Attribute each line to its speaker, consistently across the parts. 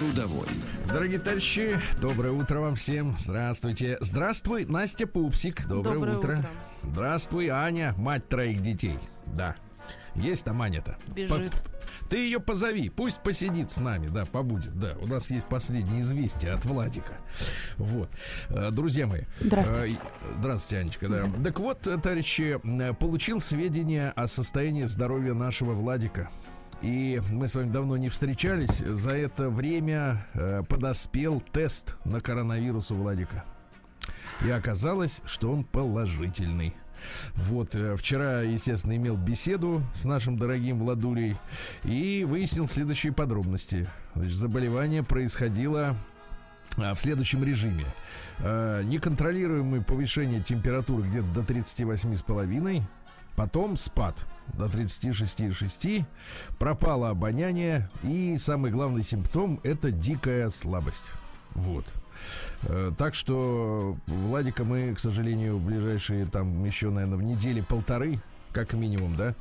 Speaker 1: Трудовой.
Speaker 2: Дорогие товарищи, доброе утро вам всем. Здравствуйте. Здравствуй, Настя Пупсик. Доброе,
Speaker 3: Доброе
Speaker 2: утро.
Speaker 3: утро.
Speaker 2: Здравствуй, Аня, мать троих детей. Да. Есть там Аня-то?
Speaker 3: Бежит.
Speaker 2: По- Ты ее позови, пусть посидит с нами, да, побудет. Да, у нас есть последнее известие от Владика. Вот. Э, Друзья мои.
Speaker 3: Здравствуйте.
Speaker 2: э, Здравствуйте, Анечка, да. Так вот, э, товарищи, получил сведения о состоянии здоровья нашего Владика. И мы с вами давно не встречались. За это время э, подоспел тест на коронавирус у Владика. И оказалось, что он положительный. Вот, э, вчера, естественно, имел беседу с нашим дорогим Владулей и выяснил следующие подробности. Значит, заболевание происходило а, в следующем режиме. Э, Неконтролируемое повышение температуры где-то до 38,5, потом спад до 36,6, пропало обоняние и самый главный симптом это дикая слабость. Вот. Э, Так что Владика мы, к сожалению, в ближайшие там еще, наверное, недели полторы как минимум, да?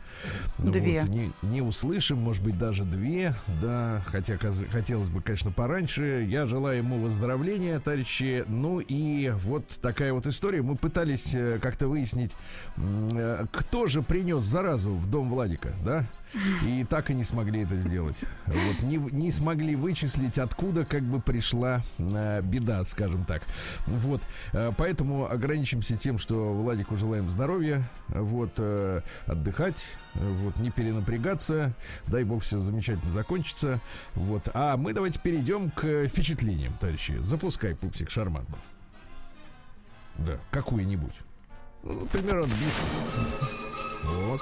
Speaker 2: Ну
Speaker 3: Две.
Speaker 2: Вот, не, не услышим, может быть, даже две, да, хотя хотелось бы, конечно, пораньше. Я желаю ему выздоровления, товарищи. Ну и вот такая вот история. Мы пытались э, как-то выяснить, э, кто же принес заразу в дом Владика, да? И так и не смогли это сделать. Вот не, не смогли вычислить, откуда как бы пришла э, беда, скажем так. Вот. э, поэтому ограничимся тем, что Владику желаем здоровья, вот, э, отдыхать, вот, не перенапрягаться. Дай бог все замечательно закончится. Вот. А мы давайте перейдем к впечатлениям, товарищи. Запускай, пупсик, шарманку. Да, какую-нибудь. Ну, отбивку. Вот.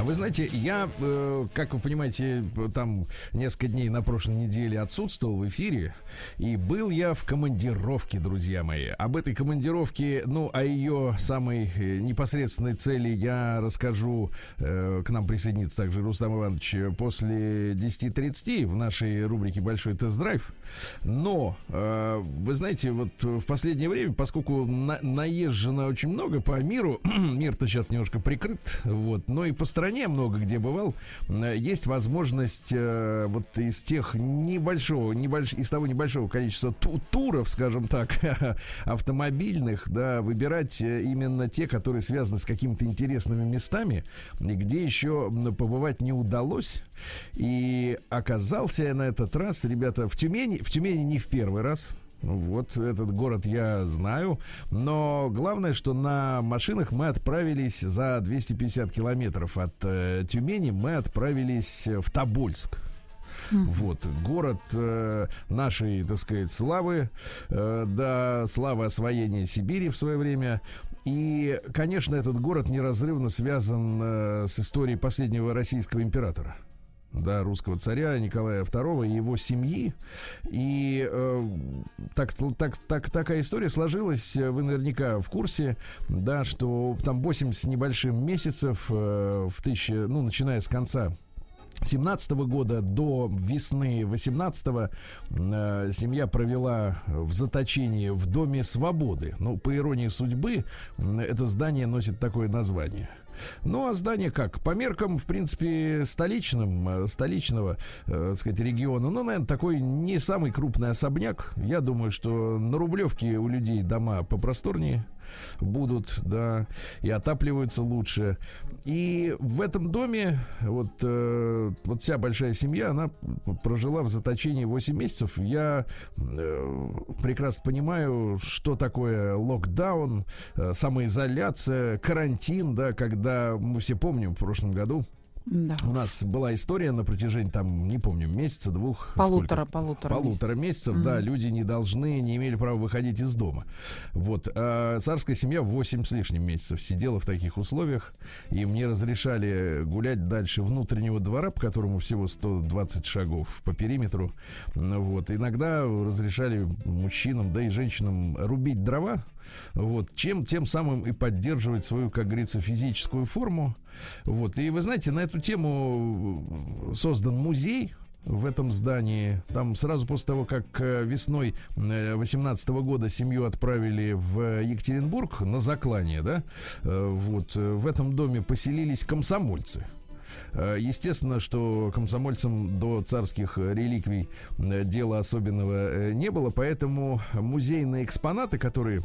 Speaker 2: А вы знаете, я, э, как вы понимаете, там несколько дней на прошлой неделе отсутствовал в эфире, и был я в командировке, друзья мои. Об этой командировке, ну, о ее самой э, непосредственной цели я расскажу. Э, к нам присоединится также Рустам Иванович после 10.30 в нашей рубрике «Большой тест-драйв». Но, вы знаете, вот в последнее время, поскольку на- наезжено очень много по миру, мир-то сейчас немножко прикрыт, вот, но и по стране много где бывал, есть возможность э, вот из тех небольшого, небольш, из того небольшого количества ту- туров, скажем так, автомобильных, да, выбирать э, именно те, которые связаны с какими-то интересными местами, где еще побывать не удалось. И оказался я на этот раз, ребята, в Тюмени, в Тюмени не в первый раз. Вот этот город я знаю. Но главное, что на машинах мы отправились за 250 километров от э, Тюмени, мы отправились в Тобольск. Вот, город э, нашей, так сказать, славы, э, да, славы освоения Сибири в свое время. И, конечно, этот город неразрывно связан э, с историей последнего российского императора да, русского царя Николая II и его семьи. И э, так, так, так, такая история сложилась, э, вы наверняка в курсе, да, что там 8 с небольшим месяцев э, в тысячи, ну, начиная с конца 17 года до весны 18 э, семья провела в заточении в Доме Свободы. Ну, по иронии судьбы, это здание носит такое название. Ну, а здание как? По меркам, в принципе, столичным, э, столичного, э, так сказать, региона, ну, наверное, такой не самый крупный особняк. Я думаю, что на Рублевке у людей дома попросторнее будут, да, и отапливаются лучше. И в этом доме вот, э, вот вся большая семья, она прожила в заточении 8 месяцев. Я э, прекрасно понимаю, что такое локдаун, э, самоизоляция, карантин, да, когда мы все помним в прошлом году Да. У нас была история на протяжении, там, не помню, месяца, двух.
Speaker 3: Полутора, сколько? полутора.
Speaker 2: Полутора месяцев, mm-hmm. да, люди не должны, не имели права выходить из дома. Вот. А царская семья 8 с лишним месяцев сидела в таких условиях, и мне разрешали гулять дальше внутреннего двора, по которому всего 120 шагов по периметру. Вот. Иногда разрешали мужчинам, да и женщинам рубить дрова, вот, чем тем самым и поддерживать свою, как говорится, физическую форму. Вот, и вы знаете, на эту тему создан музей, в этом здании. Там сразу после того, как э, весной 18 э, года семью отправили в Екатеринбург на заклание, да, э, вот в этом доме поселились комсомольцы. Естественно, что комсомольцам до царских реликвий дела особенного не было, поэтому музейные экспонаты, которые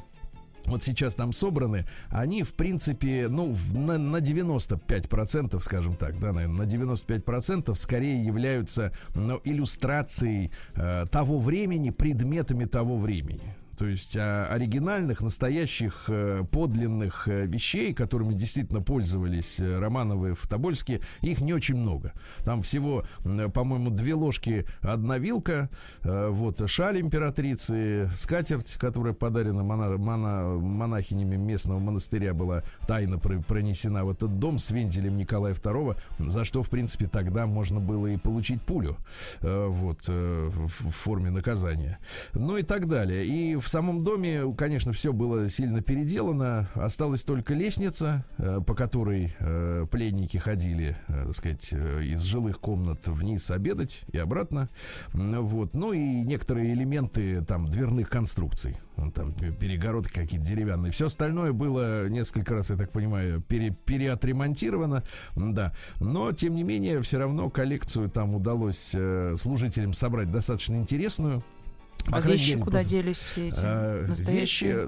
Speaker 2: вот сейчас там собраны, они, в принципе, ну, на, на 95%, скажем так, да, наверное, на 95% скорее являются ну, иллюстрацией э, того времени, предметами того времени то есть а, оригинальных, настоящих, э, подлинных э, вещей, которыми действительно пользовались э, Романовы в Тобольске, их не очень много. Там всего, по-моему, две ложки, одна вилка, вот шаль императрицы, скатерть, которая подарена мона, мона, монахинями местного монастыря, была тайно пронесена в этот дом с вензелем Николая II, за что, в принципе, тогда можно было и получить пулю вот, в форме наказания. Ну и так далее. И в самом доме, конечно, все было сильно переделано. Осталась только лестница, э, по которой э, пленники ходили, э, так сказать, из жилых комнат вниз обедать и обратно. Вот. Ну и некоторые элементы там дверных конструкций. Там перегородки какие-то деревянные. Все остальное было несколько раз, я так понимаю, пере, переотремонтировано. Да. Но, тем не менее, все равно коллекцию там удалось служителям собрать достаточно интересную.
Speaker 3: А вещи мере, куда поз... делись все эти
Speaker 2: а, Вещи.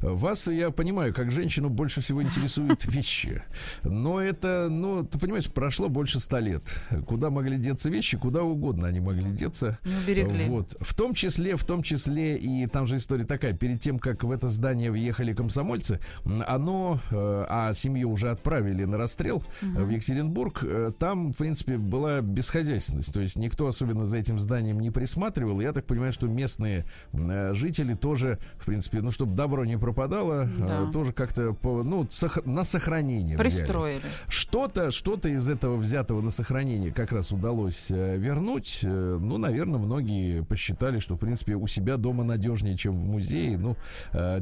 Speaker 2: Вас, я понимаю, как женщину больше всего интересуют вещи. Но это, ну, ты понимаешь, прошло больше ста лет. Куда могли деться вещи, куда угодно они могли деться.
Speaker 3: Не уберегли.
Speaker 2: Вот. В том числе, в том числе, и там же история такая, перед тем, как в это здание въехали комсомольцы, оно, э, а семью уже отправили на расстрел угу. в Екатеринбург, э, там, в принципе, была бесхозяйственность. То есть никто особенно за этим зданием не присматривал. Я так понимаю, что место местные э, жители тоже, в принципе, ну, чтобы добро не пропадало, э, да. тоже как-то, ну, на сохранение
Speaker 3: Пристроили.
Speaker 2: Что-то, что-то из этого взятого на сохранение как раз удалось э, вернуть. Ну, наверное, многие посчитали, что, в принципе, у себя дома надежнее, чем в музее. Ну,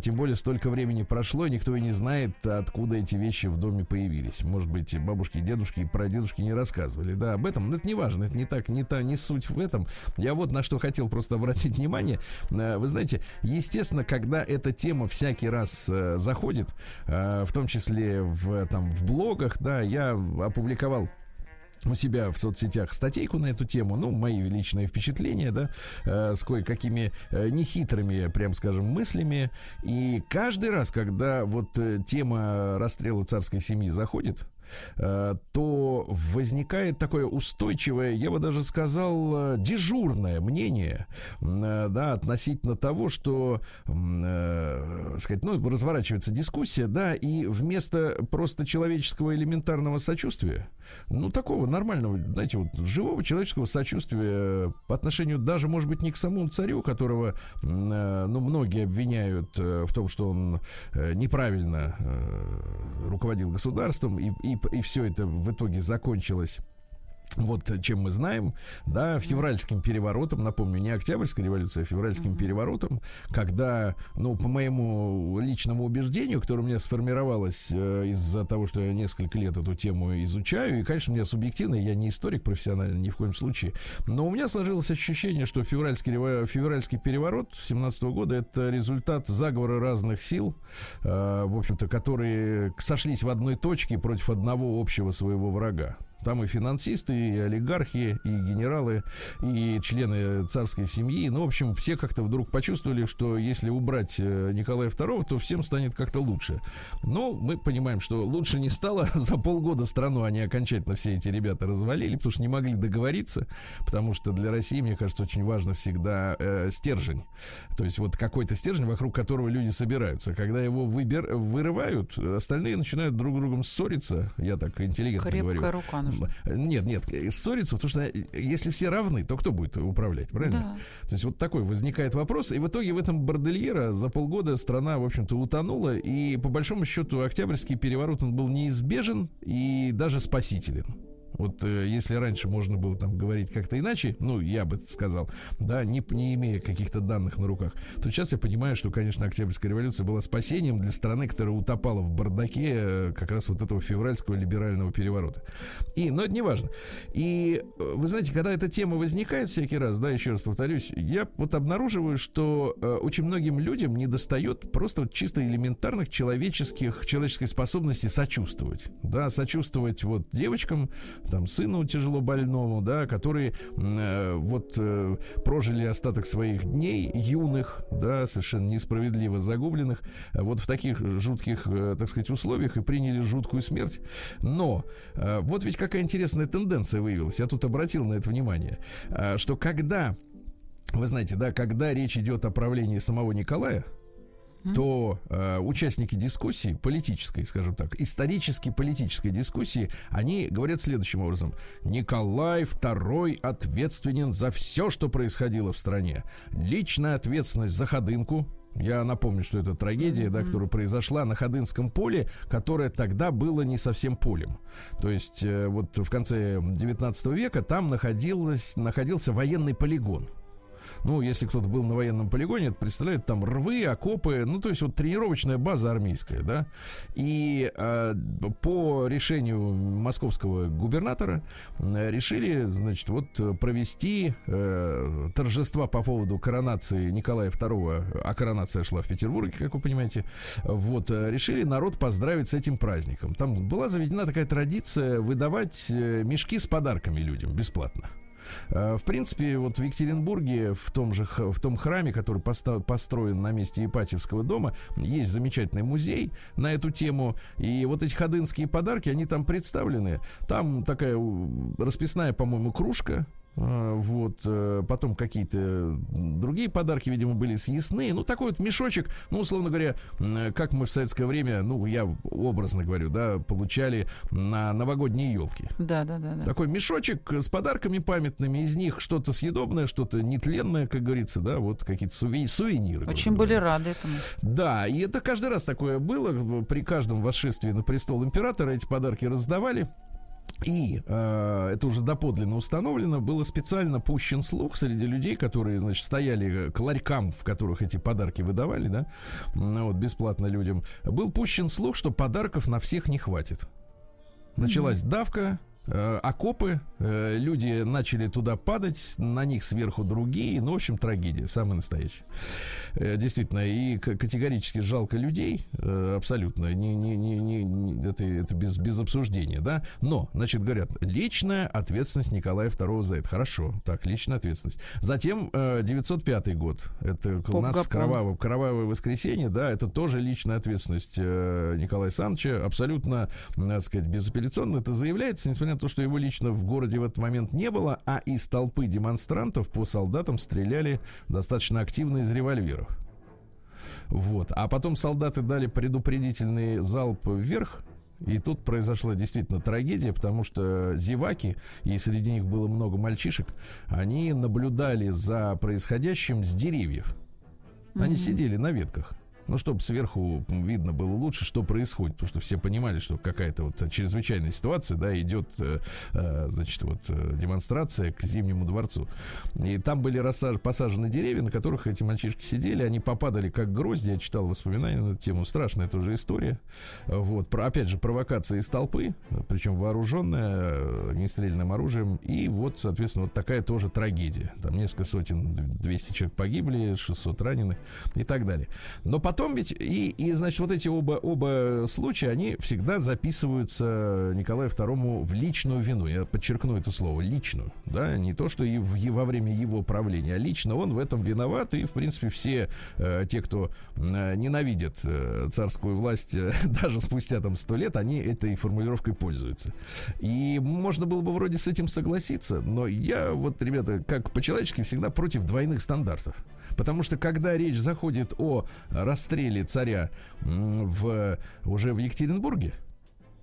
Speaker 2: тем более столько времени прошло, никто и не знает, откуда эти вещи в доме появились. Может быть, бабушки, дедушки и прадедушки не рассказывали, да, об этом. Но это не важно, это не так, не та, не суть в этом. Я вот на что хотел просто обратить внимание внимание. Э, вы знаете, естественно, когда эта тема всякий раз э, заходит, э, в том числе в, там, в блогах, да, я опубликовал у себя в соцсетях статейку на эту тему, ну, мои личные впечатления, да, э, с кое-какими э, нехитрыми, прям скажем, мыслями. И каждый раз, когда вот э, тема расстрела царской семьи заходит, то возникает такое устойчивое, я бы даже сказал, э, дежурное мнение, э, да, относительно того, что, сказать, ну, разворачивается дискуссия, да, и вместо просто человеческого элементарного сочувствия, ну, такого нормального, знаете, вот живого человеческого сочувствия по отношению даже, может быть, не к самому царю, которого, ну, многие обвиняют в том, что он неправильно руководил государством и, и и все это в итоге закончилось вот чем мы знаем, да, февральским переворотом, напомню, не Октябрьская революция, а февральским mm-hmm. переворотом, когда, ну, по моему личному убеждению, которое у меня сформировалось э, из-за того, что я несколько лет эту тему изучаю, и, конечно, у меня субъективно, я не историк профессиональный ни в коем случае, но у меня сложилось ощущение, что февральский, февральский переворот 17 года это результат заговора разных сил, э, в общем-то, которые сошлись в одной точке против одного общего своего врага. Там и финансисты, и олигархи, и генералы, и члены царской семьи. Ну, в общем, все как-то вдруг почувствовали, что если убрать э, Николая II, то всем станет как-то лучше. Но мы понимаем, что лучше не стало. За полгода страну они окончательно все эти ребята развалили, потому что не могли договориться. Потому что для России, мне кажется, очень важно всегда э, стержень. То есть вот какой-то стержень, вокруг которого люди собираются. Когда его выбер, вырывают, остальные начинают друг с другом ссориться. Я так интеллигентно
Speaker 3: Крепкая
Speaker 2: говорю.
Speaker 3: рука
Speaker 2: Нет, нет, ссориться, потому что если все равны, то кто будет управлять, правильно? Да. То есть вот такой возникает вопрос, и в итоге в этом бордельера за полгода страна, в общем-то, утонула, и по большому счету Октябрьский переворот, он был неизбежен и даже спасителен. Вот э, если раньше можно было там говорить как-то иначе, ну, я бы сказал, да, не, не имея каких-то данных на руках, то сейчас я понимаю, что, конечно, Октябрьская революция была спасением для страны, которая утопала в бардаке э, как раз вот этого февральского либерального переворота. И, но это не важно. И э, вы знаете, когда эта тема возникает всякий раз, да, еще раз повторюсь, я вот обнаруживаю, что э, очень многим людям не достает просто вот чисто элементарных человеческих, человеческой способности сочувствовать. Да, сочувствовать вот девочкам, там сыну тяжело больному, да, которые э, вот э, прожили остаток своих дней юных, да, совершенно несправедливо загубленных, вот в таких жутких, э, так сказать, условиях и приняли жуткую смерть. Но э, вот ведь какая интересная тенденция выявилась. Я тут обратил на это внимание, э, что когда вы знаете, да, когда речь идет о правлении самого Николая, то э, участники дискуссии, политической, скажем так, исторически политической дискуссии, они говорят следующим образом. Николай II ответственен за все, что происходило в стране. Личная ответственность за ходынку, я напомню, что это трагедия, да, которая произошла на Ходынском поле, которое тогда было не совсем полем. То есть э, вот в конце 19 века там находилось, находился военный полигон. Ну, если кто-то был на военном полигоне, это представляет там рвы, окопы, ну, то есть вот тренировочная база армейская, да. И э, по решению московского губернатора решили, значит, вот провести э, торжества по поводу коронации Николая II, а коронация шла в Петербурге, как вы понимаете. Вот, э, решили народ поздравить с этим праздником. Там была заведена такая традиция выдавать э, мешки с подарками людям бесплатно. Э, в принципе, вот в Екатеринбурге, в том же в том храме, который построен на месте Ипатьевского дома, есть замечательный музей на эту тему. И вот эти ходынские подарки, они там представлены. Там такая расписная, по-моему, кружка вот, э, потом какие-то другие подарки, видимо, были съестные. Ну, такой вот мешочек, ну, условно говоря, как мы в советское время, ну, я образно говорю, да, получали на новогодние елки.
Speaker 3: Да, да, да, да.
Speaker 2: Такой мешочек с подарками памятными, из них что-то съедобное, что-то нетленное, как говорится, да, вот какие-то суви- сувениры.
Speaker 3: Очень были рады этому.
Speaker 2: Да, и это каждый раз такое было. При каждом восшествии на престол императора эти подарки раздавали. И э, это уже доподлинно установлено, было специально пущен слух среди людей, которые, значит, стояли к ларькам, в которых эти подарки выдавали, да, вот, бесплатно людям. Был пущен слух, что подарков на всех не хватит. Началась давка, Э, окопы, э, люди начали туда падать, на них сверху другие, ну, в общем, трагедия, самая настоящая. Э, действительно, и категорически жалко людей, абсолютно, не, не, не, не, это, это без, без обсуждения, да, но, значит, говорят, личная ответственность Николая II за это, хорошо, так, личная ответственность. Затем 905 год, это у нас кровавое, кровавое воскресенье, да, это тоже личная ответственность Николая Александровича, абсолютно, так сказать, безапелляционно это заявляется, несмотря на то, что его лично в городе в этот момент не было, а из толпы демонстрантов по солдатам стреляли достаточно активно из револьверов. Вот. А потом солдаты дали предупредительный залп вверх, и тут произошла действительно трагедия, потому что зеваки, и среди них было много мальчишек, они наблюдали за происходящим с деревьев. Они mm-hmm. сидели на ветках ну, чтобы сверху видно было лучше, что происходит, потому что все понимали, что какая-то вот чрезвычайная ситуация, да, идет, э, э значит, вот э, демонстрация к Зимнему дворцу. И там были рассаж... посажены деревья, на которых эти мальчишки сидели, они попадали как грозди, я читал воспоминания на эту тему, страшная тоже история. Вот, про, опять же, провокация из толпы, причем вооруженная нестрельным оружием, и вот, соответственно, вот такая тоже трагедия. Там несколько сотен, 200 человек погибли, 600 ранены и так далее. Но потом потом ведь и, и значит, вот эти оба, оба случая, они всегда записываются Николаю II в личную вину. Я подчеркну это слово, личную. Да, не то, что и в, во время его правления, а лично он в этом виноват. И, в принципе, все э, те, кто э, ненавидит э, царскую власть э, даже спустя там сто лет, они этой формулировкой пользуются. И можно было бы вроде с этим согласиться, но я вот, ребята, как по-человечески всегда против двойных стандартов. Потому что когда речь заходит о расстреле царя в, уже в Екатеринбурге,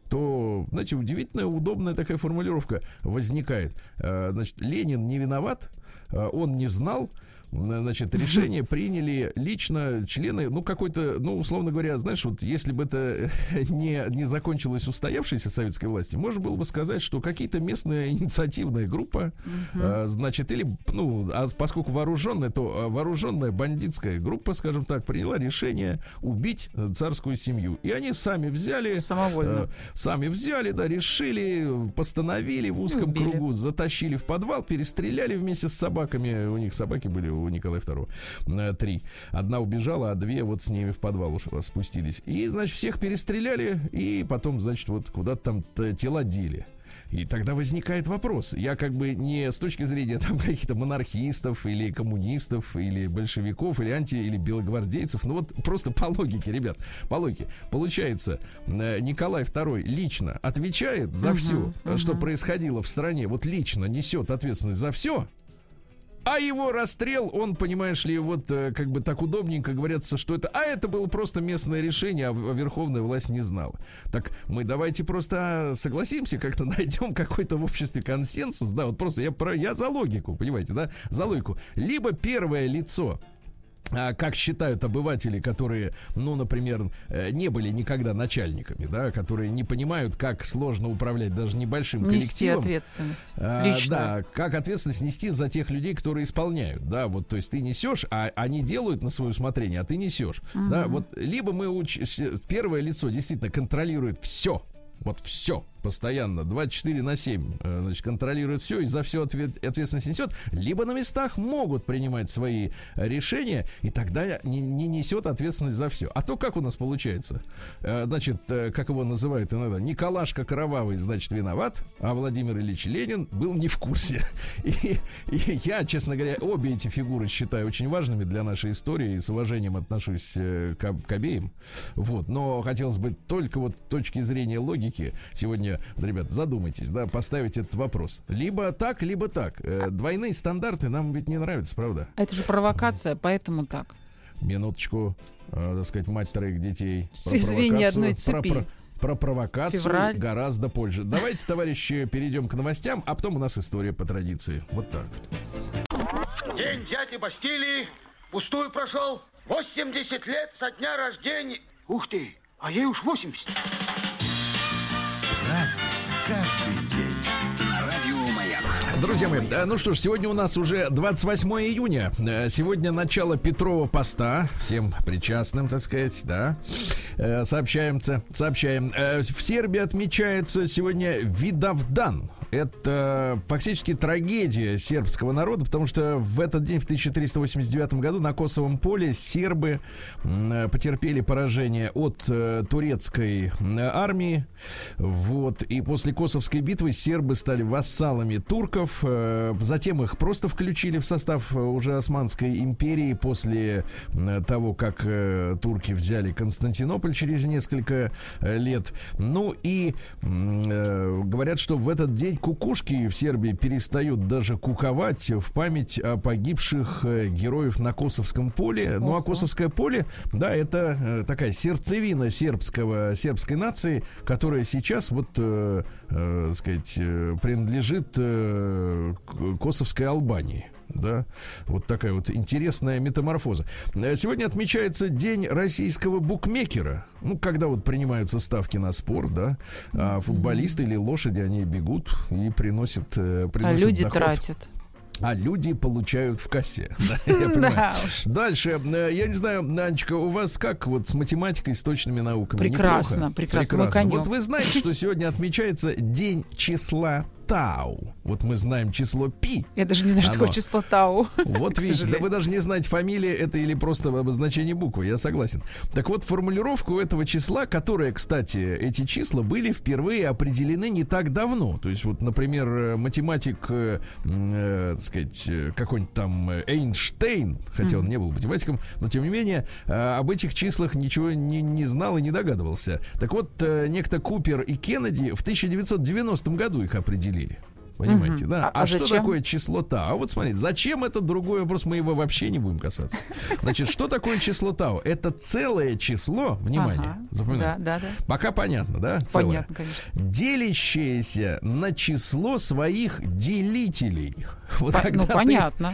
Speaker 2: то знаете, удивительная, удобная такая формулировка возникает. Э, значит, Ленин не виноват, э, он не знал, значит, решение приняли лично члены, ну, какой-то, ну, условно говоря, знаешь, вот если бы это не, не закончилось устоявшейся советской власти, можно было бы сказать, что какие-то местная инициативная группа, uh значит, или, ну, а поскольку вооруженная, то а, вооруженная бандитская группа, скажем так, приняла решение убить э, царскую семью. И они сами взяли...
Speaker 3: Самовольно. Э,
Speaker 2: сами взяли, да, решили, постановили в узком Убили. кругу, затащили в подвал, перестреляли вместе с собаками. У них собаки были у Николая II. Э, три. Одна убежала, а две вот с ними в подвал уж спустились. И, значит, всех перестреляли, и потом, значит, вот куда-то там тела дели. И тогда возникает вопрос. Я как бы не с точки зрения там каких-то монархистов или коммунистов или большевиков или анти или белогвардейцев. Ну вот просто по логике, ребят, по логике. Получается, э, Николай II лично отвечает за uh-huh, все, uh-huh. что происходило в стране. Вот лично несет ответственность за все. А его расстрел, он, понимаешь ли, вот э, как бы так удобненько говорится, что это... А это было просто местное решение, а, а верховная власть не знала. Так мы давайте просто согласимся, как-то найдем какой-то в обществе консенсус. Да, вот просто я, про, я за логику, понимаете, да, за логику. Либо первое лицо а, как считают обыватели, которые, ну, например, э, не были никогда начальниками, да, которые не понимают, как сложно управлять даже небольшим
Speaker 3: нести
Speaker 2: коллективом.
Speaker 3: ответственность.
Speaker 2: А, да, как ответственность нести за тех людей, которые исполняют, да, вот, то есть ты несешь, а они делают на свое усмотрение, а ты несешь, угу. да, вот, либо мы уч... первое лицо действительно контролирует все, вот все, постоянно 24 на 7 э, значит, контролирует все и за все ответ, ответственность несет, либо на местах могут принимать свои решения, и тогда не, не несет ответственность за все. А то как у нас получается? Э, значит, э, как его называют иногда, Николашка Кровавый, значит, виноват, а Владимир Ильич Ленин был не в курсе. И, и я, честно говоря, обе эти фигуры считаю очень важными для нашей истории и с уважением отношусь к, к обеим. Вот, но хотелось бы только вот точки зрения логики сегодня сегодня, ребят, задумайтесь, да, поставить этот вопрос. Либо так, либо так. Э, двойные стандарты нам ведь не нравятся, правда?
Speaker 3: Это же провокация, поэтому так.
Speaker 2: Минуточку, э, так сказать, мать троих детей.
Speaker 3: С извини одной цепи.
Speaker 2: Про, про, про провокацию
Speaker 3: Февраль.
Speaker 2: гораздо позже. Давайте, товарищи, перейдем к новостям, а потом у нас история по традиции. Вот так.
Speaker 4: День дяди Бастилии пустую прошел. 80 лет со дня рождения. Ух ты, а ей уж 80
Speaker 1: разный, каждый день. Радио Маяк.
Speaker 2: Друзья мои, э, ну что ж, сегодня у нас уже 28 июня. Э, сегодня начало Петрова поста. Всем причастным, так сказать, да. Э, сообщаемся, сообщаем. В Сербии отмечается сегодня Видавдан это фактически трагедия сербского народа, потому что в этот день, в 1389 году, на Косовом поле сербы потерпели поражение от э, турецкой армии. Вот. И после Косовской битвы сербы стали вассалами турков. Э, затем их просто включили в состав э, уже Османской империи после того, как турки взяли Константинополь через несколько лет. Ну и говорят, что в этот день кукушки в Сербии перестают даже куковать в память о погибших э, героев на Косовском поле. Ну, а Косовское поле, да, это э, такая сердцевина сербского, сербской нации, которая сейчас, вот, э, э, сказать, э, принадлежит э, Косовской Албании да, вот такая вот интересная метаморфоза. Э, сегодня отмечается День российского букмекера. Ну, когда вот принимаются ставки на спор, да, а футболисты или лошади, они бегут и приносят, э, приносят
Speaker 3: А люди
Speaker 2: доход.
Speaker 3: тратят
Speaker 2: а люди получают в кассе. Да, Дальше, э, я не знаю, Нанечка, у вас как вот с математикой, с точными науками?
Speaker 3: Прекрасно, прекрасно. прекрасно.
Speaker 2: Вот вы знаете, что сегодня отмечается День числа тау. Вот мы знаем число пи.
Speaker 3: Я даже не знаю, что такое число тау.
Speaker 2: Вот видите, да вы даже не знаете, фамилия это или просто обозначение буквы, я согласен. Так вот, формулировку этого числа, которое, кстати, эти числа были впервые определены не так давно. То есть, вот, например, математик, э, э, так сказать, э, какой-нибудь там Эйнштейн, хотя он не был математиком, но тем не менее, э, об этих числах ничего не, не знал и не догадывался. Так вот, э, некто Купер и Кеннеди в 1990 году их определили определили. Понимаете,
Speaker 3: Мгм.
Speaker 2: да?
Speaker 3: А-
Speaker 2: А,
Speaker 3: а
Speaker 2: что
Speaker 3: зачем?
Speaker 2: такое число Тау? А вот смотрите, зачем это другой вопрос, мы его вообще не будем касаться. Значит, что такое число Тау? Это целое число, внимание,
Speaker 3: Ага.
Speaker 2: запоминаем.
Speaker 3: Да, да, да.
Speaker 2: Пока понятно, да? Целое.
Speaker 3: Понятно, конечно.
Speaker 2: Делящееся на число своих делителей. Вот
Speaker 3: По- ну,
Speaker 2: ты-
Speaker 3: понятно.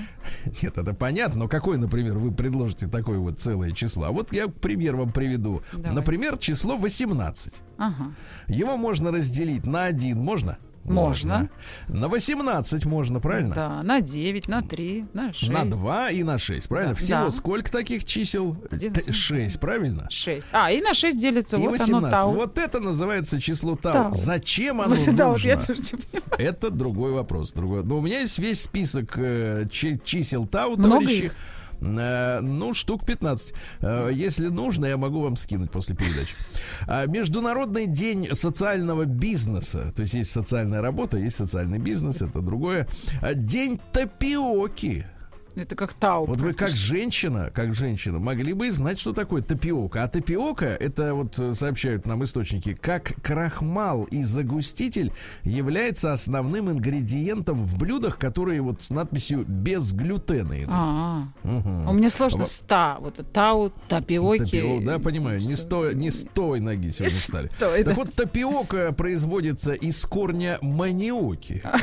Speaker 2: Нет, это понятно, но какой, например, вы предложите такое вот целое число? А вот я пример вам приведу.
Speaker 3: Давай.
Speaker 2: Например, число 18.
Speaker 3: Ага.
Speaker 2: Его можно разделить на 1, можно?
Speaker 3: Можно.
Speaker 2: На 18 можно, правильно?
Speaker 3: Да, на 9, на 3, на 6.
Speaker 2: На 2 и на 6, правильно?
Speaker 3: Да.
Speaker 2: Всего
Speaker 3: Да.
Speaker 2: сколько таких чисел?
Speaker 3: Один,
Speaker 2: Т-
Speaker 3: один.
Speaker 2: 6, правильно?
Speaker 3: 6. А, и на 6 делится.
Speaker 2: И
Speaker 3: вот
Speaker 2: 18.
Speaker 3: оно тау.
Speaker 2: Вот это называется число Тау.
Speaker 3: Тау.
Speaker 2: Зачем оно
Speaker 3: Вот, да, вот
Speaker 2: нужно?
Speaker 3: понимаю.
Speaker 2: Это другой вопрос. Другой. Но у меня есть весь список э, чи- чисел Тау,
Speaker 3: Много
Speaker 2: товарищи.
Speaker 3: их?
Speaker 2: Э, ну, штук 15. Э, если нужно, я могу вам скинуть после передачи. А, Международный день социального бизнеса. То есть есть социальная работа, есть социальный бизнес, это другое. А, День тапиоки.
Speaker 3: Это как тау.
Speaker 2: Вот вы как женщина, как женщина, могли бы знать, что такое тапиока. А тапиока, это вот э, сообщают нам источники, как крахмал и загуститель является основным ингредиентом в блюдах, которые вот с надписью без глютена идут.
Speaker 3: А,
Speaker 2: Мгм.
Speaker 3: у меня сложно
Speaker 2: Во-
Speaker 3: с та. Вот тау, тапиоки.
Speaker 2: Тапио- да, понимаю, не с той, не с той ноги сегодня встали. Так
Speaker 3: да.
Speaker 2: вот, тапиока производится из корня маниоки.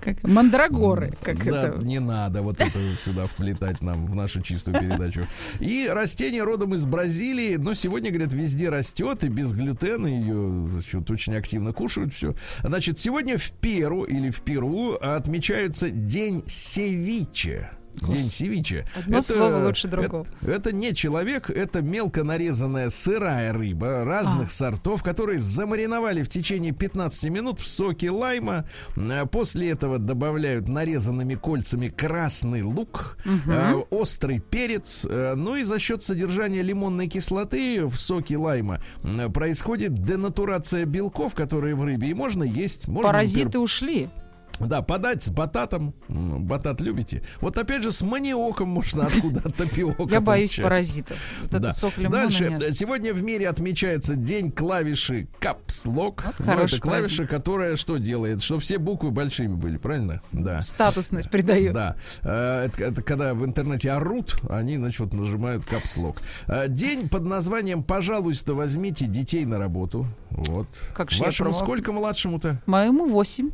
Speaker 3: Как мандрагоры. Как
Speaker 2: да,
Speaker 3: это.
Speaker 2: не надо вот это сюда вплетать нам в нашу чистую передачу. И растение родом из Бразилии, но сегодня, говорят, везде растет, и без глютена ее значит, очень активно кушают все. Значит, сегодня в Перу или в Перу отмечаются День севиче. День севиче.
Speaker 3: Одно слово лучше другого.
Speaker 2: Это, это не человек, это мелко нарезанная сырая рыба разных
Speaker 3: А.
Speaker 2: сортов, которые замариновали в течение 15 минут в соке лайма. Э, После этого добавляют нарезанными кольцами красный лук, э, острый перец. э, Ну и за счет содержания лимонной кислоты в соке лайма э, происходит денатурация белков, которые в рыбе. И можно есть. Можно,
Speaker 3: Паразиты
Speaker 2: например,
Speaker 3: ушли.
Speaker 2: Да, подать с бататом. Батат любите? Вот опять же с маниоком можно откуда тапиока
Speaker 3: Я боюсь паразитов. Вот
Speaker 2: Да.
Speaker 3: сок
Speaker 2: Дальше.
Speaker 3: нет.
Speaker 2: Сегодня в мире отмечается день клавиши Lock.
Speaker 3: Вот
Speaker 2: Ну, это клавиша, которая что делает? Что все буквы большими были, правильно? Да.
Speaker 3: Статусность придает.
Speaker 2: Да. Э, Это, это когда в интернете орут, они, значит, вот нажимают капслок. День под названием «Пожалуйста, возьмите детей на работу». Вот.
Speaker 3: Как
Speaker 2: Вашему сколько младшему-то?
Speaker 3: Моему 8.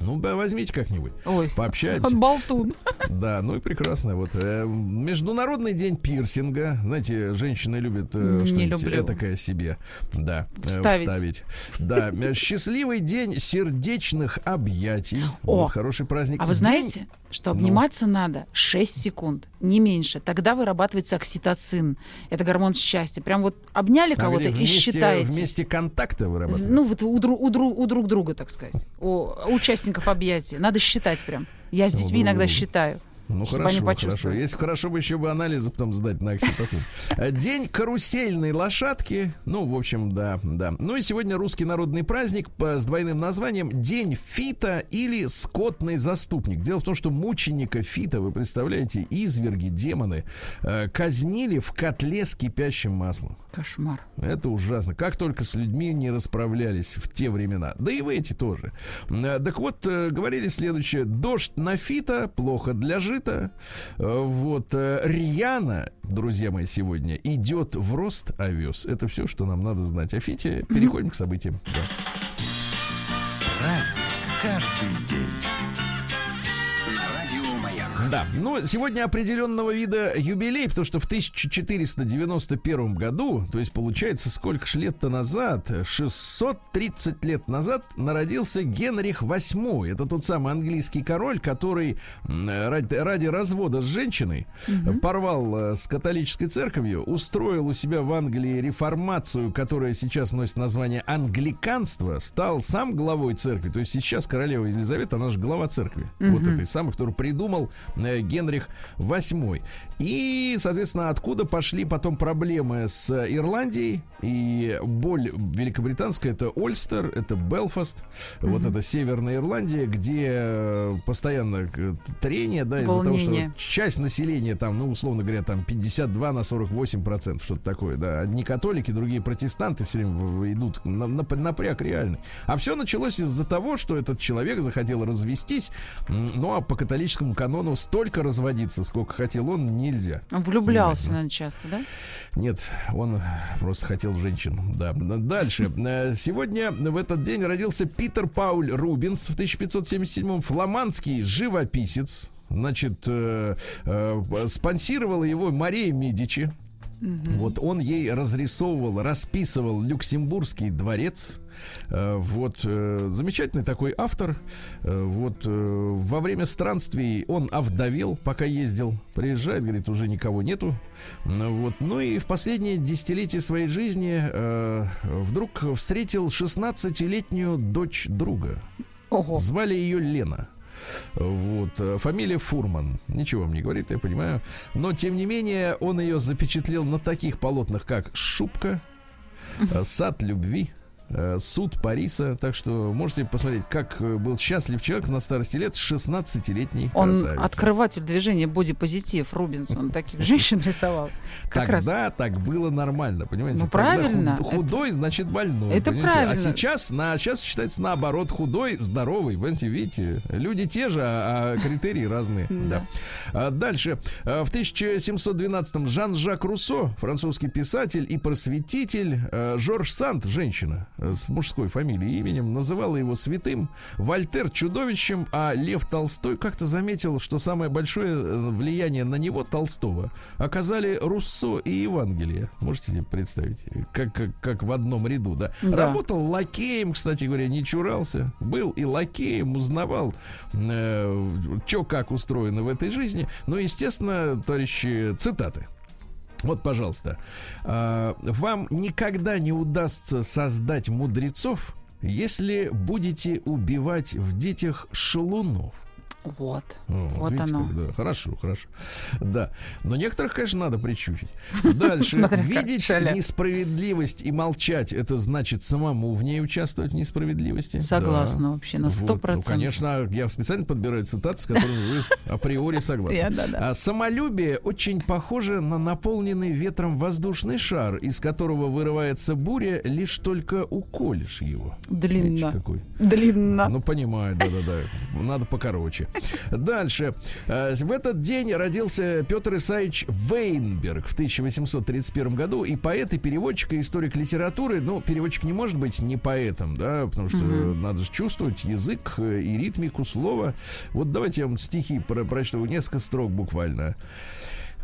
Speaker 2: Ну, да, возьмите как-нибудь.
Speaker 3: Ой,
Speaker 2: Пообщайтесь.
Speaker 3: он болтун.
Speaker 2: Да, ну и прекрасно. Вот э, Международный день пирсинга. Знаете, женщины любят э, что-нибудь этакое себе. Да, э,
Speaker 3: Вставить.
Speaker 2: вставить. Да, э, счастливый день сердечных объятий.
Speaker 3: О,
Speaker 2: Вот хороший праздник.
Speaker 3: А вы знаете, что
Speaker 2: Ну.
Speaker 3: обниматься надо 6 секунд, не меньше. Тогда вырабатывается окситоцин. Это гормон счастья. Прям вот обняли
Speaker 2: А
Speaker 3: кого-то и считаете.
Speaker 2: вместе контакта вырабатывают.
Speaker 3: Ну, вот у, дру- у, дру- у друг друга, так сказать. У участников объятий. Надо считать прям. Я с
Speaker 2: У
Speaker 3: детьми
Speaker 2: друг
Speaker 3: иногда
Speaker 2: друга.
Speaker 3: считаю.
Speaker 2: Ну
Speaker 3: чтобы
Speaker 2: хорошо,
Speaker 3: они
Speaker 2: хорошо. Если хорошо бы еще бы анализы потом сдать на окситоцин. Э, День карусельной лошадки. Ну, в общем, да, да. Ну и сегодня русский народный праздник с двойным названием День Фита или Скотный заступник. Дело в том, что мученика Фита, вы представляете, изверги, демоны, э, казнили в котле с кипящим маслом.
Speaker 3: Кошмар.
Speaker 2: Это ужасно. Как только с людьми не расправлялись в те времена. Да и в эти тоже. Э, Так вот, говорили следующее. Дождь на фита, плохо для жита. Э, Вот. э, Рьяна, друзья мои, сегодня идет в рост овес. Это все, что нам надо знать. О фите переходим к событиям. Да.
Speaker 1: Праздник каждый день.
Speaker 2: Да, ну сегодня определенного вида юбилей, потому что в 1491 году, то есть получается сколько ж лет-то назад, 630 лет назад народился Генрих VIII. Это тот самый английский король, который ради, ради развода с женщиной порвал э, с католической церковью, устроил у себя в Англии реформацию, которая сейчас носит название англиканство, стал сам главой церкви. То есть сейчас королева Елизавета, она же глава церкви. Вот этой самой, который придумал Генрих VIII. И, соответственно, откуда пошли потом проблемы с Ирландией и боль великобританская, это Ольстер, это Белфаст, mm-hmm. вот это Северная Ирландия, где э, постоянно э, трение, да, из-за того, что часть населения там, ну, условно говоря, там 52 на 48 процентов, что-то такое, да, одни католики, другие протестанты все время идут на, на, напряг реальный. А все началось из-за того, что этот человек захотел развестись, ну, а по католическому канону столько разводиться, сколько хотел он, нельзя.
Speaker 3: Влюблялся, наверное, часто, да?
Speaker 2: Нет, он просто хотел женщин, да. Дальше. Э, сегодня в этот день родился Питер Пауль Рубинс в 1577-м, фламандский живописец. Значит, э, э, спонсировала его Мария Медичи. Угу. Вот он ей разрисовывал, расписывал Люксембургский дворец. Э, вот э, замечательный такой автор. Э, вот во время странствий он овдовел, пока ездил. Приезжает, говорит, уже никого нету. Вот. Ну и в последние десятилетия своей жизни вдруг встретил 16-летнюю дочь друга. Ого. Звали ее Лена. Вот. Фамилия Фурман. Ничего мне говорит, я понимаю. Но, тем не менее, он ее запечатлел на таких полотнах, как «Шубка», «Сад любви», суд Париса. Так что можете посмотреть, как э, был счастлив человек на старости лет 16-летний
Speaker 3: Он красавица. открыватель движения бодипозитив Рубинсон таких женщин рисовал.
Speaker 2: Как Тогда раз. так было нормально, понимаете?
Speaker 3: Ну, правильно.
Speaker 2: Худ, худой, это... значит, больной.
Speaker 3: Это
Speaker 2: понимаете? А
Speaker 3: правильно.
Speaker 2: А сейчас, на, сейчас считается наоборот, худой, здоровый. Понимаете, видите? Люди те же, а, а критерии разные. Да. А дальше. А, в 1712-м Жан-Жак Руссо, французский писатель и просветитель, Жорж Сант, женщина, с мужской фамилией именем, называла его святым, Вольтер чудовищем, а Лев Толстой как-то заметил, что самое большое э, влияние на него, Толстого, оказали Руссо и Евангелие. Можете себе представить? Как, как, как в одном ряду, да? да? Работал лакеем, кстати говоря, не чурался. Был и лакеем, узнавал, э, что как устроено в этой жизни. Ну, естественно, товарищи, цитаты. Вот, пожалуйста, а, вам никогда не удастся создать мудрецов, если будете убивать в детях шалунов.
Speaker 3: Вот. О, вот видите, оно.
Speaker 2: Как, да, хорошо, хорошо. Да. Но некоторых, конечно, надо причучить. Дальше. Видеть несправедливость и молчать, это значит самому в ней участвовать в несправедливости.
Speaker 3: Согласна вообще на сто процентов.
Speaker 2: Ну, конечно, я специально подбираю цитаты, с которыми вы априори согласны. А самолюбие очень похоже на наполненный ветром воздушный шар, из которого вырывается буря, лишь только уколешь его.
Speaker 3: Длинно. Длинно.
Speaker 2: Ну, понимаю, да-да-да. Надо покороче. Дальше. Э, в этот день родился Петр Исаевич Вейнберг в 1831 году. И поэт, и переводчик, и историк литературы. Ну, переводчик не может быть не поэтом, да, потому что угу. надо же чувствовать язык э, и ритмику слова. Вот давайте я вам стихи про прочту, несколько строк буквально.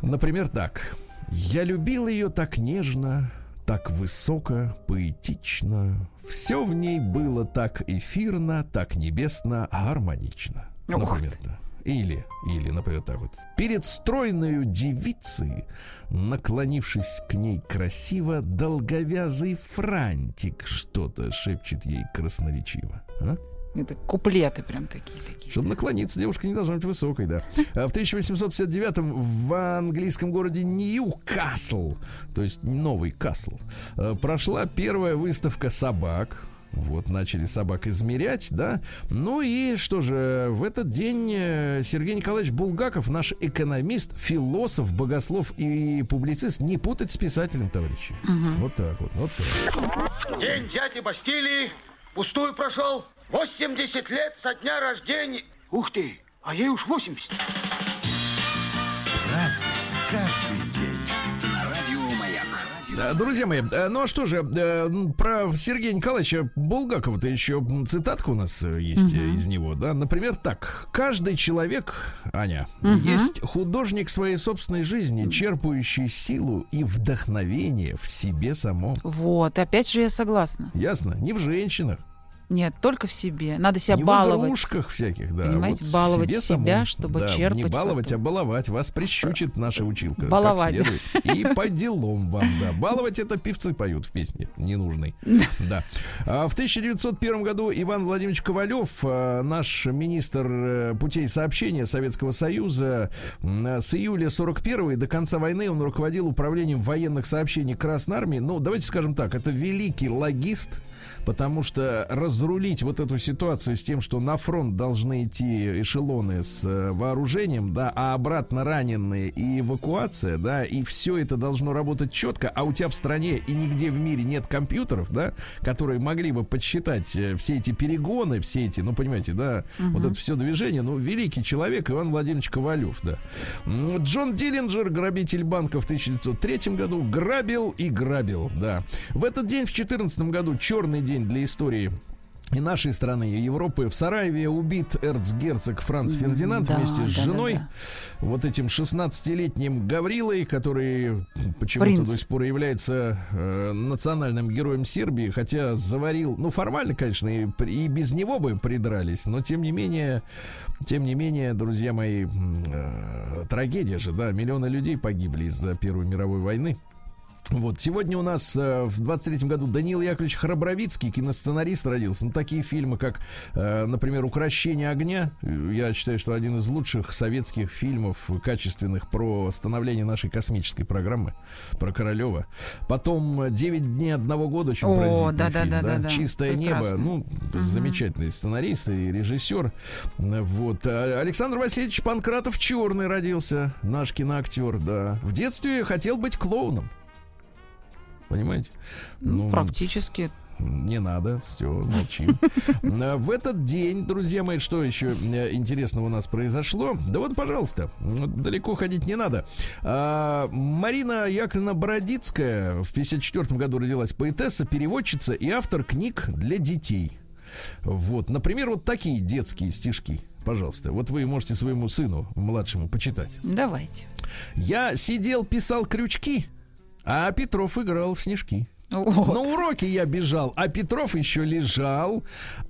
Speaker 2: Например, так. «Я любил ее так нежно, так высоко, поэтично. Все в ней было так эфирно, так небесно, гармонично. Например, да. Или, или, например, так вот. Перед стройной девицей, наклонившись к ней красиво, долговязый франтик что-то шепчет ей красноречиво. А?
Speaker 3: Это куплеты прям такие какие
Speaker 2: Чтобы наклониться, девушка не должна быть высокой, да. А в 1859-м в английском городе Ньюкасл, то есть новый Касл, э, прошла первая выставка собак. Вот, начали собак измерять, да. Ну и что же, в этот день э, Сергей Николаевич Булгаков, наш экономист, философ, богослов и публицист, не путать с писателем, товарищи. Угу. Вот так вот, вот так.
Speaker 4: День дяди Бастилии пустую прошел. 80 лет со дня рождения. Ух ты, а ей уж 80.
Speaker 1: Разный, каждый
Speaker 2: Друзья мои, э, ну а что же, э, про Сергея Николаевича Булгакова-то еще цитатка у нас э, есть угу. из него, да. Например, так. Каждый человек, Аня, угу. есть художник своей собственной жизни, черпающий силу и вдохновение в себе самом.
Speaker 3: Вот, опять же я согласна.
Speaker 2: Ясно, не в женщинах,
Speaker 3: Нет, только в себе. Надо себя
Speaker 2: не
Speaker 3: баловать.
Speaker 2: в игрушках всяких, да.
Speaker 3: Понимаете,
Speaker 2: вот
Speaker 3: баловать
Speaker 2: себе
Speaker 3: себя,
Speaker 2: самом.
Speaker 3: чтобы
Speaker 2: Да,
Speaker 3: черпать
Speaker 2: Не баловать,
Speaker 3: потом.
Speaker 2: а баловать. Вас прищучит наша училка.
Speaker 3: Баловать.
Speaker 2: И по делам вам, да. Баловать это певцы поют в песне ненужной. Да. А В 1901 году Иван Владимирович Ковалев, э, наш министр э, путей сообщения Советского Союза, с июля 41 и до конца войны он руководил управлением военных сообщений Красной Армии. Ну, давайте скажем так, это великий логист, потому что разрулить вот эту ситуацию с тем, что на фронт должны идти эшелоны с э, вооружением, да, а обратно раненые и эвакуация, да, и все это должно работать четко, а у тебя в стране и нигде в мире нет компьютеров, да, которые могли бы подсчитать э, все эти перегоны, все эти, ну, понимаете, да, вот это все движение, ну, великий человек Иван Владимирович Ковалев, да. Джон Диллинджер, грабитель банка в 1903 году, грабил и грабил, да. В этот день, в 2014 году, черный день для истории и нашей страны, и Европы. В Сараеве убит эрцгерцог Франц Фердинанд
Speaker 3: Да,
Speaker 2: вместе с
Speaker 3: да, да,
Speaker 2: женой,
Speaker 3: да.
Speaker 2: вот этим 16-летним Гаврилой, который почему-то до сих пор является э, национальным героем Сербии, хотя заварил, ну формально, конечно, и, и без него бы придрались, но тем не менее, тем не менее, друзья мои, э, трагедия же, да, миллионы людей погибли из-за Первой мировой войны. Вот, сегодня у нас э, в 23-м году Даниил Яковлевич Храбровицкий, киносценарист, родился. Ну, такие фильмы, как, э, например, «Укращение огня». Я считаю, что один из лучших советских фильмов качественных про становление нашей космической программы, про Королева. Потом «Девять дней одного года», очень
Speaker 3: О,
Speaker 2: поразительный
Speaker 3: да, да,
Speaker 2: фильм,
Speaker 3: да, да, да.
Speaker 2: «Чистое
Speaker 3: Прекрасно.
Speaker 2: небо». Ну, замечательный сценарист и режиссер. Вот. А Александр Васильевич Панкратов Черный родился, наш киноактер, да. В детстве хотел быть клоуном. Понимаете?
Speaker 3: Ну, практически.
Speaker 2: Не надо, все, молчим. А, В этот день, друзья мои, что еще э, интересного у нас произошло? Да вот, пожалуйста, далеко ходить не надо. А, Марина Яковлевна Бородицкая в 54 году родилась поэтесса, переводчица и автор книг для детей. Вот, например, вот такие детские стишки. Пожалуйста, вот вы можете своему сыну младшему почитать.
Speaker 3: Давайте.
Speaker 2: Я сидел, писал крючки, а Петров играл в снежки.
Speaker 3: О,
Speaker 2: На уроке я бежал, а Петров еще лежал.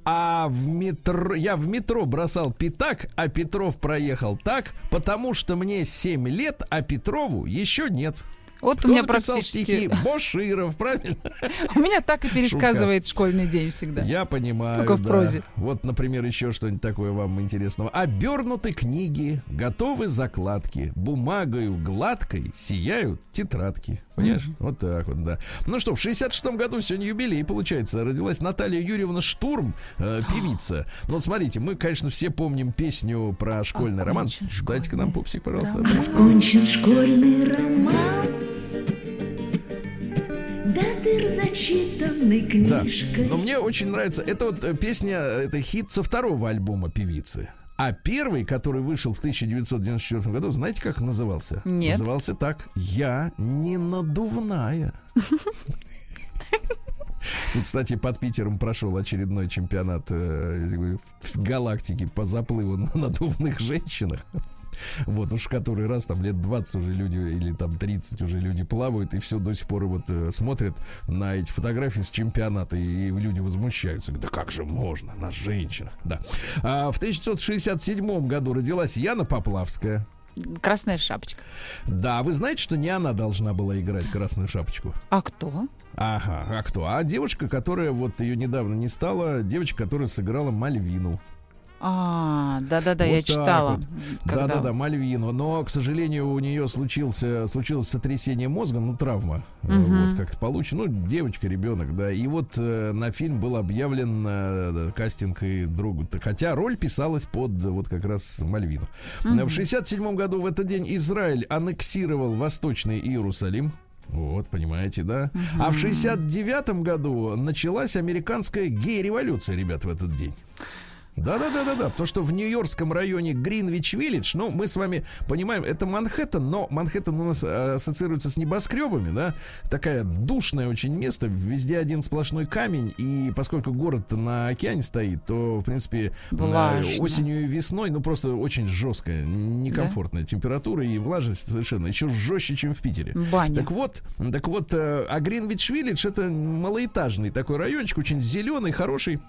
Speaker 2: А в метро я в метро бросал пятак, а Петров проехал так, потому что мне 7 лет, а Петрову еще нет.
Speaker 3: Вот
Speaker 2: Кто
Speaker 3: у меня
Speaker 2: написал
Speaker 3: практически...
Speaker 2: стихи? Боширов, правильно?
Speaker 3: У меня так и пересказывает школьный день всегда.
Speaker 2: Я понимаю.
Speaker 3: Только в
Speaker 2: да.
Speaker 3: прозе.
Speaker 2: Вот, например, еще что-нибудь такое вам интересного. Обернуты книги, готовы закладки, бумагою гладкой сияют тетрадки. Понимаешь? Вот так вот, да. Ну что, в 66-м году сегодня юбилей, получается, родилась Наталья Юрьевна Штурм, э, певица. Ну, вот смотрите, мы, конечно, все помним песню про школьный роман.
Speaker 3: Окончен
Speaker 2: Дайте-ка нам пупсик, пожалуйста.
Speaker 5: Окончен школьный роман Да ты зачитанной
Speaker 2: Да.
Speaker 5: книжкой
Speaker 2: Но мне очень нравится. Это вот э, песня, э, это хит со второго альбома певицы. А первый, который вышел в 1994 году, знаете, как назывался?
Speaker 3: Нет.
Speaker 2: Назывался так «Я не надувная». Тут, кстати, под Питером прошел очередной чемпионат э, в галактике по заплыву на надувных женщинах. Вот уж который раз там лет 20 уже люди или там 30 уже люди плавают и все до сих пор вот э, смотрят на эти фотографии с чемпионата и, люди возмущаются. Да как же можно на женщинах? Да. А в 1967 году родилась Яна Поплавская.
Speaker 3: Красная шапочка.
Speaker 2: Да, вы знаете, что не она должна была играть красную шапочку?
Speaker 3: А кто?
Speaker 2: Ага, а кто? А девушка, которая вот ее недавно не стала, девочка, которая сыграла Мальвину.
Speaker 3: А, да-да-да,
Speaker 2: Вот
Speaker 3: я читала.
Speaker 2: вот. Да-да-да, Мальвину. Но, к сожалению, у нее случился, случилось сотрясение мозга, ну, травма.
Speaker 3: Мгм.
Speaker 2: Вот как-то получено. Ну, девочка, ребенок, да. И вот э, на фильм был объявлен э, кастинг и другу. Хотя роль писалась под вот как раз Мальвину. В 67 году в этот день Израиль аннексировал Восточный Иерусалим. Вот, понимаете, да? А в 69 году началась американская гей-революция, ребят, в этот день. Да-да-да-да-да, потому что в Нью-Йоркском районе Гринвич-Виллидж, ну, мы с вами понимаем, это Манхэттен, но Манхэттен у нас э, ассоциируется с небоскребами, да, такая душное очень место, везде один сплошной камень, и поскольку город на океане стоит, то, в принципе, э,
Speaker 3: Влажно.
Speaker 2: осенью и весной, ну, просто очень жесткая, некомфортная температура и влажность совершенно, еще жестче, чем в Питере.
Speaker 3: Баня.
Speaker 2: Так вот, так вот, э, а Гринвич-Виллидж это малоэтажный такой райончик, очень зеленый, хороший.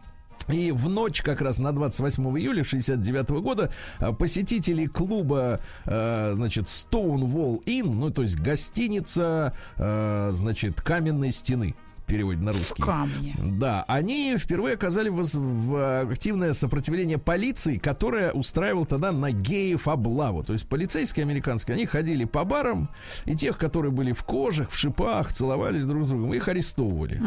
Speaker 2: И в ночь как раз на 28 июля 69 года а, посетители клуба, э, значит, Stonewall Inn, ну, то есть гостиница, э, значит, каменной стены переводе на
Speaker 3: В
Speaker 2: русский.
Speaker 3: камне.
Speaker 2: Да, они впервые оказали воз- в активное сопротивление полиции, которая устраивала тогда на геев облаву. То есть полицейские американские, они ходили по барам, и тех, которые были в кожах, в шипах, целовались друг с другом, их арестовывали.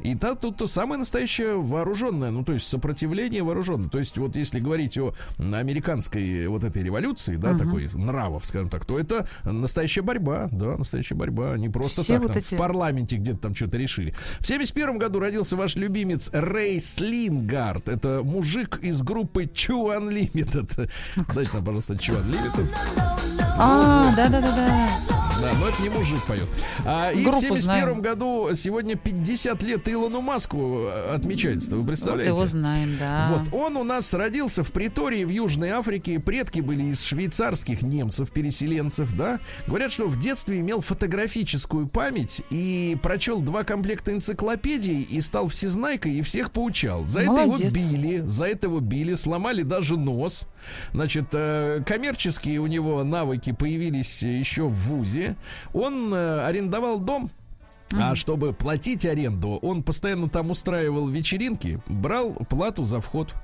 Speaker 2: И та, тут то самое настоящее вооруженное, ну то есть сопротивление вооруженное. То есть вот если говорить о американской вот этой революции, да, такой нравов, скажем так, то это настоящая борьба, да, настоящая борьба, не просто
Speaker 3: Все
Speaker 2: так
Speaker 3: вот
Speaker 2: там,
Speaker 3: эти-
Speaker 2: в парламенте где-то там что-то решили. В 71 году родился ваш любимец Рэй Слингард. Это мужик из группы Chu Unlimited. Дайте нам, пожалуйста, Chu Unlimited.
Speaker 3: А, да-да-да-да.
Speaker 2: Да, но это не мужик поет. А, и
Speaker 3: Группу
Speaker 2: в 71
Speaker 3: знаем.
Speaker 2: году сегодня 50 лет Илону Маску э, отмечается. Вы
Speaker 3: Вот
Speaker 2: представляете?
Speaker 3: его знаем, да.
Speaker 2: Вот, он у нас родился в Притории в Южной Африке. Предки были из швейцарских немцев, переселенцев, да. Говорят, что в детстве имел фотографическую память и прочел два комплекта энциклопедий и стал всезнайкой и всех поучал. За это его
Speaker 3: Молодец.
Speaker 2: били, за это его били, сломали даже нос. Значит, э, коммерческие у него навыки появились еще в ВУЗе. Он э, арендовал дом а чтобы платить аренду, он постоянно там устраивал вечеринки, брал плату за вход.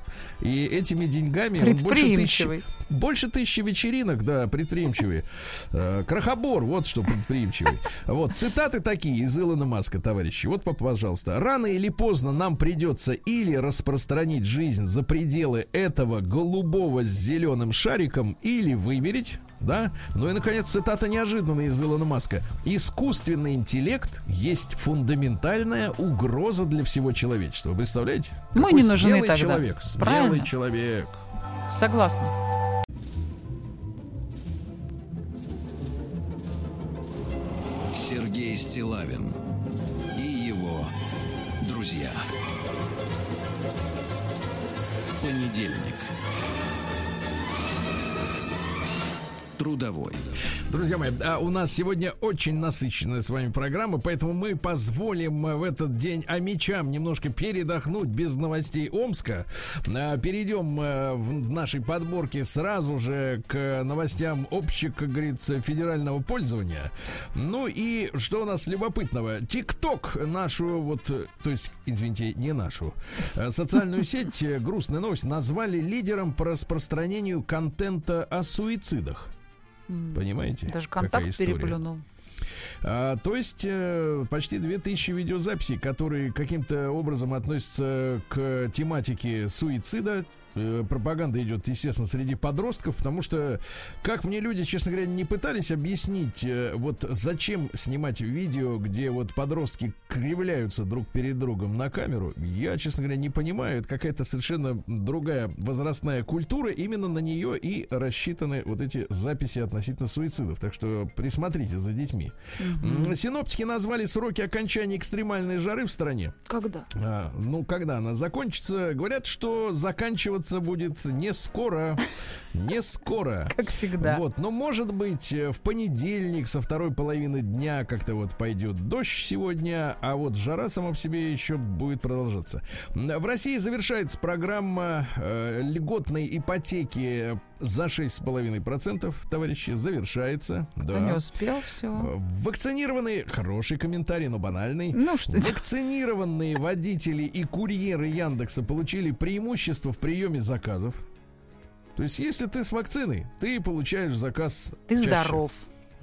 Speaker 2: И этими деньгами он больше тысячи, больше тысячи вечеринок, да, предприимчивый. Э, Крохобор, вот что предприимчивый. Вот, цитаты такие из Илона Маска, товарищи. Вот, пожалуйста. Рано или поздно нам придется или распространить жизнь за пределы этого голубого с зеленым шариком, или вымереть, да? Ну и, наконец, цитата неожиданная из Илона Маска. Искусственный интеллект есть фундаментальная угроза для всего человечества. Вы представляете?
Speaker 3: Мы
Speaker 2: Какой
Speaker 3: не нужны
Speaker 2: смелый
Speaker 3: тогда.
Speaker 2: человек, смелый
Speaker 3: Правильно.
Speaker 2: человек.
Speaker 3: Согласна.
Speaker 1: Сергей Стилавин и его друзья. Понедельник. Трудовой.
Speaker 2: Друзья мои, а у нас сегодня очень насыщенная с вами программа, поэтому мы позволим в этот день амичам немножко передохнуть без новостей Омска. А, Перейдем э, в нашей подборке сразу же к новостям общего, как говорится, федерального пользования. Ну и что у нас любопытного? ТикТок нашу, вот, э, то есть, извините, не нашу, э, социальную сеть, грустная новость, назвали лидером по распространению контента о суицидах. Понимаете?
Speaker 3: Даже контакт переплюнул.
Speaker 2: А, то есть э, почти 2000 видеозаписей, которые каким-то образом относятся к тематике суицида. Э, Пропаганда идет, естественно, среди подростков, потому что, как мне люди, честно говоря, не пытались объяснить, э, вот зачем снимать видео, где вот подростки кривляются друг перед другом на камеру, я, честно говоря, не понимаю. Это какая-то совершенно другая возрастная культура. Именно на нее и рассчитаны вот эти записи относительно суицидов. Так что присмотрите за детьми. Синоптики назвали сроки окончания экстремальной жары в стране.
Speaker 3: Когда?
Speaker 2: А, ну, когда она закончится, говорят, что заканчиваться будет не скоро. Не скоро.
Speaker 3: Как всегда.
Speaker 2: Вот, но может быть э, в понедельник со второй половины дня как-то вот пойдет дождь сегодня, а вот жара сама по себе еще будет продолжаться. В России завершается программа э, льготной ипотеки за 6,5%, товарищи, завершается.
Speaker 3: Кто
Speaker 2: да.
Speaker 3: не успел, все.
Speaker 2: Вакцинированные, хороший комментарий, но банальный.
Speaker 3: Ну, что?
Speaker 2: Вакцинированные водители и курьеры Яндекса получили преимущество в приеме заказов. То есть, если ты с вакциной, ты получаешь заказ.
Speaker 3: Ты
Speaker 2: чаще.
Speaker 3: здоров.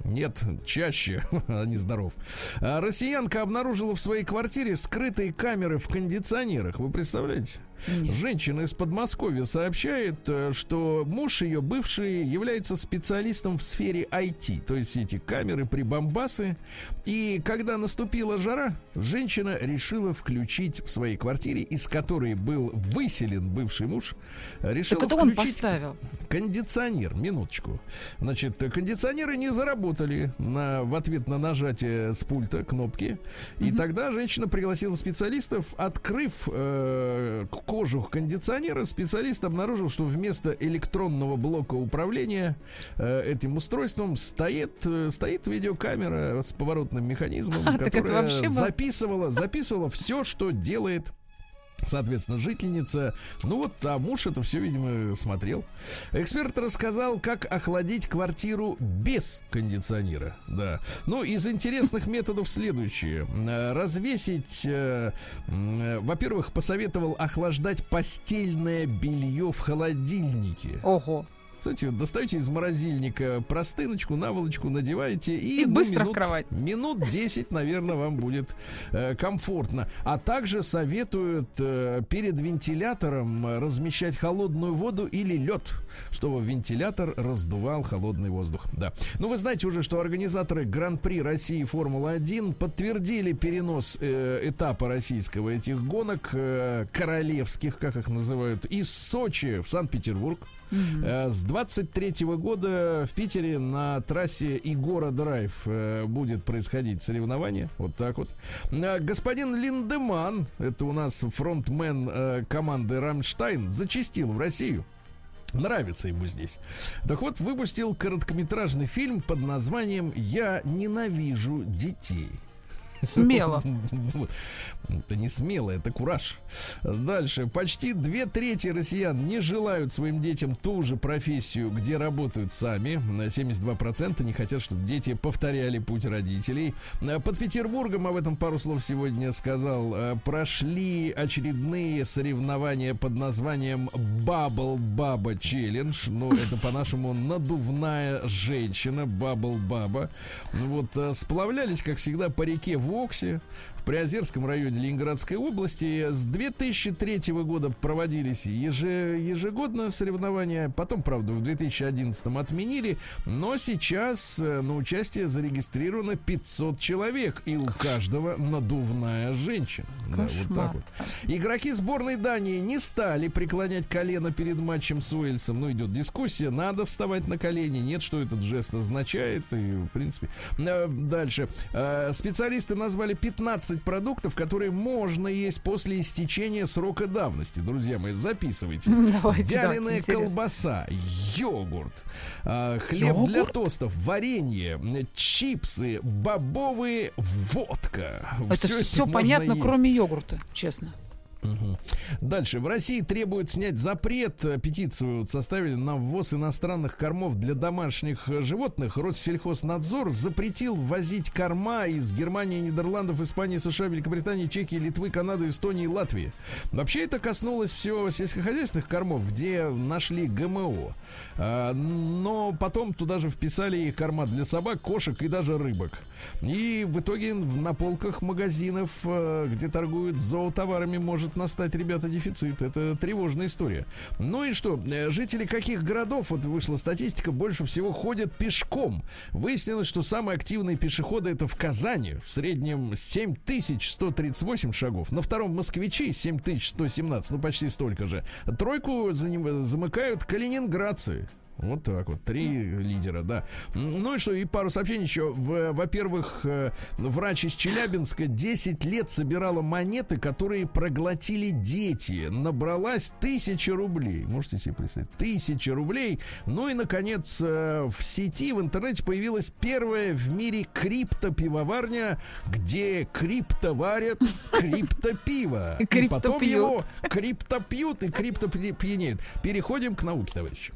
Speaker 2: Нет, чаще, а не здоров. А россиянка обнаружила в своей квартире скрытые камеры в кондиционерах. Вы представляете?
Speaker 3: Нет.
Speaker 2: Женщина из Подмосковья сообщает, э, что муж ее бывший является специалистом в сфере IT, то есть все эти камеры, прибамбасы. И когда наступила жара, женщина решила включить в своей квартире, из которой был выселен бывший муж, решила
Speaker 3: Так это он
Speaker 2: включить
Speaker 3: поставил.
Speaker 2: кондиционер. Минуточку. Значит, кондиционеры не заработали на, в ответ на нажатие с пульта кнопки. И тогда женщина пригласила специалистов, открыв э, кожух кондиционера, специалист обнаружил, что вместо электронного блока управления э, этим устройством стоит, э, стоит видеокамера с поворотным механизмом,
Speaker 3: А,
Speaker 2: которая записывала, записывала все, что делает Соответственно, жительница. Ну вот, а муж это все, видимо, смотрел. Эксперт рассказал, как охладить квартиру без кондиционера. Да. Ну, из интересных методов следующее. Развесить, э, э, во-первых, посоветовал охлаждать постельное белье в холодильнике.
Speaker 3: Ого.
Speaker 2: Кстати, достаете из морозильника простыночку, наволочку, надеваете и,
Speaker 3: И
Speaker 2: ну,
Speaker 3: быстро в
Speaker 2: минут,
Speaker 3: кровать.
Speaker 2: Минут 10, наверное, вам будет э, комфортно. А также советуют э, перед вентилятором э, размещать холодную воду или лед, чтобы вентилятор раздувал холодный воздух. Да. Ну, вы знаете уже, что организаторы Гран-при России Формула-1 подтвердили перенос э, этапа российского этих гонок, э, королевских, как их называют, из Сочи в Санкт-Петербург. Э, С 23 года в Питере на трассе Игора Драйв э, будет происходить соревнование. Вот так вот. Э, Господин Линдеман, это у нас фронтмен команды Рамштайн, зачистил в Россию. Нравится ему здесь. Так вот, выпустил короткометражный фильм под названием «Я ненавижу детей».
Speaker 3: Смело.
Speaker 2: Вот. Это не смело, это кураж. Дальше. Почти две трети россиян не желают своим детям ту же профессию, где работают сами. 72% не хотят, чтобы дети повторяли путь родителей. Под Петербургом, об этом пару слов сегодня сказал, э, прошли очередные соревнования под названием Bubble Baba Challenge. Ну, это по-нашему надувная женщина, Bubble Baba. Вот э, сплавлялись, как всегда, по реке Воксе Приозерском районе Ленинградской области. С 2003 года проводились еже- ежегодно соревнования. Потом, правда, в 2011 отменили. Но сейчас э, на участие зарегистрировано 500 человек. И у каждого надувная женщина. Да, вот
Speaker 3: Кошмар.
Speaker 2: так вот. Игроки сборной Дании не стали преклонять колено перед матчем с Уэльсом. Ну, идет дискуссия, надо вставать на колени. Нет, что этот жест означает. И, в принципе, э, дальше. Э, Специалисты назвали 15 продуктов, которые можно есть после истечения срока давности. Друзья мои, записывайте.
Speaker 3: Давайте,
Speaker 2: Вяленая
Speaker 3: интересно.
Speaker 2: колбаса, йогурт, э, хлеб для тостов, варенье, чипсы, бобовые, водка.
Speaker 3: Это
Speaker 2: Всё
Speaker 3: все
Speaker 2: можно
Speaker 3: понятно,
Speaker 2: есть.
Speaker 3: кроме йогурта, честно.
Speaker 2: Дальше. В России требуют снять запрет. Петицию составили на ввоз иностранных кормов для домашних животных. Россельхознадзор запретил ввозить корма из Германии, Нидерландов, Испании, США, Великобритании, Чехии, Литвы, Канады, Эстонии и Латвии. Вообще это коснулось все сельскохозяйственных кормов, где нашли ГМО. А, Но потом туда же вписали и корма для собак, кошек и даже рыбок. И в итоге на полках магазинов, э, где торгуют зоотоварами, может настать, ребята, дефицит. Это тревожная история. Ну и что? Э, Жители каких городов, вот вышла статистика, больше всего ходят пешком. Выяснилось, что самые активные пешеходы это в Казани. В среднем 7138 шагов. На втором москвичи 7117, ну почти столько же. Тройку заним- замыкают калининградцы. Вот так вот, три лидера, да. Ну и что, и пару сообщений еще. Во-первых, э, врач из Челябинска 10 лет собирала монеты, которые проглотили дети. Набралась тысяча рублей. Можете себе представить? Тысяча рублей. Ну и, наконец, э, в сети, в интернете появилась первая в мире криптопивоварня, где криптоварят криптопиво.
Speaker 3: И
Speaker 2: потом его криптопьют и криптопьянеют. Переходим к науке, товарищи.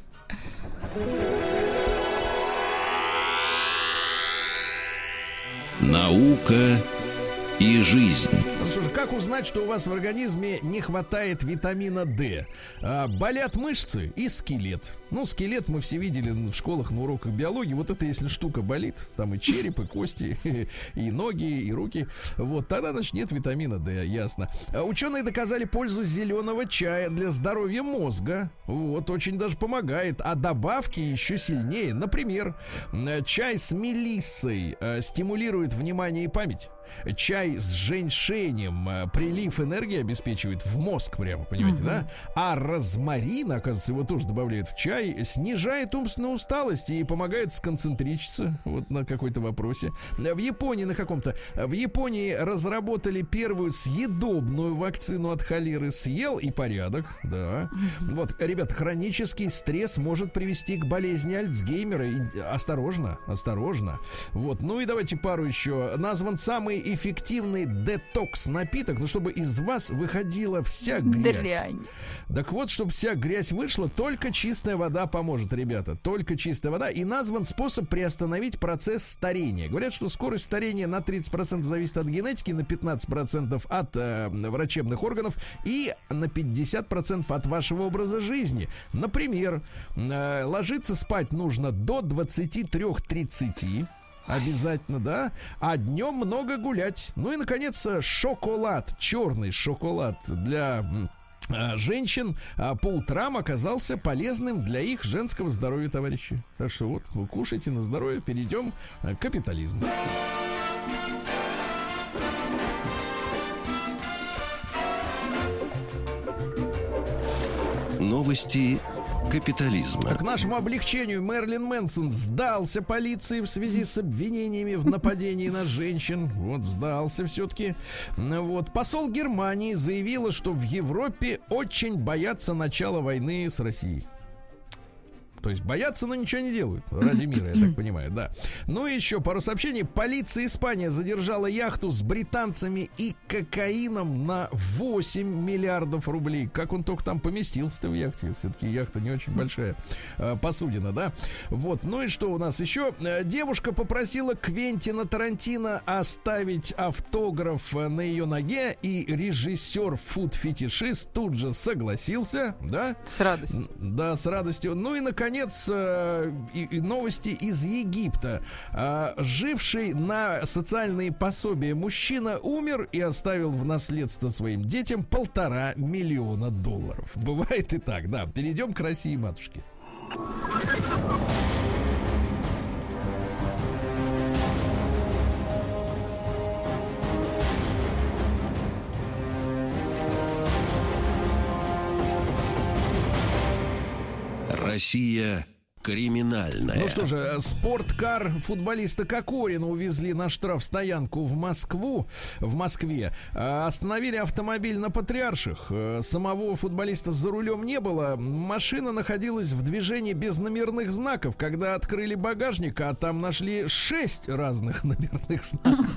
Speaker 1: Наука и жизнь.
Speaker 2: Как узнать, что у вас в организме не хватает витамина D? А, болят мышцы и скелет. Ну, скелет мы все видели в школах на уроках биологии. Вот это если штука болит, там и череп, и кости, и ноги, и руки. Вот, тогда, значит, нет витамина D, ясно. А ученые доказали пользу зеленого чая для здоровья мозга. Вот, очень даже помогает. А добавки еще сильнее. Например, чай с мелиссой э, стимулирует внимание и память. Чай с женьшенем э, прилив энергии обеспечивает в мозг прямо, понимаете, да? А розмарин, оказывается, его тоже добавляют в чай, снижает умственную усталость и помогает сконцентрироваться вот на какой-то вопросе. В Японии на каком-то... В Японии разработали первую съедобную вакцину от холеры. Съел и порядок, да. Вот, ребят, хронический стресс может привести к болезни Альцгеймера. И осторожно, осторожно. Вот, ну и давайте пару еще. Назван самый самый эффективный детокс-напиток, ну, чтобы из вас выходила вся грязь.
Speaker 3: Дрянь.
Speaker 2: Так вот, чтобы вся грязь вышла, только чистая вода поможет, ребята. Только чистая вода. И назван способ приостановить процесс старения. Говорят, что скорость старения на 30% зависит от генетики, на 15% от э, врачебных органов и на 50% от вашего образа жизни. Например, э, ложиться спать нужно до 23.30. Обязательно, да. А днем много гулять. Ну и, наконец, шоколад. Черный шоколад для женщин а, по утрам оказался полезным для их женского здоровья, товарищи. Так что вот, вы кушайте на здоровье, перейдем а, к капитализму.
Speaker 1: Новости капитализма.
Speaker 2: К нашему облегчению Мерлин Мэнсон сдался полиции в связи с обвинениями в нападении на женщин. Вот сдался все-таки. Вот. Посол Германии заявила, что в Европе очень боятся начала войны с Россией. То есть боятся, но ничего не делают. Ради мира, я так понимаю, да. Ну и еще пару сообщений. Полиция Испания задержала яхту с британцами и кокаином на 8 миллиардов рублей. Как он только там поместился-то в яхте? Все-таки яхта не очень большая э, посудина, да? Вот. Ну и что у нас еще? Э, Девушка попросила Квентина Тарантино оставить автограф э, на ее ноге, и режиссер фуд-фетишист тут же согласился, да?
Speaker 3: С радостью.
Speaker 2: Да, с радостью. Ну и, наконец, э, и- и новости из Египта. А, Живший на социальные пособия мужчина умер и оставил в наследство своим детям полтора миллиона долларов. Бывает и так, да. Перейдем к России, матушки.
Speaker 1: Россия криминальная.
Speaker 2: Ну что же, спорткар футболиста Кокорина увезли на штрафстоянку в Москву, в Москве. Э, Остановили автомобиль на Патриарших. Э, Самого футболиста за рулем не было. Машина находилась в движении без номерных знаков. Когда открыли багажник, а там нашли шесть разных номерных знаков.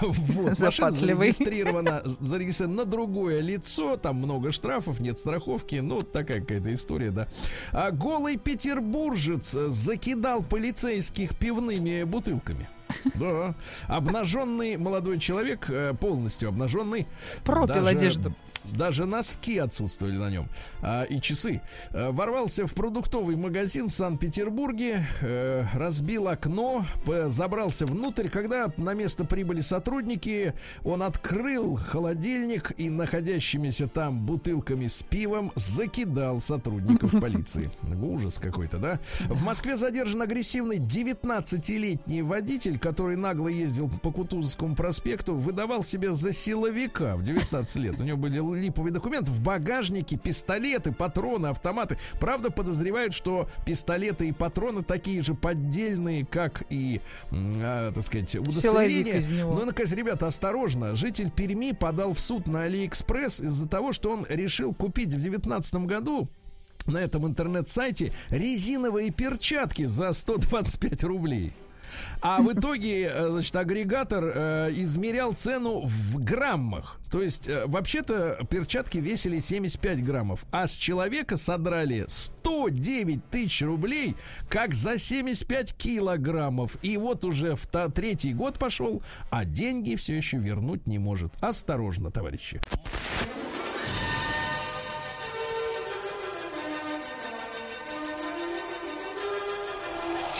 Speaker 2: Вот. Машина зарегистрирована, зарегистрирована на другое лицо. Там много штрафов, нет страховки. Ну, такая какая-то история, да. А голый петербуржец э, закидал полицейских пивными бутылками. Да. Обнаженный молодой человек, э, полностью обнаженный.
Speaker 3: Пропил
Speaker 2: даже-
Speaker 3: одежду.
Speaker 2: Даже носки отсутствовали на нем. А, и часы. Э, ворвался в продуктовый магазин в Санкт-Петербурге, э, разбил окно, забрался внутрь. Когда на место прибыли сотрудники, он открыл холодильник и находящимися там бутылками с пивом закидал сотрудников полиции. Ужас какой-то, да? В Москве задержан агрессивный 19-летний водитель, который нагло ездил по Кутузовскому проспекту, выдавал себя за силовика в 19 лет. У него были липовые документы. В багажнике пистолеты, патроны, автоматы. Правда, подозревают, что пистолеты и патроны такие же поддельные, как и, а, так сказать, удостоверения.
Speaker 3: него.
Speaker 2: Ну, наконец, ребята, осторожно. Житель Перми подал в суд на Алиэкспресс из-за того, что он решил купить в 2019 году на этом интернет-сайте резиновые перчатки за 125 рублей. А в итоге, э, значит, агрегатор э, измерял цену в граммах. То есть, э, вообще-то, перчатки весили 75 граммов, а с человека содрали 109 тысяч рублей, как за 75 килограммов. И вот уже в та- третий год пошел, а деньги все еще вернуть не может. Осторожно, товарищи.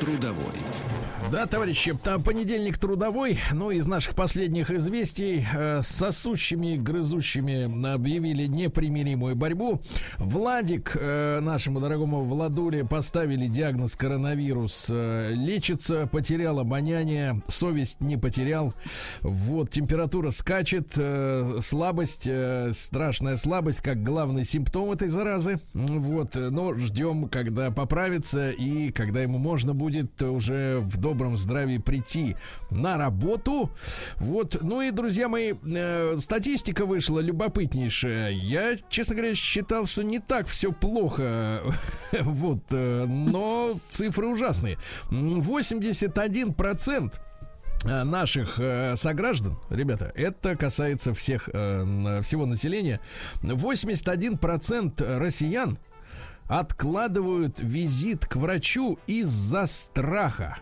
Speaker 1: Трудовой.
Speaker 2: Да, товарищи, там понедельник трудовой. Ну, из наших последних известий э, сосущими грызущими объявили непримиримую борьбу. Владик, э, нашему дорогому Владуле, поставили диагноз коронавирус. Э, лечится, потерял обоняние, совесть не потерял. Вот, температура скачет, э, слабость, э, страшная слабость, как главный симптом этой заразы. Вот, э, но ждем, когда поправится и когда ему можно будет будет уже в добром здравии прийти на работу. Вот, ну и, друзья мои, э, статистика вышла любопытнейшая. Я, честно говоря, считал, что не так все плохо, вот, э, но цифры ужасные. 81 процент э, наших э, сограждан, ребята, это касается всех э, всего населения. 81% россиян откладывают визит к врачу из-за страха.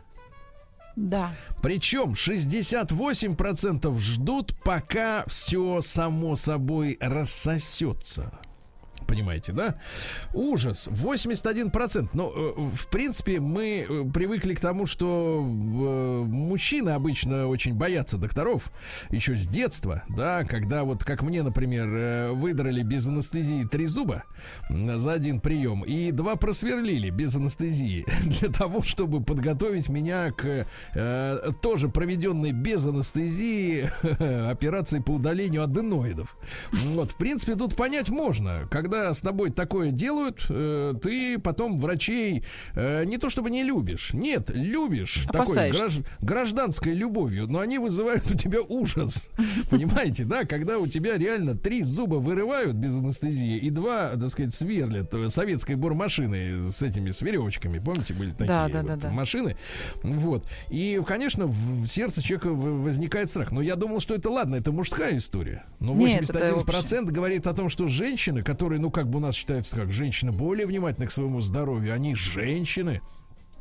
Speaker 3: Да.
Speaker 2: Причем 68% ждут, пока все само собой рассосется. Понимаете, да? Ужас. 81%. Но, э, в принципе, мы э, привыкли к тому, что э, мужчины обычно очень боятся докторов еще с детства, да, когда вот, как мне, например, выдрали без анестезии три зуба за один прием и два просверлили без анестезии для того, чтобы подготовить меня к тоже проведенной без анестезии операции по удалению аденоидов. Вот, в принципе, тут понять можно, когда с тобой такое делают, э, ты потом врачей э, не то чтобы не любишь, нет, любишь такой гражд- гражданской любовью, но они вызывают у тебя ужас. Понимаете, да? Когда у тебя реально три зуба вырывают без анестезии и два, так сказать, сверлят э, советской бормашиной с этими, с веревочками. Помните, были такие
Speaker 3: Да, да,
Speaker 2: вот
Speaker 3: да.
Speaker 2: машины? Вот. И, конечно, в сердце человека возникает страх. Но я думал, что это ладно, это мужская история. Но
Speaker 3: Нет, это
Speaker 2: 81% говорит о том, что женщины, которые, ну, как бы у нас считаются как женщины более внимательны к своему здоровью, они женщины.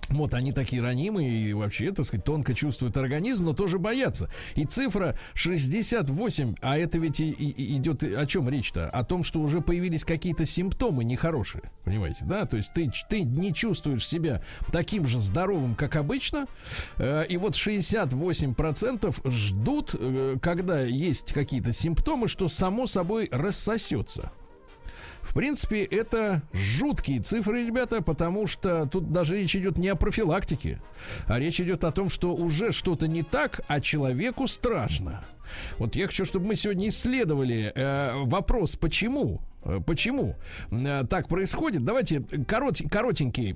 Speaker 2: Вот они такие ранимые и вообще, так сказать, тонко чувствуют организм, но тоже боятся. И цифра 68, а это ведь и, и- идет о чем речь-то? О том, что уже появились какие-то симптомы нехорошие, понимаете, да? То есть ты, ты не чувствуешь себя таким же здоровым, как обычно, э, и вот 68% ждут, э, когда есть какие-то симптомы, что само собой рассосется. В принципе, это жуткие цифры, ребята, потому что тут даже речь идет не о профилактике, а речь идет о том, что уже что-то не так, а человеку страшно. Вот я хочу, чтобы мы сегодня исследовали э, вопрос, почему, э, почему э, так происходит. Давайте корот- коротенький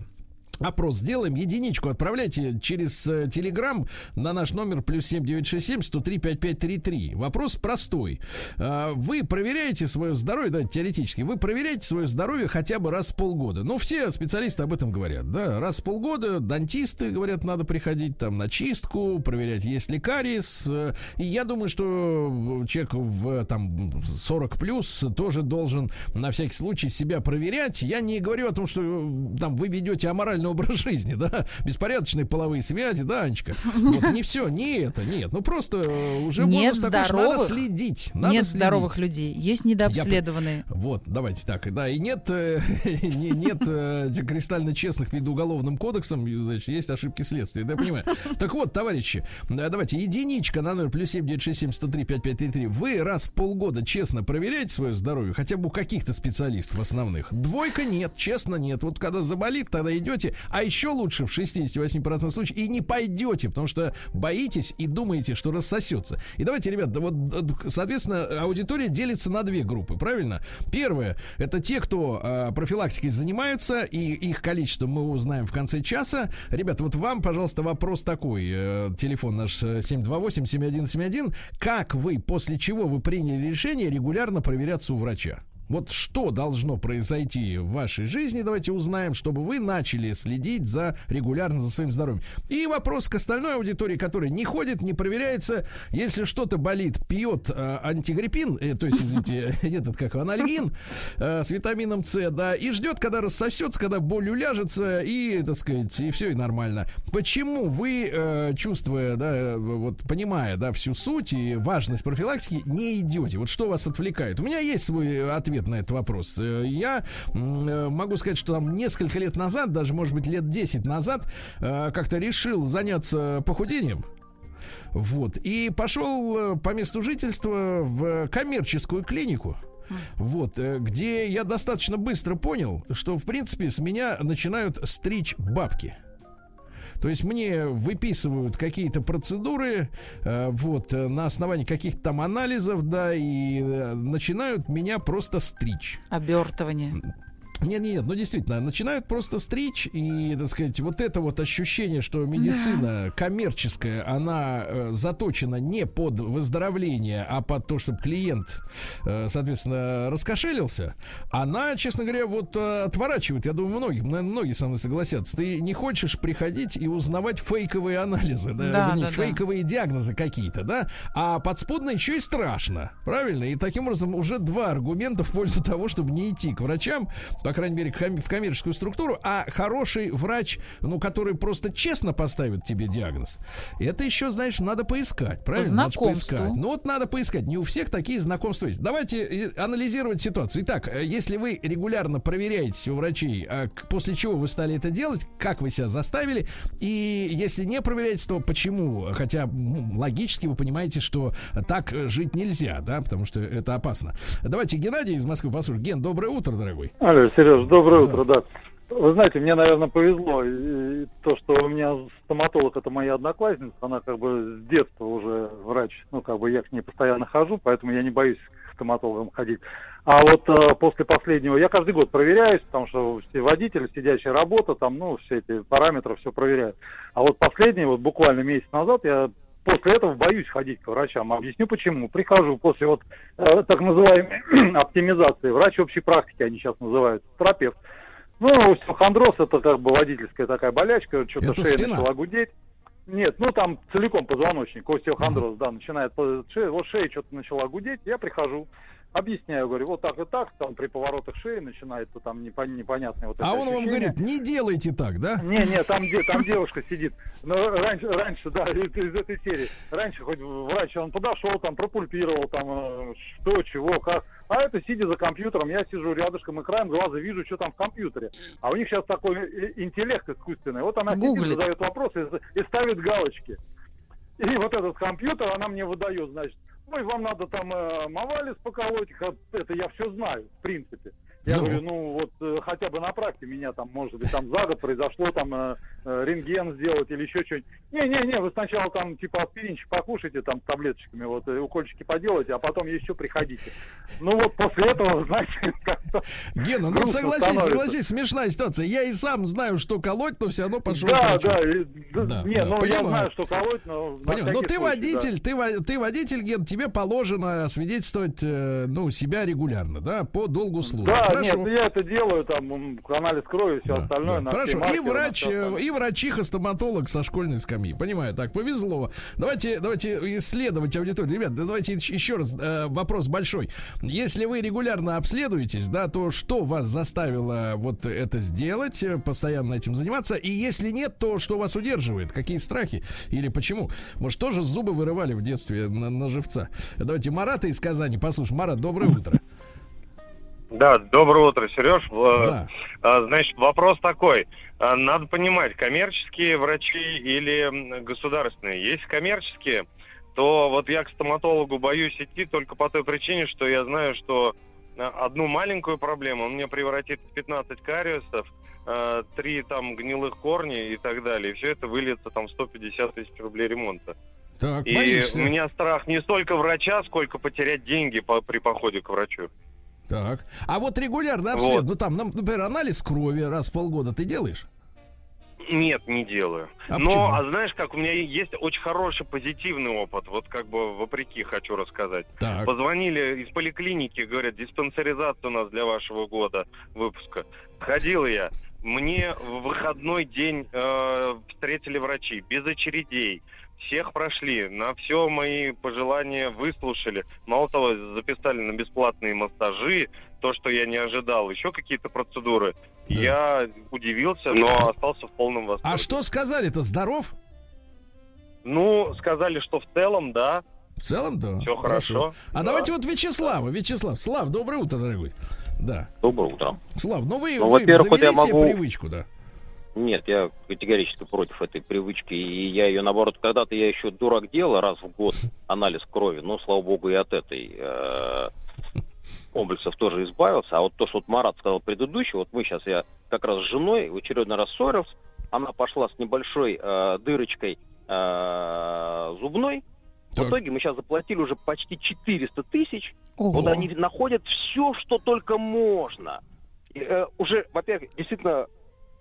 Speaker 2: Опрос сделаем, единичку отправляйте через э, Телеграм на наш номер плюс 7967 103 5533. Вопрос простой. А, Вы проверяете свое здоровье, да, теоретически, вы проверяете свое здоровье хотя бы раз в полгода. Ну, все специалисты об этом говорят, да, раз в полгода дантисты говорят, надо приходить там на чистку, проверять, есть ли кариес. Э, И я думаю, что человек в там 40 плюс тоже должен на всякий случай себя проверять. Я не говорю о том, что э, там вы ведете аморальный образ жизни, да, беспорядочные половые связи, да, Анечка. Вот, не все, не это, нет. Ну просто э, уже
Speaker 3: Нет
Speaker 2: возраст такой, что надо
Speaker 3: здоровых-
Speaker 2: следить. Надо
Speaker 3: Нет
Speaker 2: следить.
Speaker 3: здоровых людей, есть недообследованные.
Speaker 2: Вот, давайте так, да, и нет, э, не- нет э, кристально честных перед уголовным кодексом, значит, есть ошибки следствия, да, я понимаю. Так вот, товарищи, да, давайте, единичка на номер плюс 7967 103 5533. Вы раз в полгода честно проверяете свое здоровье, хотя бы у каких-то специалистов основных. Двойка нет, честно нет. Вот когда заболит, тогда идете, а еще лучше в 68% случаев и не пойдете, потому что боитесь и думаете, что рассосется. И давайте, ребят, да вот, э, соответственно, аудитория делится на две группы, правильно? Первое, это те, кто э, профилактикой занимаются, и их количество мы узнаем в конце часа. Ребят, вот вам, пожалуйста, вопрос такой. Э, телефон наш э, 728-7171. Как вы, после чего вы приняли решение регулярно проверяться у врача? Вот что должно произойти в вашей жизни, давайте узнаем, чтобы вы начали следить за регулярно за своим здоровьем. И вопрос к остальной аудитории, которая не ходит, не проверяется. Если что-то болит, пьет э, антигриппин, э, то есть, извините, этот как анальгин э, с витамином С, да, и ждет, когда рассосется, когда боль уляжется, и, так сказать, и все, и нормально. Почему вы, э, чувствуя, да, вот понимая, да, всю суть и важность профилактики, не идете? Вот что вас отвлекает? У меня есть свой ответ на этот вопрос. Э, Я э, могу сказать, что там несколько лет назад, даже, может быть, лет 10 назад, э, как-то решил заняться похудением. Вот. И пошел по месту жительства в коммерческую клинику. Вот, где я достаточно быстро понял, что, в принципе, с меня начинают стричь бабки. То есть мне выписывают какие-то процедуры, э, вот, э, на основании каких-то там анализов, да, и э, начинают меня просто стричь.
Speaker 3: Обертывание.
Speaker 2: Нет, нет, ну действительно, начинают просто стричь, и, так сказать, вот это вот ощущение, что медицина коммерческая, она э, заточена не под выздоровление, а под то, чтобы клиент, э, соответственно, раскошелился, она, честно говоря, вот э, отворачивает. Я думаю, многие, наверное, многие со мной согласятся. Ты не хочешь приходить и узнавать фейковые анализы, да,
Speaker 3: Да,
Speaker 2: вернее,
Speaker 3: да, да.
Speaker 2: фейковые диагнозы какие-то, да, а подспудно еще и страшно, правильно? И таким образом уже два аргумента в пользу того, чтобы не идти к врачам, по крайней мере, в коммерческую структуру, а хороший врач, ну, который просто честно поставит тебе диагноз, это еще, знаешь, надо поискать, правильно? Надо поискать. Ну, вот надо поискать. Не у всех такие знакомства есть. Давайте э, анализировать ситуацию. Итак, э, если вы регулярно проверяетесь у врачей, а после чего вы стали это делать, как вы себя заставили, и если не проверяете, то почему? Хотя логически вы понимаете, что так жить нельзя, да, потому что это опасно. Давайте Геннадий из Москвы послушаем. Ген, доброе утро, дорогой.
Speaker 6: Алло, Сереж, доброе
Speaker 2: Да.
Speaker 6: утро, да. Вы знаете, мне, наверное, повезло. И то, что у меня стоматолог, это моя одноклассница, она как бы с детства уже врач. Ну, как бы я к ней постоянно хожу, поэтому я не боюсь к стоматологам ходить. А вот э, после последнего, я каждый год проверяюсь, потому что все водители, сидящая работа, там, ну, все эти параметры, все проверяю. А вот последний, вот буквально месяц назад, я после этого боюсь ходить к врачам. Объясню почему. Прихожу после вот э, так называемой оптимизации. Врач общей практики они сейчас называют, терапевт. Ну, остеохондроз это как бы водительская такая болячка, что-то шея
Speaker 2: спина?
Speaker 6: начала гудеть. Нет, ну там целиком позвоночник, остеохондроз, да, начинает по- шея, вот шея что-то начала гудеть, я прихожу, объясняю, говорю, вот так и так, там при поворотах шеи начинается там непон- непонятное вот это
Speaker 2: А он вам
Speaker 6: ощущение.
Speaker 2: говорит, не делайте так, да?
Speaker 6: Не, не, там, де, там девушка сидит. Но раньше, раньше, да, из, из этой серии. Раньше хоть врач, он подошел, там, пропульпировал, там, э, что, чего, как. А это сидя за компьютером, я сижу рядышком и краем глаза вижу, что там в компьютере. А у них сейчас такой э, интеллект искусственный. Вот она
Speaker 3: Гуглит.
Speaker 6: сидит, задает вопросы и, и ставит галочки. И вот этот компьютер она мне выдает, значит, ой, вам надо там э, Мавалис поколоть, это я все знаю, в принципе. Я
Speaker 2: Ну.
Speaker 6: говорю, ну вот э, хотя бы направьте меня там, может быть, там за год произошло там э, э, рентген сделать или еще что-нибудь. Не-не-не, вы сначала там типа аспиринчик покушайте там таблеточками, вот укольчики поделайте, а потом еще приходите. Ну вот после этого, знаете, как-то...
Speaker 2: Гена, ну
Speaker 6: грустно
Speaker 2: согласись,
Speaker 6: становится.
Speaker 2: согласись, смешная ситуация. Я и сам знаю, что колоть, но все равно пошел
Speaker 6: Да, да, и- да,
Speaker 2: Да,
Speaker 6: не,
Speaker 2: да,
Speaker 6: ну
Speaker 2: понимаю.
Speaker 6: я знаю, что колоть, но... на
Speaker 2: Понял. Но
Speaker 6: всякий
Speaker 2: ты
Speaker 6: случай, да.
Speaker 2: водитель, ты, во- ты водитель, Ген, тебе положено свидетельствовать, ну, себя регулярно, да, по долгу службы.
Speaker 6: Да,
Speaker 2: Хорошо.
Speaker 6: нет, я это делаю, там, анализ крови, все
Speaker 2: Да,
Speaker 6: остальное.
Speaker 2: да. Хорошо, и
Speaker 6: маркеры,
Speaker 2: врач, э, и врачиха, стоматолог со школьной скамьи. Понимаю, так, повезло. Давайте, давайте исследовать аудиторию. Ребят, да давайте еще- раз э, вопрос большой. Если вы регулярно обследуетесь, да, то что вас заставило вот это сделать, э, постоянно этим заниматься? И если нет, то что вас удерживает? Какие страхи? Или почему? Может, тоже зубы вырывали в детстве на, на живца? Давайте Марата из Казани послушаем. Марат, доброе утро.
Speaker 7: Да, доброе утро, Сереж.
Speaker 2: Да.
Speaker 7: а, Значит, вопрос такой. А, Надо понимать, коммерческие врачи или государственные. Если коммерческие, то вот я к стоматологу боюсь идти только по той причине, что я знаю, что а, одну маленькую проблему он мне превратит в 15 кариесов, три там гнилых корня и так далее. И все это выльется там в 150 тысяч рублей ремонта.
Speaker 2: Так,
Speaker 7: И
Speaker 2: боишься.
Speaker 7: у меня страх не столько врача, сколько потерять деньги по- при походе к врачу.
Speaker 2: Так. А вот регулярно
Speaker 7: Вот.
Speaker 2: обследование, ну там, например, анализ крови раз в полгода ты делаешь?
Speaker 7: Нет, не делаю.
Speaker 2: А
Speaker 7: Но,
Speaker 2: почему?
Speaker 7: а знаешь, как у меня есть очень хороший позитивный опыт, вот как бы вопреки хочу рассказать.
Speaker 2: Так.
Speaker 7: Позвонили из поликлиники, говорят, диспансеризация у нас для вашего года выпуска. Ходил я, мне в выходной день э, встретили врачи, без очередей. Всех прошли, на все мои пожелания выслушали. Мало того, записали на бесплатные массажи, то, что я не ожидал, еще какие-то процедуры.
Speaker 2: Да.
Speaker 7: Я удивился, но остался в полном восторге.
Speaker 2: А что сказали-то? Здоров?
Speaker 7: Ну, сказали, что в целом, да,
Speaker 2: В целом, да.
Speaker 7: все хорошо.
Speaker 2: А
Speaker 7: Да.
Speaker 2: давайте вот Вячеслава. Вячеслав, Слав, доброе утро, дорогой. Да.
Speaker 8: Доброе утро.
Speaker 2: Слав, ну вы,
Speaker 8: Ну,
Speaker 2: вы
Speaker 8: во-первых, вот
Speaker 2: завели
Speaker 8: я
Speaker 2: себе
Speaker 8: могу-
Speaker 2: привычку, да?
Speaker 8: Нет, я категорически против этой привычки. И я ее, наоборот, когда-то я еще дурак делал раз в год анализ крови. Но, слава богу, и от этой э, комплексов тоже избавился. А вот то, что вот Марат сказал предыдущий, вот мы сейчас, я как раз с женой в очередной раз ссорился. Она пошла с небольшой э, дырочкой э, зубной.
Speaker 2: Так.
Speaker 8: В итоге мы сейчас заплатили уже почти 400 тысяч. Вот они находят все, что только можно. э, уже, во-первых, действительно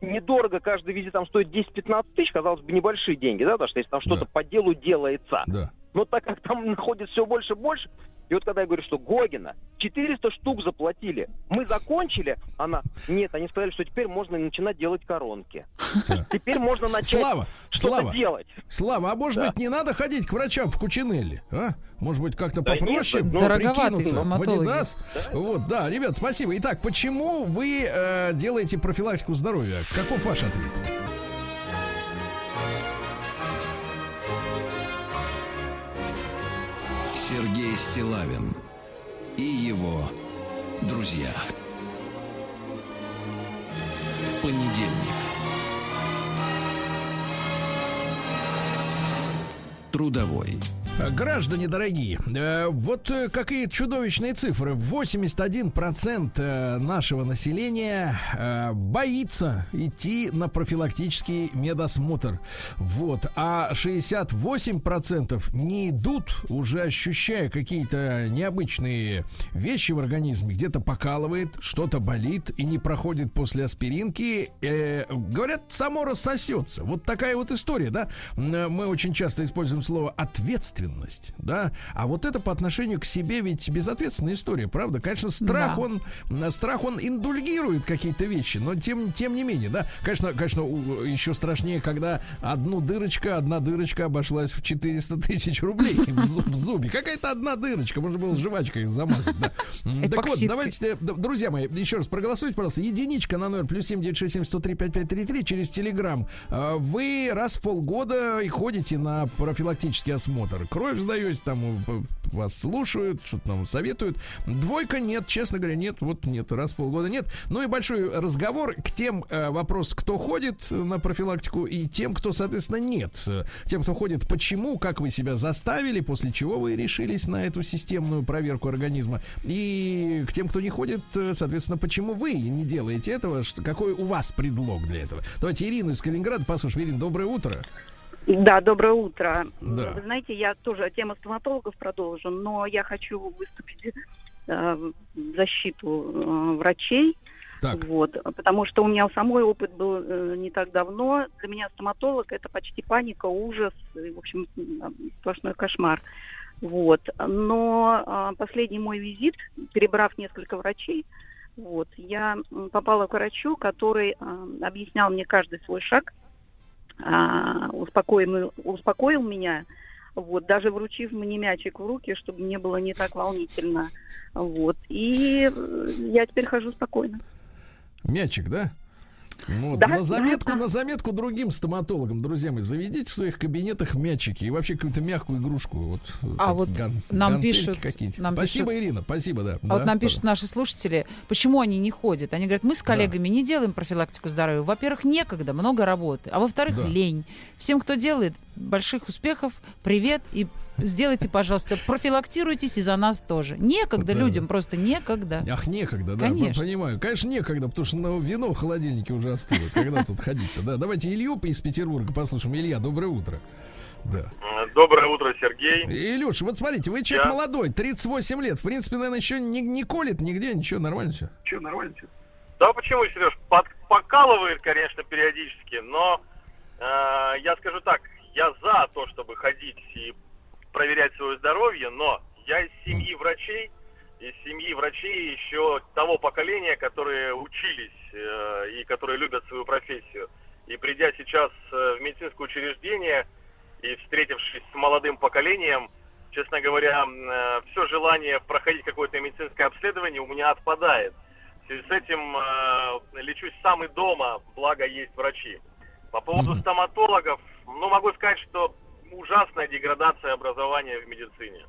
Speaker 8: недорого, каждый визит там стоит 10-15 тысяч, казалось бы, небольшие деньги, да, потому что если там что-то
Speaker 2: Да.
Speaker 8: по делу делается.
Speaker 2: Да.
Speaker 8: Но так как там находится все больше и больше, и вот когда я говорю, что Гогина 400 штук заплатили, мы закончили, она, нет, они сказали, что теперь можно начинать делать коронки.
Speaker 2: Так.
Speaker 8: Теперь можно начать
Speaker 2: Слава, Слава,
Speaker 8: делать.
Speaker 2: Слава, а может
Speaker 8: Да.
Speaker 2: быть не надо ходить к врачам в Кучинелли, а? Может быть как-то
Speaker 8: Да нет,
Speaker 2: попроще
Speaker 8: ну,
Speaker 3: Дороговатые
Speaker 2: прикинуться в
Speaker 3: стоматологи.
Speaker 2: Adidas? Вот, да, ребят, спасибо. Итак, почему вы э, делаете профилактику здоровья? Каков ваш ответ?
Speaker 1: Стилавин и его друзья. Понедельник. Трудовой.
Speaker 2: Граждане дорогие, э, вот э, какие чудовищные цифры. 81% э, нашего населения боится идти на профилактический медосмотр. Вот. А 68% не идут, уже ощущая какие-то необычные вещи в организме. Где-то покалывает, что-то болит и не проходит после аспиринки. Говорят, само рассосется. Вот такая вот история, да? Мы очень часто используем слово ответственность, да? А вот это по отношению к себе ведь безответственная история, правда? Конечно, страх,
Speaker 3: Да.
Speaker 2: он, страх, он индульгирует какие-то вещи, но тем, тем не менее, да? Конечно, конечно, еще страшнее, когда одну дырочка, одна дырочка обошлась в 400 тысяч рублей в, зуб- в зубе. Какая-то одна дырочка, можно было жвачкой замазать, да. Так вот, давайте, д- друзья мои, еще раз проголосуйте, пожалуйста. Единичка на номер плюс семь девять шесть семь сто три пять пять три три через Телеграм. А, Вы раз в полгода и ходите на профилактический осмотр. Кровь сдаете, там вас слушают, что-то нам советуют. Двойка нет, честно говоря, нет. Вот нет, раз в полгода нет. Ну и большой разговор к тем э, вопрос, кто ходит на профилактику и тем, кто, соответственно, нет. Тем, кто ходит, почему, как вы себя заставили, после чего вы решились на эту системную проверку организма. И к тем, кто не ходит, э, соответственно, почему вы не делаете этого, какой у вас предлог для этого. Давайте Ирину из Калининграда послушаем. Ирина, доброе утро.
Speaker 9: Да, доброе утро.
Speaker 2: Да.
Speaker 9: Вы знаете, я тоже тему стоматологов продолжу, но я хочу выступить э, в защиту э, врачей.
Speaker 2: Так.
Speaker 9: Вот, потому что у меня у самой опыт был э, не так давно. Для меня стоматолог это почти паника, ужас, и, в общем, сплошной кошмар. Вот. Но а, последний мой визит, перебрав несколько врачей, вот, я попала к врачу, который а, объяснял мне каждый свой шаг, а, успокоил, успокоил меня, вот, даже вручив мне мячик в руки, чтобы мне было не так волнительно. Вот. И я теперь хожу спокойно.
Speaker 2: Мячик, да? Вот,
Speaker 9: Да,
Speaker 2: на
Speaker 9: да,
Speaker 2: заметку,
Speaker 9: да.
Speaker 2: на заметку другим стоматологам, друзья мои, заведите в своих кабинетах мячики и вообще какую-то мягкую игрушку. Вот,
Speaker 3: А вот
Speaker 2: ган-
Speaker 3: нам пишут- нам
Speaker 2: спасибо,
Speaker 3: пишут-
Speaker 2: Ирина, спасибо, да.
Speaker 3: А
Speaker 2: Да,
Speaker 3: вот нам пишут наши слушатели, почему они не ходят. Они говорят, мы с коллегами не делаем профилактику здоровья. Во-первых, некогда, много работы. А во-вторых,
Speaker 2: Да.
Speaker 3: лень. Всем, кто делает, больших успехов, привет. И сделайте, пожалуйста, профилактируйтесь и за нас тоже. Некогда
Speaker 2: Да.
Speaker 3: людям, просто некогда.
Speaker 2: Ах, некогда, да,
Speaker 3: Конечно.
Speaker 2: понимаю. Конечно, некогда, потому что ну, вино в холодильнике уже остыло. Когда тут ходить-то, да. Давайте Илью из Петербурга послушаем. Илья, доброе утро. Да.
Speaker 10: Доброе утро, Сергей.
Speaker 2: Илюш, вот смотрите, вы человек
Speaker 10: Я-
Speaker 2: молодой, 38 лет. В принципе, наверное, еще не, не колет нигде, ничего, нормально все.
Speaker 10: Че, нормально Да почему, Сереж, под- покалывает, конечно, периодически, но э, я скажу так, я за то, чтобы ходить и проверять свое здоровье, но я из семьи врачей, из семьи врачей еще того поколения, которые учились э, и которые любят свою профессию. И придя сейчас э, в медицинское учреждение и встретившись с молодым поколением, честно говоря, все желание проходить какое-то медицинское обследование у меня отпадает. В связи с этим э, лечусь сам и дома, благо есть врачи. По поводу стоматологов, ну, могу сказать, что ужасная деградация образования в медицине.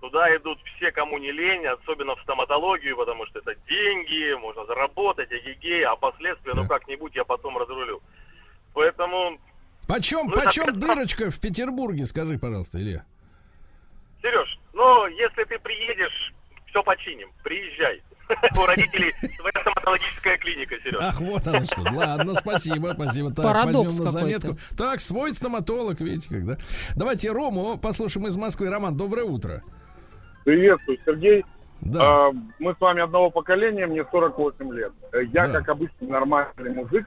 Speaker 10: Туда идут все, кому не лень, особенно в стоматологию, потому что это деньги, можно заработать, эгегей, а последствия, ну, как-нибудь я потом разрулю. Поэтому,
Speaker 2: Почем,
Speaker 10: Ну, это
Speaker 2: почем
Speaker 10: как-
Speaker 2: дырочка в Петербурге, скажи, пожалуйста, Илья.
Speaker 10: Сереж, ну, если ты приедешь, все починим, приезжай. У родителей своя стоматологическая клиника, Сереж.
Speaker 2: Ах, вот оно что. Ладно, спасибо, спасибо. Так,
Speaker 3: Парадокс
Speaker 2: возьмем на заметку. Так, свой стоматолог, видите, когда. Давайте Рому послушаем из Москвы. Роман, доброе утро.
Speaker 11: Приветствую, Сергей.
Speaker 2: Да.
Speaker 11: А, мы с вами одного поколения, мне 48 лет. Я,
Speaker 2: Да.
Speaker 11: как обычный нормальный мужик.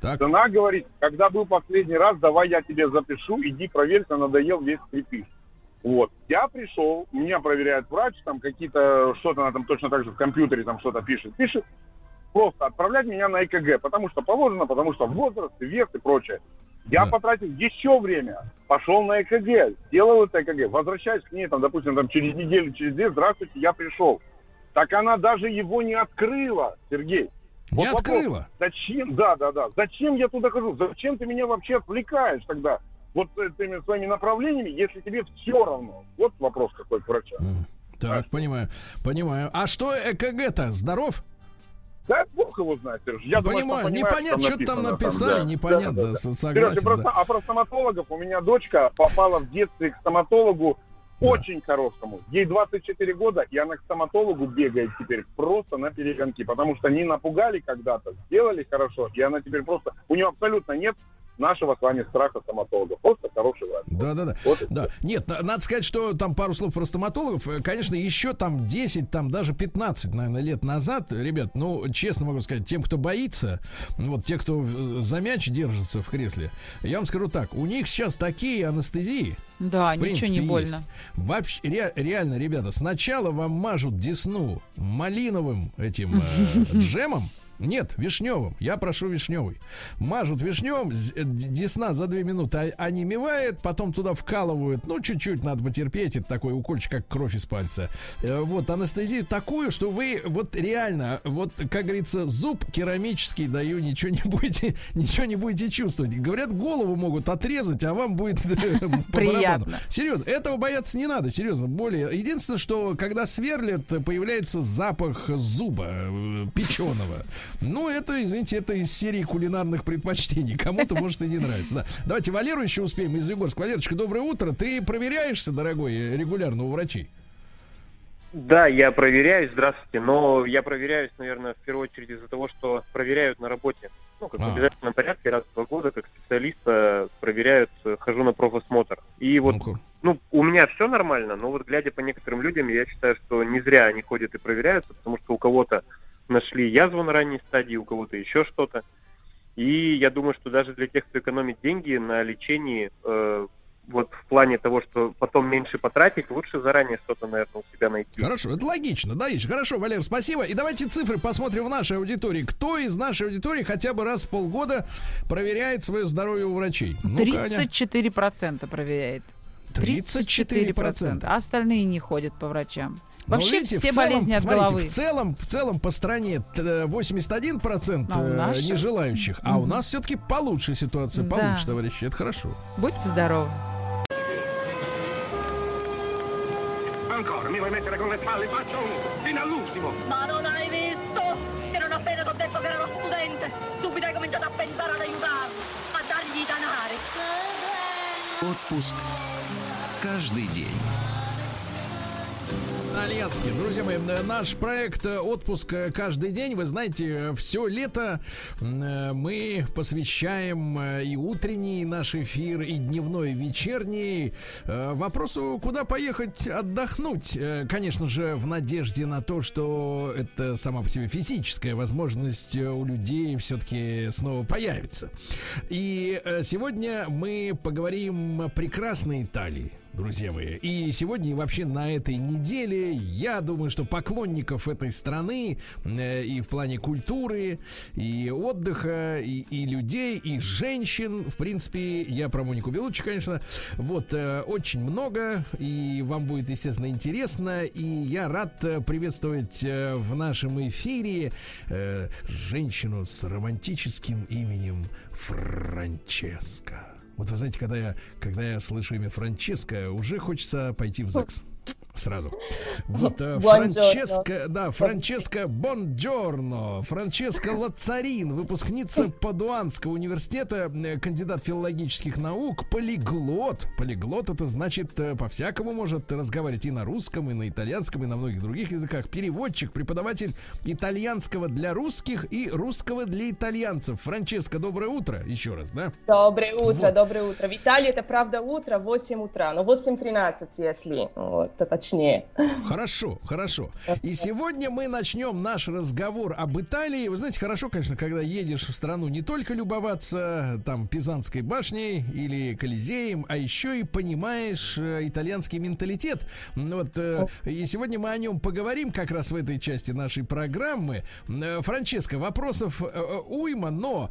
Speaker 2: Так.
Speaker 11: Жена говорит, когда был последний раз, давай я тебе запишу, иди проверь, надоел весь крепыш. Вот. Я пришел, меня проверяет врач, там какие-то, что-то она там точно так же в компьютере там что-то пишет. Пишет, просто отправлять меня на ЭКГ, потому что положено, потому что возраст, вес и прочее. Я
Speaker 2: Да.
Speaker 11: потратил еще время, пошел на ЭКГ, сделал это ЭКГ, возвращаюсь к ней, там, допустим, там, через неделю, через две, здравствуйте, я пришел. Так она даже его не открыла, Сергей.
Speaker 2: Не
Speaker 11: Вот вопрос,
Speaker 2: открыла.
Speaker 11: Зачем? Да, да, да. Зачем я туда хожу? Зачем ты меня вообще отвлекаешь тогда? Вот этими своими направлениями, если тебе все равно. Вот вопрос какой к врачу.
Speaker 2: Так, понимаю, понимаю. А что ЭКГ-то? Здоров?
Speaker 11: Да, бог его знает, Сереж. Я думаю,
Speaker 2: Понимаю,
Speaker 11: что понимаешь,
Speaker 2: непонятно, что там написали,
Speaker 11: да.
Speaker 2: непонятно,
Speaker 11: Да, да, да.
Speaker 2: с-
Speaker 11: Сереж,
Speaker 2: согласен,
Speaker 11: просто-
Speaker 2: да.
Speaker 11: А про стоматологов у меня дочка попала в детстве к стоматологу очень хорошему. Ей 24 года, и она к стоматологу бегает теперь просто на перегонки, потому что не напугали когда-то, сделали хорошо, и она теперь просто... У нее абсолютно нет нашего с вами страха стоматолога. Просто хороший врач.
Speaker 2: Да, да, да.
Speaker 11: Вот
Speaker 2: да. Нет, на- надо сказать, что там пару слов про стоматологов. Э, Конечно, еще там 10, там даже 15, наверное, лет назад, ребят, ну, честно могу сказать, тем, кто боится, вот те, кто за мяч держится в кресле, я вам скажу так, у них сейчас такие анестезии,
Speaker 3: Да,
Speaker 2: в
Speaker 3: ничего
Speaker 2: принципе,
Speaker 3: не
Speaker 2: есть.
Speaker 3: больно.
Speaker 2: Вообще, ре- реально, ребята, сначала вам мажут десну малиновым этим э, джемом. Нет, вишневым. Я прошу вишневый. Мажут вишневым, з- э, десна за две минуты онемевает, потом туда вкалывают, ну, чуть-чуть надо потерпеть, это такой укольчик, как кровь из пальца. Э, Вот, анестезию такую, что вы, вот реально, вот, как говорится, зуб керамический даю, ничего не будете, ничего не будете чувствовать. Говорят, голову могут отрезать, а вам будет э.
Speaker 3: Приятно.
Speaker 2: Серьезно, этого бояться не надо, серьезно. Более. Единственное, что когда сверлят, появляется запах зуба печеного. Ну, это, извините, это из серии кулинарных предпочтений. Кому-то, может, и не нравится. Да. Давайте Валеру еще успеем из Егорска. Валерочка, доброе утро. Ты проверяешься, дорогой, регулярно у врачей?
Speaker 12: Да, я проверяюсь, здравствуйте, но я проверяюсь, наверное, в первую очередь из-за того, что проверяют на работе. Ну, как в
Speaker 2: А.
Speaker 12: обязательном порядке, раз в два года, как специалиста проверяют, э, хожу на профосмотр. И вот,
Speaker 2: Ну-ка.
Speaker 12: ну, у меня все нормально, но вот глядя по некоторым людям, я считаю, что не зря они ходят и проверяются, потому что у кого-то нашли язву на ранней стадии, у кого-то еще что-то. И я думаю, что даже для тех, кто экономит деньги на лечении, э, вот в плане того, что потом меньше потратить, лучше заранее что-то, наверное, у себя найти.
Speaker 2: Хорошо, это логично, да, Ич? Хорошо, Валер, спасибо. И давайте цифры посмотрим в нашей аудитории. Кто из нашей аудитории хотя бы раз в полгода проверяет свое здоровье у врачей? Аня.
Speaker 3: 34% проверяет.
Speaker 2: 34%.
Speaker 3: 34%. А остальные не ходят по врачам.
Speaker 2: Но
Speaker 3: Вообще
Speaker 2: видите,
Speaker 3: все
Speaker 2: целом,
Speaker 3: болезни от
Speaker 2: смотрите,
Speaker 3: головы.
Speaker 2: В целом, в целом по стране э, 81%
Speaker 3: А
Speaker 2: э, нежелающих, а у нас все-таки получше ситуация,
Speaker 3: Да.
Speaker 2: получше, товарищи, это хорошо.
Speaker 3: Будьте здоровы.
Speaker 4: Ancora, mi vuoi mettere con le palle? Faccio un fino all'ultimo.
Speaker 13: Ma non hai visto che non appena ti ho detto che era uno studente, subito hai cominciato a pensare ad aiutarlo, a dargli i danari.
Speaker 1: Отпуск каждый день.
Speaker 2: Альянский. Друзья мои, э, наш проект э, «Отпуск э, каждый день», вы знаете, все лето мы посвящаем и утренний наш эфир, и дневной, и вечерний вопросу, куда поехать отдохнуть. Конечно же, в надежде на то, что это сама по себе физическая возможность у людей все-таки снова появится. И сегодня мы поговорим о прекрасной Италии друзья мои. И сегодня и вообще на этой неделе я думаю, что поклонников этой страны э, и в плане культуры, и отдыха, и, и людей, и женщин, в принципе, я про Монику Белуччи, конечно, вот, э, очень много, и вам будет, естественно, интересно, и я рад э, приветствовать э, в нашем эфире э, женщину с романтическим именем Франческа. Вот вы знаете, когда я, когда я слышу имя Франческа, уже хочется пойти в ЗАГС. Сразу. Вот э. Франческа, да, Франческа Бонджорно, Франческа Лацарин, выпускница Падуанского университета, э, кандидат филологических наук, полиглот. Полиглот это значит э, по-всякому может разговаривать и на русском, и на итальянском, и на многих других языках. Переводчик, преподаватель итальянского для русских и русского для итальянцев. Франческа, доброе утро еще раз, да?
Speaker 14: Доброе утро,
Speaker 2: Вот.
Speaker 14: доброе утро. В Италии это правда утро, 8 утра, но 8.13, если вот, точнее.
Speaker 2: Хорошо, хорошо. И сегодня мы начнем наш разговор об Италии. Вы знаете, хорошо, конечно, когда едешь в страну не только любоваться там Пизанской башней или Колизеем, а еще и понимаешь э, итальянский менталитет. Ну Вот, э, и сегодня мы о нем поговорим как раз в этой части нашей программы. Э, Франческо, вопросов уйма, но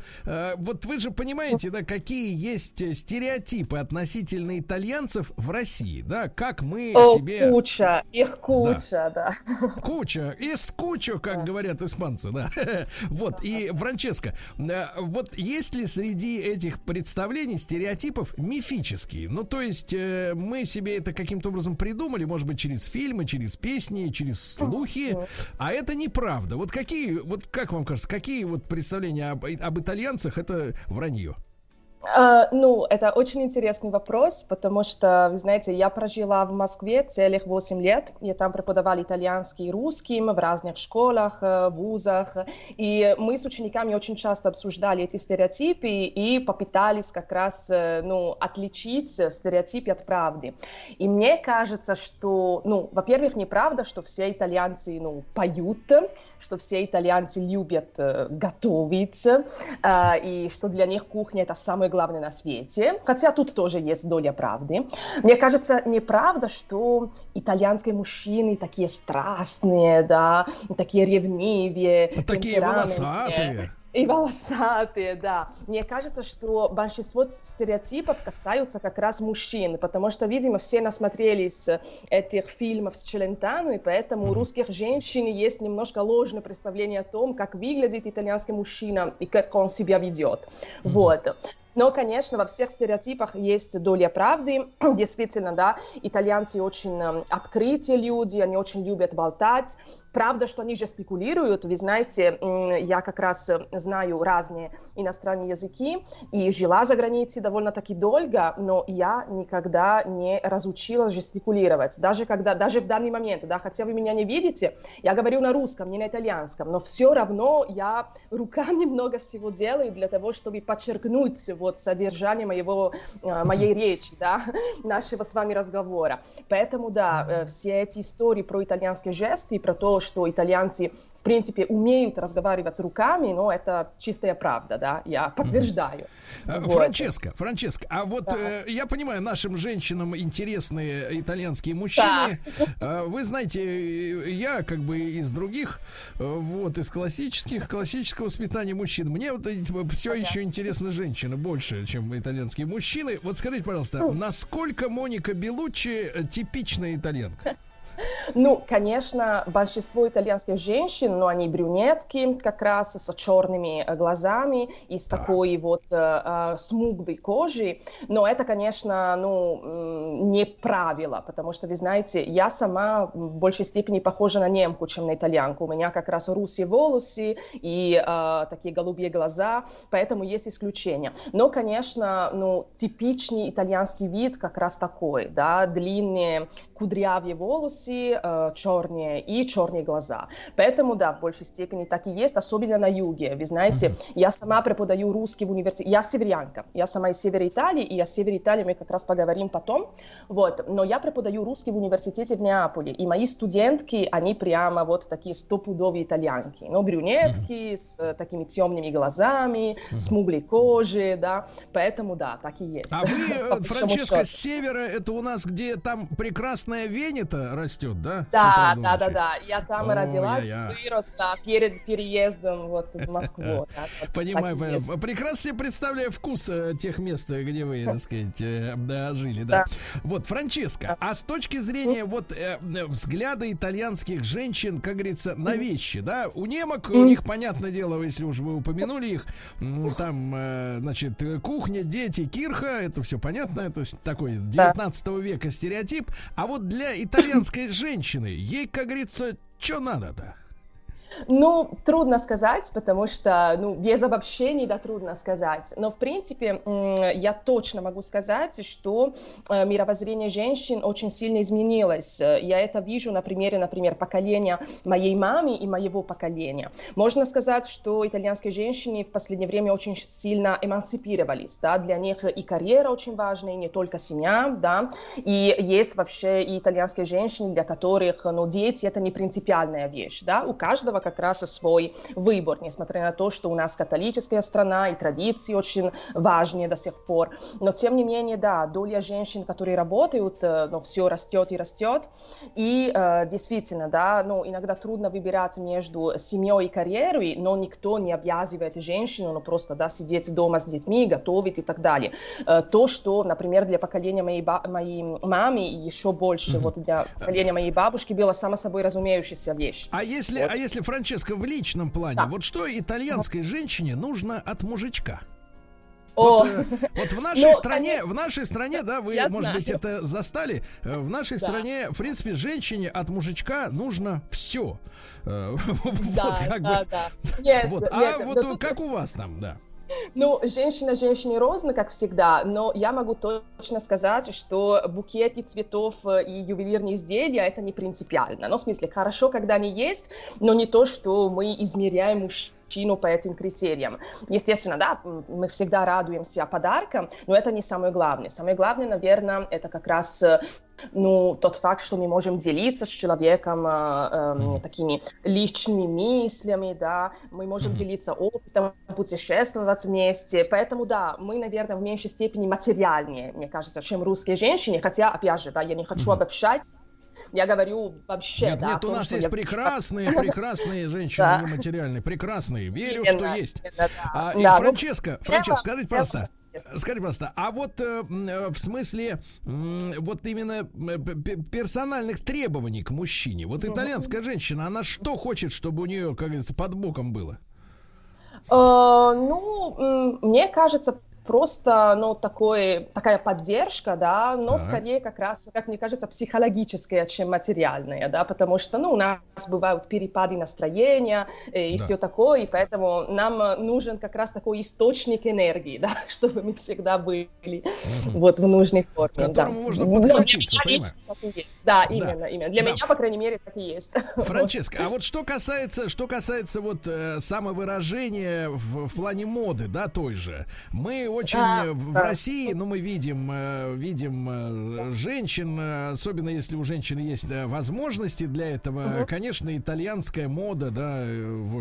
Speaker 2: вот вы же понимаете, да, какие есть стереотипы относительно итальянцев в России, да, как мы
Speaker 14: О,
Speaker 2: себе...
Speaker 14: куча, их куча, да.
Speaker 2: Куча, из кучу, как говорят испанцы, да. Вот, и, Франческо, э, вот есть ли среди этих представлений, стереотипов мифические? Ну, то есть э, мы себе это каким-то образом придумали, может быть, через фильмы, через песни, через слухи, а это неправда. Вот какие, вот как вам кажется, какие вот представления об, об итальянцах это вранье?
Speaker 14: А, ну, это очень интересный вопрос, потому что, вы знаете, я прожила в Москве целых 8 лет. Я там преподавала итальянский и русский в разных школах, э, вузах. И мы с учениками очень часто обсуждали эти стереотипы и попытались как раз, э, ну, отличить стереотипы от правды. И мне кажется, что, ну, во-первых, неправда, что все итальянцы, ну, поют, что все итальянцы любят э, готовить, э, и что для них кухня это самое главное на свете. Хотя тут тоже есть доля правды. Мне кажется, неправда, что итальянские мужчины такие страстные, да, такие ревнивые,
Speaker 2: Такие
Speaker 14: темпераментные.
Speaker 2: волосатые.
Speaker 14: И волосатые, да. Мне кажется, что большинство стереотипов касаются как раз мужчин, потому что, видимо, все насмотрелись этих фильмов с Челентано, и поэтому у русских женщин есть немножко ложное представление о том, как выглядит итальянский мужчина и как он себя ведет. Вот. Но, конечно, во всех стереотипах есть доля правды. Действительно, да, итальянцы очень э, открытые люди, они очень любят болтать. Правда, что они жестикулируют. Вы знаете, я как раз э, знаю разные иностранные языки и жила за границей довольно-таки долго, но я никогда не разучилась жестикулировать. Даже когда, даже в данный момент, да, хотя вы меня не видите, я говорю на русском, не на итальянском, но все равно я руками много всего делаю для того, чтобы подчеркнуть вот содержание моего, э, моей речи, да, нашего с вами разговора. Поэтому, да, э, все эти истории про итальянские жесты, и про то, что итальянцы, в принципе, умеют разговаривать руками, но это чистая правда, да, я подтверждаю.
Speaker 2: А,
Speaker 14: Вот.
Speaker 2: Франческо, Франческо, а вот
Speaker 14: Да.
Speaker 2: э, я понимаю, нашим женщинам интересны итальянские мужчины. А, Вы знаете, я как бы из других, э, вот, из классических, классического воспитания мужчин. Мне вот все еще интересны женщины больше, чем итальянские мужчины. Вот скажите, пожалуйста, насколько Моника Белуччи э, типичная итальянка?
Speaker 14: Ну, конечно, большинство итальянских женщин, но они брюнетки как раз с черными э, глазами и с такой вот э, э, смуглой кожей. Но это, конечно, ну, не правило, потому что, вы знаете, я сама в большей степени похожа на немку, чем на итальянку. У меня как раз русые волосы и э, такие голубые глаза, поэтому есть исключения. Но, конечно, ну, типичный итальянский вид как раз такой, да, длинные кудрявые волосы, э, черные и черные глаза. Поэтому, да, в большей степени так и есть, особенно на юге. Вы знаете, я сама преподаю русский в университете. Я северянка. Я сама из севера Италии, и о севере Италии мы как раз поговорим потом. Вот. Но я преподаю русский в университете в Неаполе. И мои студентки, они прямо вот такие стопудовые итальянки. Ну, брюнетки с э, такими темными глазами, смуглой кожей, да. Поэтому, да, так и есть.
Speaker 2: А вы, э, Франческо, с севера, это у нас, где там прекрасная Венета растет, да? С
Speaker 14: Да, да, да,
Speaker 2: ночи?
Speaker 14: да. Я там и
Speaker 2: Ой,
Speaker 14: родилась,
Speaker 2: я- я.
Speaker 14: выросла перед переездом вот в Москву. да, вот
Speaker 2: Понимаю,
Speaker 14: и
Speaker 2: прекрасно себе представляю вкус э, тех мест, э, где вы, так сказать, э, да, жили, да. Вот, Франческо, а с точки зрения вот э, э, взгляда итальянских женщин, как говорится, на вещи, да, у немок, у них, понятное дело, если уж вы упомянули их, там, значит, кухня, дети, кирха, это все понятно, это такой 19 века стереотип, а вот для итальянской женщины, ей, как говорится, что надо-то?
Speaker 14: Ну, трудно сказать, потому что, ну, без обобщений, да, трудно сказать. Но, в принципе, я точно могу сказать, что э, мировоззрение женщин очень сильно изменилось. Э, Я это вижу на примере, например, поколения моей мамы и моего поколения. Можно сказать, что итальянские женщины в последнее время очень сильно эмансипировались, да, для них и карьера очень важна, и не только семья, да, и есть вообще и итальянские женщины, для которых, ну, дети это не принципиальная вещь, да, у каждого как раз свой выбор, несмотря на то, что у нас католическая страна и традиции очень важные до сих пор, но тем не менее, да, доля женщин, которые работают, э, ну, все растет и растет, и э, действительно, да, ну, иногда трудно выбирать между семьей и карьерой, но никто не обязывает женщину, ну, просто, да, сидеть дома с детьми, готовить и так далее. Э, то, что, например, для поколения моей, ба- моей мамы и еще больше вот для поколения моей бабушки было само собой разумеющаяся вещь.
Speaker 2: А если, а если, Франческо, в личном плане, вот что итальянской женщине нужно от мужичка?
Speaker 14: О,
Speaker 2: Вот, э, вот в нашей
Speaker 14: Ну,
Speaker 2: стране, в нашей стране, да, вы,
Speaker 14: Я
Speaker 2: может
Speaker 14: знаю.
Speaker 2: быть, это застали. э, В нашей
Speaker 14: Да.
Speaker 2: стране, в принципе, женщине от мужичка нужно все.
Speaker 14: Да,
Speaker 2: Вот как
Speaker 14: да,
Speaker 2: бы.
Speaker 14: да. Нет,
Speaker 2: Вот.
Speaker 14: нет,
Speaker 2: А
Speaker 14: но
Speaker 2: вот
Speaker 14: тут-
Speaker 2: как у вас там, да?
Speaker 14: Ну, женщина женщине розна, как всегда, но я могу точно сказать, что букеты цветов э, и ювелирные изделия это не принципиально. Ну, в смысле, хорошо, когда они есть, но не то, что мы измеряем мужчину по этим критериям. Естественно, да, мы всегда радуемся подаркам, но это не самое главное. Самое главное, наверное, это как раз э, ну, тот факт, что мы можем делиться с человеком э, эм, такими личными мыслями, да, мы можем делиться опытом, путешествовать вместе, поэтому, да, мы, наверное, в меньшей степени материальнее, мне кажется, чем русские женщины, хотя, опять же, да, я не хочу обобщать, я говорю вообще,
Speaker 2: Нет,
Speaker 14: да,
Speaker 2: нет, у
Speaker 14: том,
Speaker 2: нас есть
Speaker 14: я-
Speaker 2: прекрасные, прекрасные женщины,
Speaker 14: Да.
Speaker 2: нематериальные, прекрасные. Верю, что есть. А,
Speaker 14: ну,
Speaker 2: Франческо,
Speaker 14: я-
Speaker 2: скажите, пожалуйста, скажите, пожалуйста, а вот э, э, в смысле м, вот именно э, персональных требований к мужчине, вот итальянская женщина, она что хочет, чтобы у нее, как говорится, под боком было?
Speaker 14: Э, ну, мне кажется, просто, ну, такой, такая поддержка, да, но
Speaker 2: Так.
Speaker 14: скорее как раз, как мне кажется, психологическая, чем материальная, да, потому что, ну, у нас бывают перепады настроения э, и
Speaker 2: Да.
Speaker 14: все такое, и поэтому нам э, нужен как раз такой источник энергии, да, чтобы мы всегда были вот в нужной форме,
Speaker 2: К которому
Speaker 14: да.
Speaker 2: можно
Speaker 14: Ну,
Speaker 2: подключиться,
Speaker 14: есть. Да,
Speaker 2: Да.
Speaker 14: именно, именно. Для
Speaker 2: Да.
Speaker 14: меня, по крайней мере, так и есть.
Speaker 2: Франческа, а вот что касается, что касается вот э, самовыражения в, в плане моды, да, той же, мы очень
Speaker 14: Да,
Speaker 2: э, в,
Speaker 14: да.
Speaker 2: России, ну, мы видим, э, видим э, женщин, особенно если у женщины есть э, возможности для этого,
Speaker 14: Мгм.
Speaker 2: конечно, итальянская мода, да,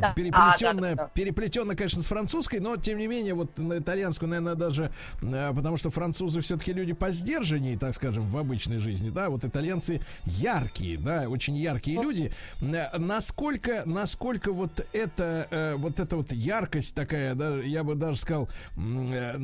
Speaker 14: Да.
Speaker 2: переплетенная,
Speaker 14: А, да, да, да.
Speaker 2: переплетенная, конечно, с французской, но тем не менее, вот на итальянскую, наверное, даже, потому что французы все-таки люди по сдержанней, так скажем, в обычной жизни, да, вот итальянцы яркие, да, очень яркие люди. Насколько, насколько вот это, вот эта вот яркость такая, да, я бы даже сказал,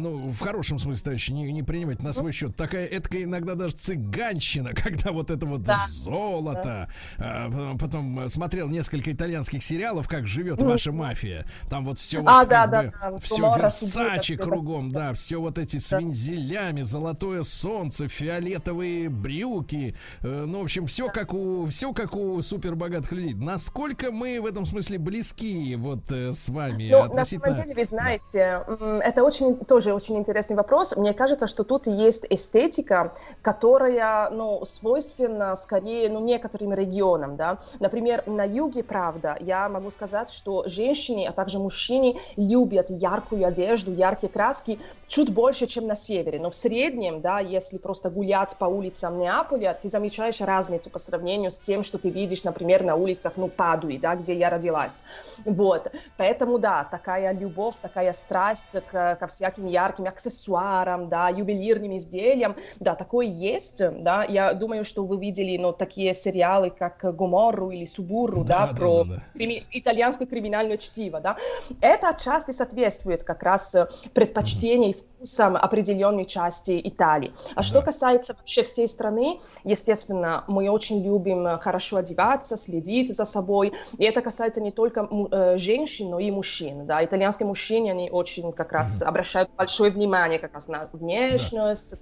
Speaker 2: ну, в хорошем смысле, товарищи, не, не принимать на свой счет, такая, это иногда даже цыганщина, когда вот это вот
Speaker 14: Да.
Speaker 2: золото. Э, потом- Потом э, смотрел несколько итальянских сериалов, как живет ваша мафия. Там вот все
Speaker 14: А,
Speaker 2: вот
Speaker 14: да, да,
Speaker 2: бы,
Speaker 14: да,
Speaker 2: все Версачи кругом, да, все вот эти с вензелями, золотое солнце, фиолетовые брюки, э, ну, в общем, все как у, все как у супербогатых людей. Насколько мы в этом смысле близки вот э, с вами
Speaker 14: Ну, на
Speaker 2: относительно...
Speaker 14: самом деле, вы знаете, это очень, тоже очень интересный вопрос. Мне кажется, что тут есть эстетика, которая, ну, свойственна скорее, ну, некоторым регионам, да. Например, на юге, правда, я могу сказать, что женщины, а также мужчины любят яркую одежду, яркие краски чуть больше, чем на севере. Но в среднем, да, если просто гулять по улицам Неаполя, ты замечаешь разницу по сравнению с тем, что ты видишь, например, на улицах, ну, Падуи, да, где я родилась. Вот. Поэтому, да, такая любовь, такая страсть к, ко всяким ярким аксессуарам, да, ювелирным изделиям, да, такое есть, да. Я думаю, что вы видели, ну, такие сериалы, как Гоморру или Субурру, да,
Speaker 2: Да, да,
Speaker 14: про
Speaker 2: да, да.
Speaker 14: крими- итальянское криминальное чтиво, да. Это отчасти соответствует как раз предпочтениям и вкусам определенной части Италии. А что касается вообще всей страны, естественно, мы очень любим э, хорошо одеваться, следить за собой. И это касается не только э, женщин, но и мужчин. Да. Итальянские мужчины, они очень как раз обращают большое внимание как раз на внешность,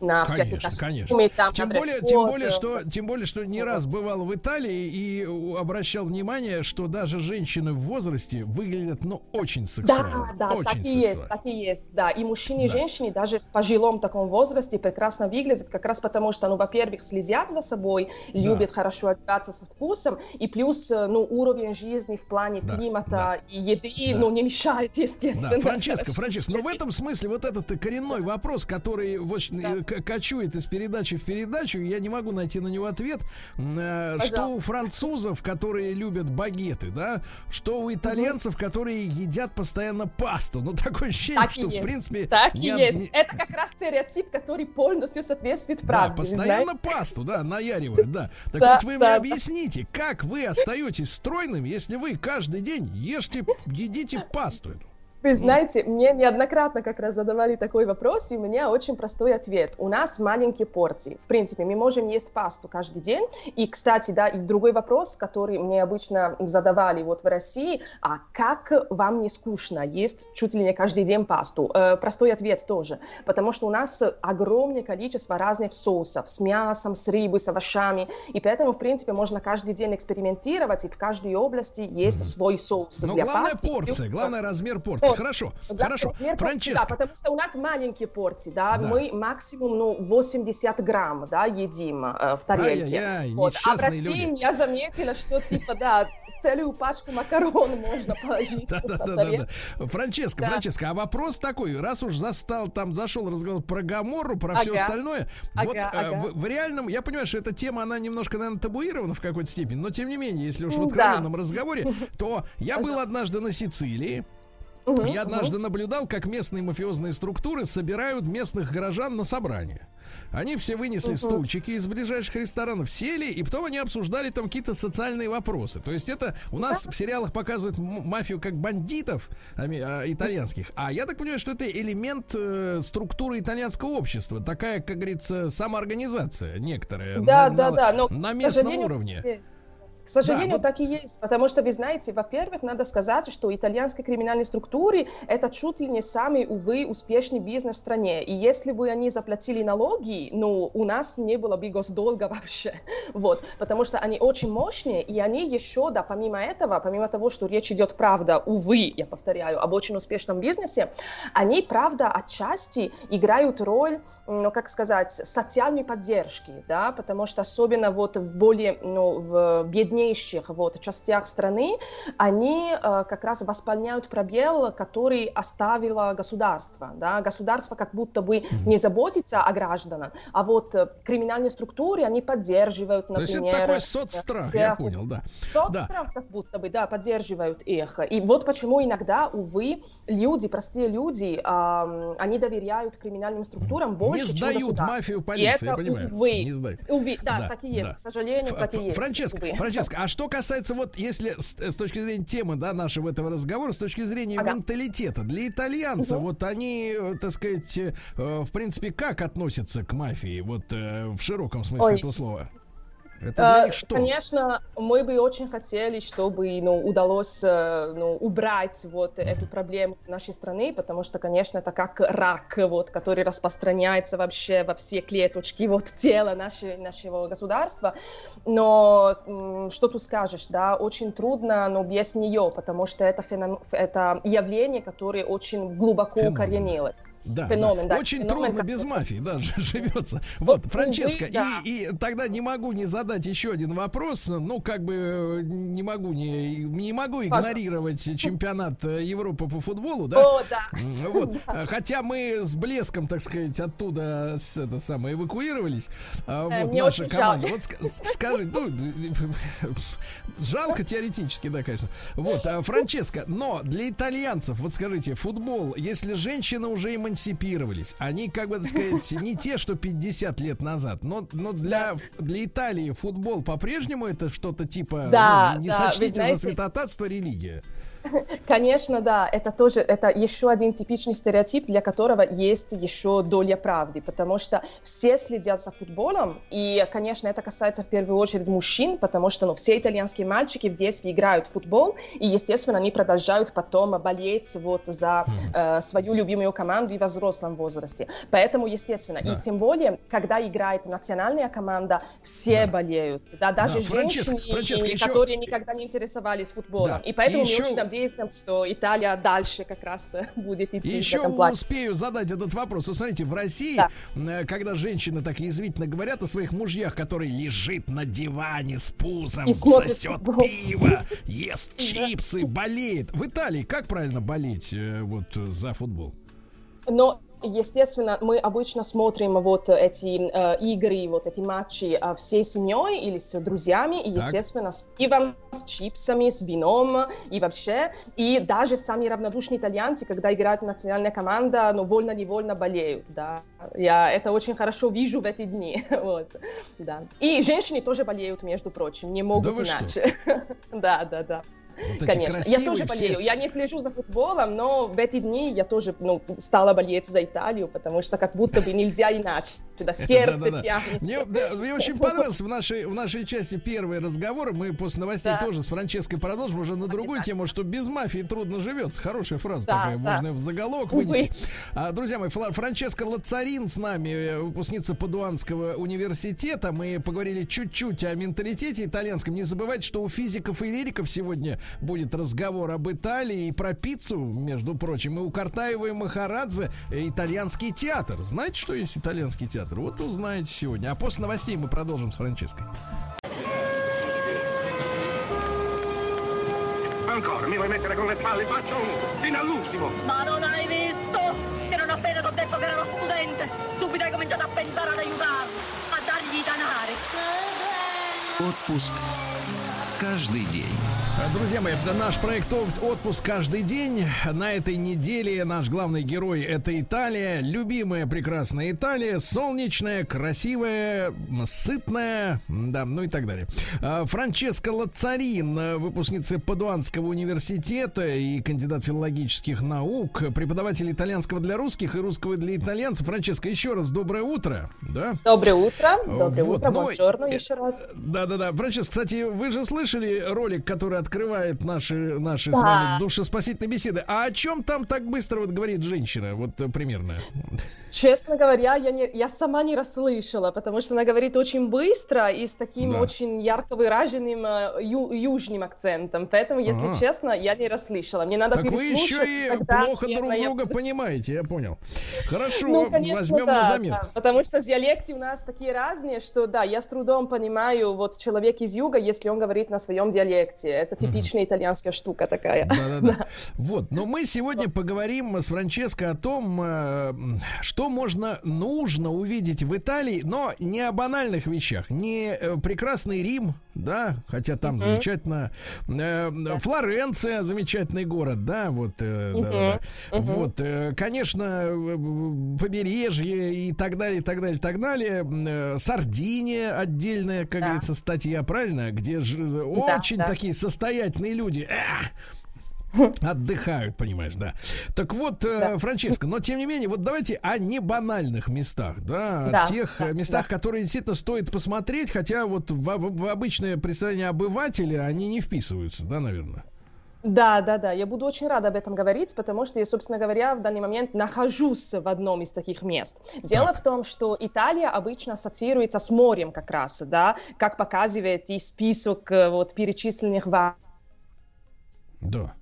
Speaker 14: на
Speaker 2: Конечно, конечно.
Speaker 14: костюмы, там,
Speaker 2: Тем более,
Speaker 14: дресс-код,
Speaker 2: тем более, что, тем более, что не раз бывал в Италии и обращал внимание, что даже женщины в возрасте выглядят, ну, очень сексуально.
Speaker 14: Да, да,
Speaker 2: очень
Speaker 14: так и
Speaker 2: сексуально.
Speaker 14: есть, так и есть, да. И мужчины, и
Speaker 2: Да.
Speaker 14: женщины даже в пожилом таком возрасте прекрасно выглядят, как раз потому что, ну, во-первых, следят за собой, любят хорошо одеваться со вкусом, и плюс, э, ну, уровень жизни в плане
Speaker 2: Да,
Speaker 14: климата и еды,
Speaker 2: да.
Speaker 14: ну, не мешает, естественно.
Speaker 2: Да, Франческо, Франческо, но в этом смысле вот этот коренной вопрос, который вот, э, к- кочует из передачи в передачу, я не могу найти на него ответ, э, что
Speaker 14: Пожалуйста.
Speaker 2: у французов, которые любят багеты, да, что у итальянцев, которые едят постоянно пасту. Ну, такое ощущение,
Speaker 14: Так
Speaker 2: что, в принципе...
Speaker 14: Так и
Speaker 2: од-
Speaker 14: есть. Это как раз стереотип, который полностью соответствует
Speaker 2: Да,
Speaker 14: правде.
Speaker 2: постоянно
Speaker 14: знаете?
Speaker 2: пасту, да, наяривают, да. Так
Speaker 14: Да,
Speaker 2: вот вы мне
Speaker 14: да, да.
Speaker 2: объясните, как вы остаетесь стройным, если вы каждый день ешьте, едите пасту эту?
Speaker 14: Вы знаете, мне неоднократно как раз задавали такой вопрос, и у меня очень простой ответ. У нас маленькие порции. В принципе, мы можем есть пасту каждый день. И, кстати, да, и другой вопрос, который мне обычно задавали вот в России, а как вам не скучно есть чуть ли не каждый день пасту? Э, простой ответ тоже. Потому что у нас огромное количество разных соусов с мясом, с рыбой, с овощами. И поэтому, в принципе, можно каждый день экспериментировать, и в каждой области есть свой соус
Speaker 2: Но
Speaker 14: для
Speaker 2: главная
Speaker 14: пасты.
Speaker 2: порция, главный размер порции.
Speaker 14: Вот.
Speaker 2: Хорошо,
Speaker 14: Да,
Speaker 2: хорошо. Франческо,
Speaker 14: Да, потому что у нас маленькие порции, да,
Speaker 2: Да.
Speaker 14: мы максимум, ну, 80 грамм, да, едим э, в тарелке.
Speaker 2: Ай-яй-яй,
Speaker 14: вот. А в России
Speaker 2: люди.
Speaker 14: я заметила, что, типа, да, целую пачку макарон можно положить
Speaker 2: Да, да,
Speaker 14: на
Speaker 2: да, да, да. Франческо,
Speaker 14: Да.
Speaker 2: Франческо, а вопрос такой, раз уж застал, там зашел разговор про Гамору, про все остальное,
Speaker 14: Ага,
Speaker 2: вот э,
Speaker 14: ага.
Speaker 2: в, в реальном, я понимаю, что эта тема, она немножко, наверное, табуирована в какой-то степени, но тем не менее, если уж в
Speaker 14: Да.
Speaker 2: откровенном разговоре, то я был однажды на Сицилии, Я однажды наблюдал, как местные мафиозные структуры собирают местных горожан на собрание. Они все вынесли
Speaker 14: Мгм.
Speaker 2: стульчики из ближайших ресторанов, сели, и потом они обсуждали там какие-то социальные вопросы. То есть это у нас в сериалах показывают мафию как бандитов ами- а, итальянских, а я так понимаю, что это элемент э, структуры итальянского общества, такая, как говорится, самоорганизация некоторая
Speaker 14: Да,
Speaker 2: на,
Speaker 14: да,
Speaker 2: на-
Speaker 14: да, но,
Speaker 2: на местном уровне.
Speaker 14: есть. К сожалению,
Speaker 2: вот-
Speaker 14: так и есть, потому что, вы знаете, во-первых, надо сказать, что итальянские криминальные структуры – это чуть ли не самый, увы, успешный бизнес в стране. И если бы они заплатили налоги, ну, у нас не было бы госдолга вообще. Вот, потому что они очень мощные, и они еще, да, помимо этого, помимо того, что речь идет, правда, увы, я повторяю, об очень успешном бизнесе, они, правда, отчасти играют роль, ну, как сказать, социальной поддержки, да, потому что особенно вот в более, ну, в беднейших вот частях страны, они э, как раз восполняют пробел, который оставило государство, да, государство как будто бы не заботится о гражданах, а вот э, криминальные структуры, они поддерживают,
Speaker 2: То есть
Speaker 14: например...
Speaker 2: это такой
Speaker 14: э,
Speaker 2: соцстрах, я понял, да. Да.
Speaker 14: Соцстрах как будто бы, да, поддерживают их. И вот почему иногда, увы, люди, простые люди, ам, они доверяют криминальным структурам больше, чем
Speaker 2: сдают
Speaker 14: государству.
Speaker 2: мафию полиции, я понимаю.
Speaker 14: Увы,
Speaker 2: Не сдают.
Speaker 14: увы, да,
Speaker 2: Да,
Speaker 14: так и есть,
Speaker 2: да.
Speaker 14: к сожалению, так и есть.
Speaker 2: Франческо,
Speaker 14: увы.
Speaker 2: Франческо, а что касается вот, если с, с точки зрения темы, да, нашего этого разговора, с точки зрения
Speaker 14: Ага.
Speaker 2: менталитета, для итальянцев,
Speaker 14: Мгм.
Speaker 2: вот они, э, так сказать, э, в принципе, как относятся к мафии, вот э, в широком смысле
Speaker 14: Ой.
Speaker 2: этого слова? Это для
Speaker 14: Э,
Speaker 2: что?
Speaker 14: Конечно, мы бы очень хотели, чтобы ну, удалось э, ну, убрать вот эту проблему нашей страны, потому что, конечно, это как рак, вот, который распространяется вообще во все клеточки вот, тела нашей, нашего государства. Но что тут скажешь, да, очень трудно, но без нее, потому что это, феном- это явление, которое очень глубоко укоренилось.
Speaker 2: Да,
Speaker 14: феномен,
Speaker 2: да.
Speaker 14: да,
Speaker 2: Очень
Speaker 14: феномен,
Speaker 2: трудно без мафии, да, ж- живется. Вот,
Speaker 14: увы,
Speaker 2: Франческо,
Speaker 14: да.
Speaker 2: и, и тогда не могу не задать еще один вопрос. Ну, как бы э, не могу не, не могу игнорировать чемпионат э, Европы по футболу, да?
Speaker 14: О, да.
Speaker 2: Вот. Э, Хотя мы с блеском, так сказать, оттуда с, это самое эвакуировались. а,
Speaker 14: Э,
Speaker 2: Вот
Speaker 14: мне
Speaker 2: наша команда.
Speaker 14: жалко.
Speaker 2: Вот ска- скажи, ну, жалко теоретически, да, конечно. Вот, а, Франческо, но для итальянцев, вот скажите, футбол, если женщины уже эмансипировались, они, как бы так сказать, не те, что 50 лет назад, но, но для, для Италии футбол по-прежнему это что-то типа,
Speaker 14: Да,
Speaker 2: ну, не
Speaker 14: да,
Speaker 2: сочтите
Speaker 14: знаете-
Speaker 2: за святотатство религия.
Speaker 14: Конечно, да, это тоже, это еще один типичный стереотип, для которого есть еще доля правды, потому что все следят за футболом, и, конечно, это касается в первую очередь мужчин, потому что, ну, все итальянские мальчики в детстве играют в футбол, и, естественно, они продолжают потом болеть вот за э, свою любимую команду и во взрослом возрасте. Поэтому, естественно,
Speaker 2: Да.
Speaker 14: и тем более, когда играет национальная команда, все болеют, да, даже
Speaker 2: Да,
Speaker 14: женщины,
Speaker 2: Франческа,
Speaker 14: и
Speaker 2: еще-
Speaker 14: которые никогда не интересовались футболом.
Speaker 2: Да.
Speaker 14: И поэтому
Speaker 2: И
Speaker 14: мы
Speaker 2: еще-
Speaker 14: очень надеемся, что Италия дальше как раз э, будет идти
Speaker 2: Еще успею задать этот вопрос. Вот смотрите, в России,
Speaker 14: Да.
Speaker 2: э, когда женщины так язвительно говорят о своих мужьях, который лежит на диване с пузом,
Speaker 14: И
Speaker 2: сосет
Speaker 14: футбол.
Speaker 2: пиво, ест чипсы, болеет. В Италии как правильно болеть э, вот за футбол?
Speaker 14: Но Естественно, мы обычно смотрим вот эти э, игры, вот эти матчи э, всей семьей или с друзьями, и,
Speaker 2: Так.
Speaker 14: естественно, с пивом, с чипсами, с вином и вообще. И даже сами равнодушные итальянцы, когда играет национальная команда, ну, вольно-невольно болеют, да. Я это очень хорошо вижу в эти дни, вот, да. И женщины тоже болеют, между прочим, не могут
Speaker 2: что?
Speaker 14: иначе. Да, да, да.
Speaker 2: Вот
Speaker 14: Конечно. Я тоже
Speaker 2: все.
Speaker 14: болею. Я не слежу за футболом, но в эти дни я тоже ну, стала болеть за Италию, потому что как будто бы нельзя иначе. Да, сердце
Speaker 2: Да-да-да.
Speaker 14: тянет.
Speaker 2: Мне, да, мне очень понравился в нашей, в нашей части первый разговор. Мы после новостей
Speaker 14: Да.
Speaker 2: тоже с Франческой продолжим уже на другую тему, что без мафии трудно живется. Хорошая фраза
Speaker 14: Да,
Speaker 2: такая,
Speaker 14: да.
Speaker 2: можно в заголовок
Speaker 14: Увы.
Speaker 2: вынести. А, друзья мои, Франческа Лацарин с нами, э, выпускница Падуанского университета. Мы поговорили чуть-чуть о менталитете итальянском. Не забывайте, что у физиков и лириков сегодня будет разговор об Италии и про пиццу, между прочим. И у Картаева и Махарадзе э, итальянский театр. Знаете, что есть итальянский театр? Вот узнаете сегодня. А после новостей мы продолжим с Франческой.
Speaker 11: Ancora, mi vuoi mettere con le spalle? Faccio un fino all'ultimo.
Speaker 13: Ma non hai visto che non appena ti ho detto che era uno studente, subito hai cominciato a pensare ad aiutarlo, a dargli i danari.
Speaker 1: Отпуск каждый день.
Speaker 2: Друзья мои, наш проект «От- «Отпуск каждый день». На этой неделе наш главный герой – это Италия. Любимая, прекрасная Италия. Солнечная, красивая, сытная, да, ну и так далее. А, Франческа Лацарин, выпускница Падуанского университета и кандидат филологических наук, преподаватель итальянского для русских и русского для итальянцев. Франческа, еще раз доброе утро. Да?
Speaker 14: Доброе утро. Доброе
Speaker 2: Вот,
Speaker 14: утро.
Speaker 2: ну, э,
Speaker 14: еще раз.
Speaker 2: Да-да-да. Франчес, кстати, вы же слышали ролик, который открывает наши, наши с
Speaker 14: Да.
Speaker 2: вами душеспасительные беседы. А о чем там так быстро вот говорит женщина? Вот э, примерно.
Speaker 14: Честно говоря, я, не, я сама не расслышала, потому что она говорит очень быстро и с таким
Speaker 2: Да.
Speaker 14: очень ярко выраженным э, ю- южным акцентом. Поэтому, если
Speaker 2: Ага.
Speaker 14: честно, я не расслышала. Мне надо
Speaker 2: Так вы
Speaker 14: переслушать.
Speaker 2: еще и плохо друг
Speaker 14: я
Speaker 2: друга понимаете, я понял. Хорошо,
Speaker 14: Ну, конечно,
Speaker 2: возьмем
Speaker 14: да,
Speaker 2: на заметку.
Speaker 14: да, потому что диалекты у нас такие разные, что да, я с трудом понимаю вот человек из юга, если он говорит на своем диалекте. Это типичная итальянская штука такая.
Speaker 2: Да-да-да. Вот, но мы сегодня поговорим с Франческо о том, э, что можно, нужно увидеть в Италии, но не о банальных вещах, не э, прекрасный Рим, да, хотя там
Speaker 15: Мгм.
Speaker 2: замечательно, э, Флоренция, замечательный город, да, вот, э,
Speaker 15: Мгм.
Speaker 2: да-да-да.
Speaker 15: Мгм.
Speaker 2: вот, э, конечно, э, побережье и так далее, и так далее, и так далее, Э, Сардиния отдельная, как говорится, статья, правильно, где же
Speaker 15: Да,
Speaker 2: очень
Speaker 15: да.
Speaker 2: такие состоятельные люди. Эх, Отдыхают, понимаешь, да. Так вот, э, Франческо, но тем не менее, вот давайте о небанальных местах, да, о
Speaker 14: Да,
Speaker 2: тех
Speaker 14: да,
Speaker 2: э, местах,
Speaker 14: да.
Speaker 2: которые действительно стоит посмотреть, хотя вот в, в- в обычное представление обывателя они не вписываются, да, наверное.
Speaker 14: Да, да, да, я буду очень рада об этом говорить, потому что я, собственно говоря, в данный момент нахожусь в одном из таких мест. Дело в том, что Италия обычно ассоциируется с морем как раз, да, как показывает и список э, вот перечисленных вам
Speaker 2: Да.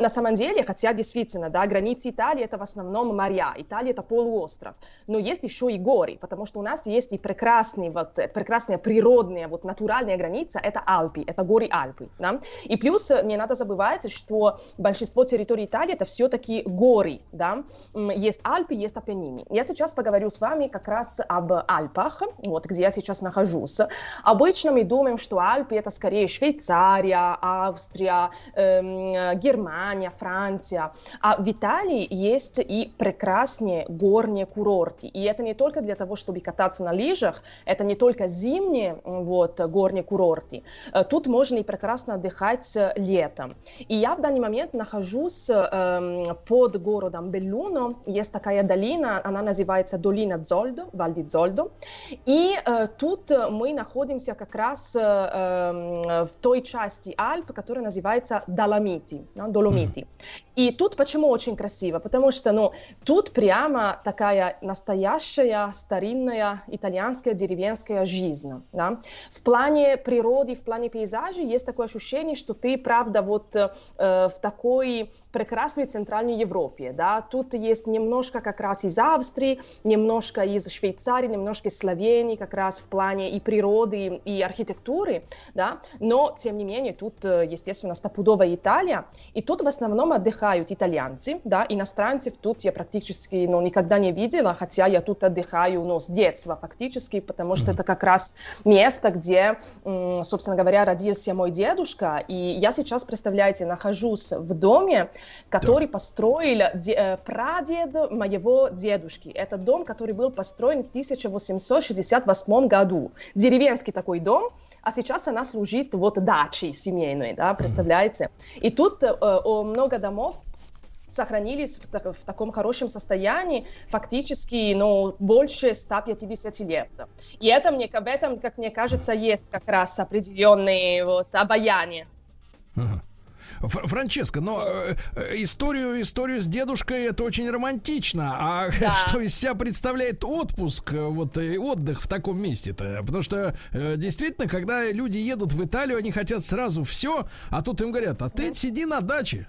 Speaker 14: На самом деле, хотя действительно, да, границы Италии это в основном моря, Италия это полуостров, но есть еще и горы, потому что у нас есть и прекрасные, вот, э, прекрасная природная, вот натуральная граница, это Альпы, это горы Альпы, да, и плюс э, не надо забывать, что большинство территорий Италии это все-таки горы, да, есть Альпы, есть Апеннины. Я сейчас поговорю с вами как раз об Альпах, вот где я сейчас нахожусь. Обычно мы думаем, что Альпы это скорее Швейцария, Австрия, эм, э, Германия, Германия, Франция. А в Италии есть и прекрасные горные курорты. И это не только для того, чтобы кататься на лыжах, это не только зимние вот, горные курорты. Э, Тут можно и прекрасно отдыхать э, летом. И я в данный момент нахожусь эм, под городом Беллуно. Есть такая долина, она называется долина Зольдо, Вальди Зольдо. И э, тут мы находимся как раз э, эм, в той части Альп, которая называется Доломити. да, Доломити. И тут почему очень красиво? Потому что, ну, тут прямо такая настоящая старинная итальянская деревенская жизнь. Да? В плане природы, в плане пейзажа есть такое ощущение, что ты, правда, вот э, в такой прекрасной центральной Европе. Да? Тут есть немножко как раз из Австрии, немножко из Швейцарии, немножко из Словении, как раз в плане и природы, и архитектуры. Да? Но, тем не менее, тут, э, естественно, стопудовая Италия. И тут в основном отдыхают итальянцы, да, иностранцев тут я практически ну, никогда не видела, хотя я тут отдыхаю ну, с детства фактически, потому что это как раз место, где, собственно говоря, родился мой дедушка. И я сейчас, представляете, нахожусь в доме, который построил де- э, прадед моего дедушки. Это дом, который был построен в 1868 году. Деревенский такой дом, а сейчас она служит вот дачей семейной, да, представляете? И тут э, много домов сохранились в, так- в таком хорошем состоянии фактически ну, больше 150 лет. И это мне, в этом, как мне кажется, есть как раз определенные вот, обаяние.
Speaker 2: Ф- Франческо, но э, э, историю, историю с дедушкой это очень романтично. А
Speaker 14: Да.
Speaker 2: что из себя представляет отпуск, э, вот и отдых в таком месте-то? Потому что э, действительно, когда люди едут в Италию, они хотят сразу все, а тут им говорят: а ты сиди на даче.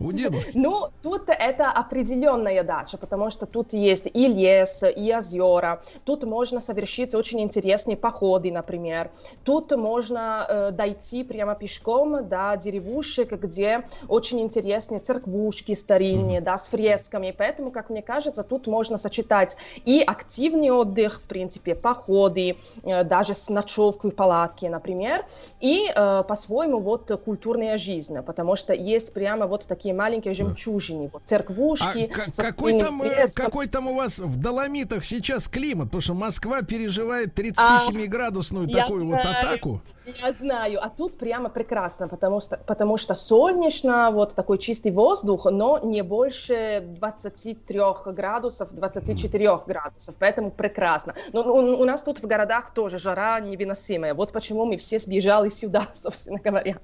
Speaker 2: У дедушки.
Speaker 14: Ну, тут это определенная дача, потому что тут есть и лес, и озера. Тут можно совершить очень интересные походы, например. Тут можно э, дойти прямо пешком до деревушек, где очень интересные церквушки старинные, да, с фресками. Поэтому, как мне кажется, тут можно сочетать и активный отдых, в принципе, походы, э, даже с ночевкой в палатке, например, и э, по-своему вот культурная жизнь, потому что есть прямо вот такие маленькие жемчужины, вот
Speaker 2: А
Speaker 14: церквушки. со
Speaker 2: какой, там, э, какой там у вас в Доломитах сейчас климат? Потому что Москва переживает
Speaker 14: А,
Speaker 2: 37-градусную
Speaker 14: я
Speaker 2: такую вот
Speaker 14: знаю.
Speaker 2: атаку.
Speaker 14: Я знаю, а тут прямо прекрасно, потому что, потому что солнечно, вот такой чистый воздух, но не больше 23 градусов, 24 градусов, поэтому прекрасно. Но у, у нас тут в городах тоже жара невыносимая, вот почему мы все сбежали сюда, собственно говоря.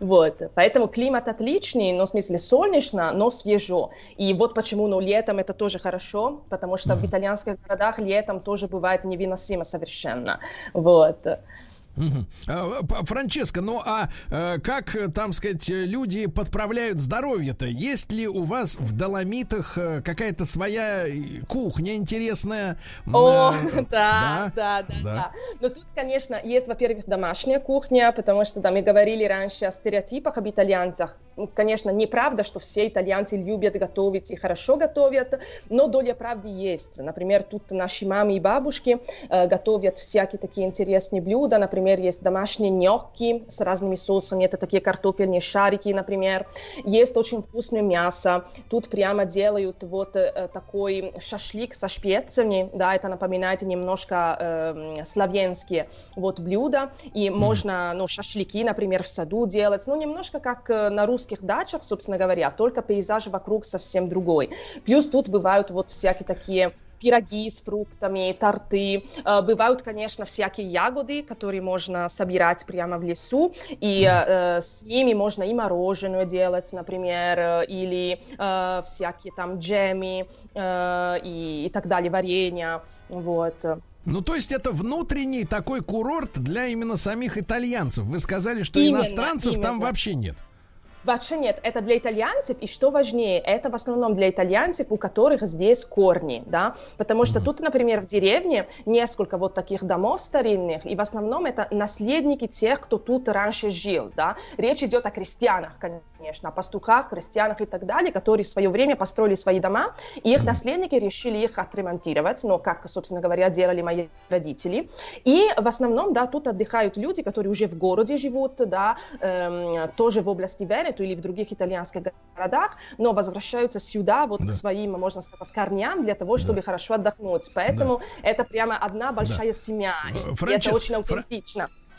Speaker 14: Вот, поэтому климат отличный, но в смысле солнечно, но свежо. И вот почему, ну, летом это тоже хорошо, потому что в итальянских городах летом тоже бывает невыносимо совершенно. Вот.
Speaker 2: Мгм. А, Франческо, ну а э, как, э, там сказать, люди подправляют здоровье-то? Есть ли у вас в Доломитах э, какая-то своя кухня интересная?
Speaker 14: О,
Speaker 2: э,
Speaker 14: да, да, да, да. Но тут, конечно, есть, во-первых, домашняя кухня, потому что, да, мы говорили раньше о стереотипах об итальянцах. Конечно, неправда, что все итальянцы любят готовить и хорошо готовят, но доля правды есть. Например, тут наши мамы и бабушки э, готовят всякие такие интересные блюда. Например, есть домашние ньокки с разными соусами. Это такие картофельные шарики, например. Есть очень вкусное мясо. Тут прямо делают вот э, такой шашлик со специями. Да, это напоминает немножко э, славянские вот блюда. И можно, ну, шашлыки, например, в саду делать. Ну, немножко как э, на русских дачах, собственно говоря, только пейзаж вокруг совсем другой. Плюс тут бывают вот всякие такие пироги с фруктами, торты. Э, Бывают, конечно, всякие ягоды, которые можно собирать прямо в лесу, и э, с ними можно и мороженое делать, например, э, или э, всякие там джеми э, и, и так далее, варенье, вот.
Speaker 2: Ну, то есть это внутренний такой курорт для именно самих итальянцев. Вы сказали, что
Speaker 14: Именно,
Speaker 2: иностранцев там
Speaker 14: именно.
Speaker 2: вообще нет.
Speaker 14: Вообще нет, это для итальянцев, и что важнее, это в основном для итальянцев, у которых здесь корни, да, потому что тут, например, в деревне несколько вот таких домов старинных, и в основном это наследники тех, кто тут раньше жил, да, речь идет о крестьянах, конечно, конечно, о пастухах, крестьянах и так далее, которые в свое время построили свои дома, и их наследники решили их отремонтировать, но как, собственно говоря, делали мои родители. И в основном, да, тут отдыхают люди, которые уже в городе живут, да, эм, тоже в области Венету или в других итальянских городах, но возвращаются сюда вот
Speaker 2: Да.
Speaker 14: к своим, можно сказать, корням для того, чтобы хорошо отдохнуть. Поэтому это прямо одна большая семья, и это
Speaker 2: Франчес-
Speaker 14: очень
Speaker 2: Фра-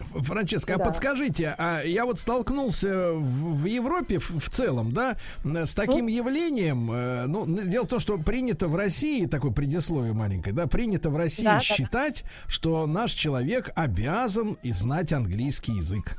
Speaker 2: Франческа, а
Speaker 14: Да.
Speaker 2: подскажите, а я вот столкнулся в, в Европе в, в целом, да, с таким явлением. э, Ну, дело в том, что принято в России, такое предисловие маленькое, да, принято в России
Speaker 14: Да, да, да.
Speaker 2: считать, что наш человек обязан и знать английский язык.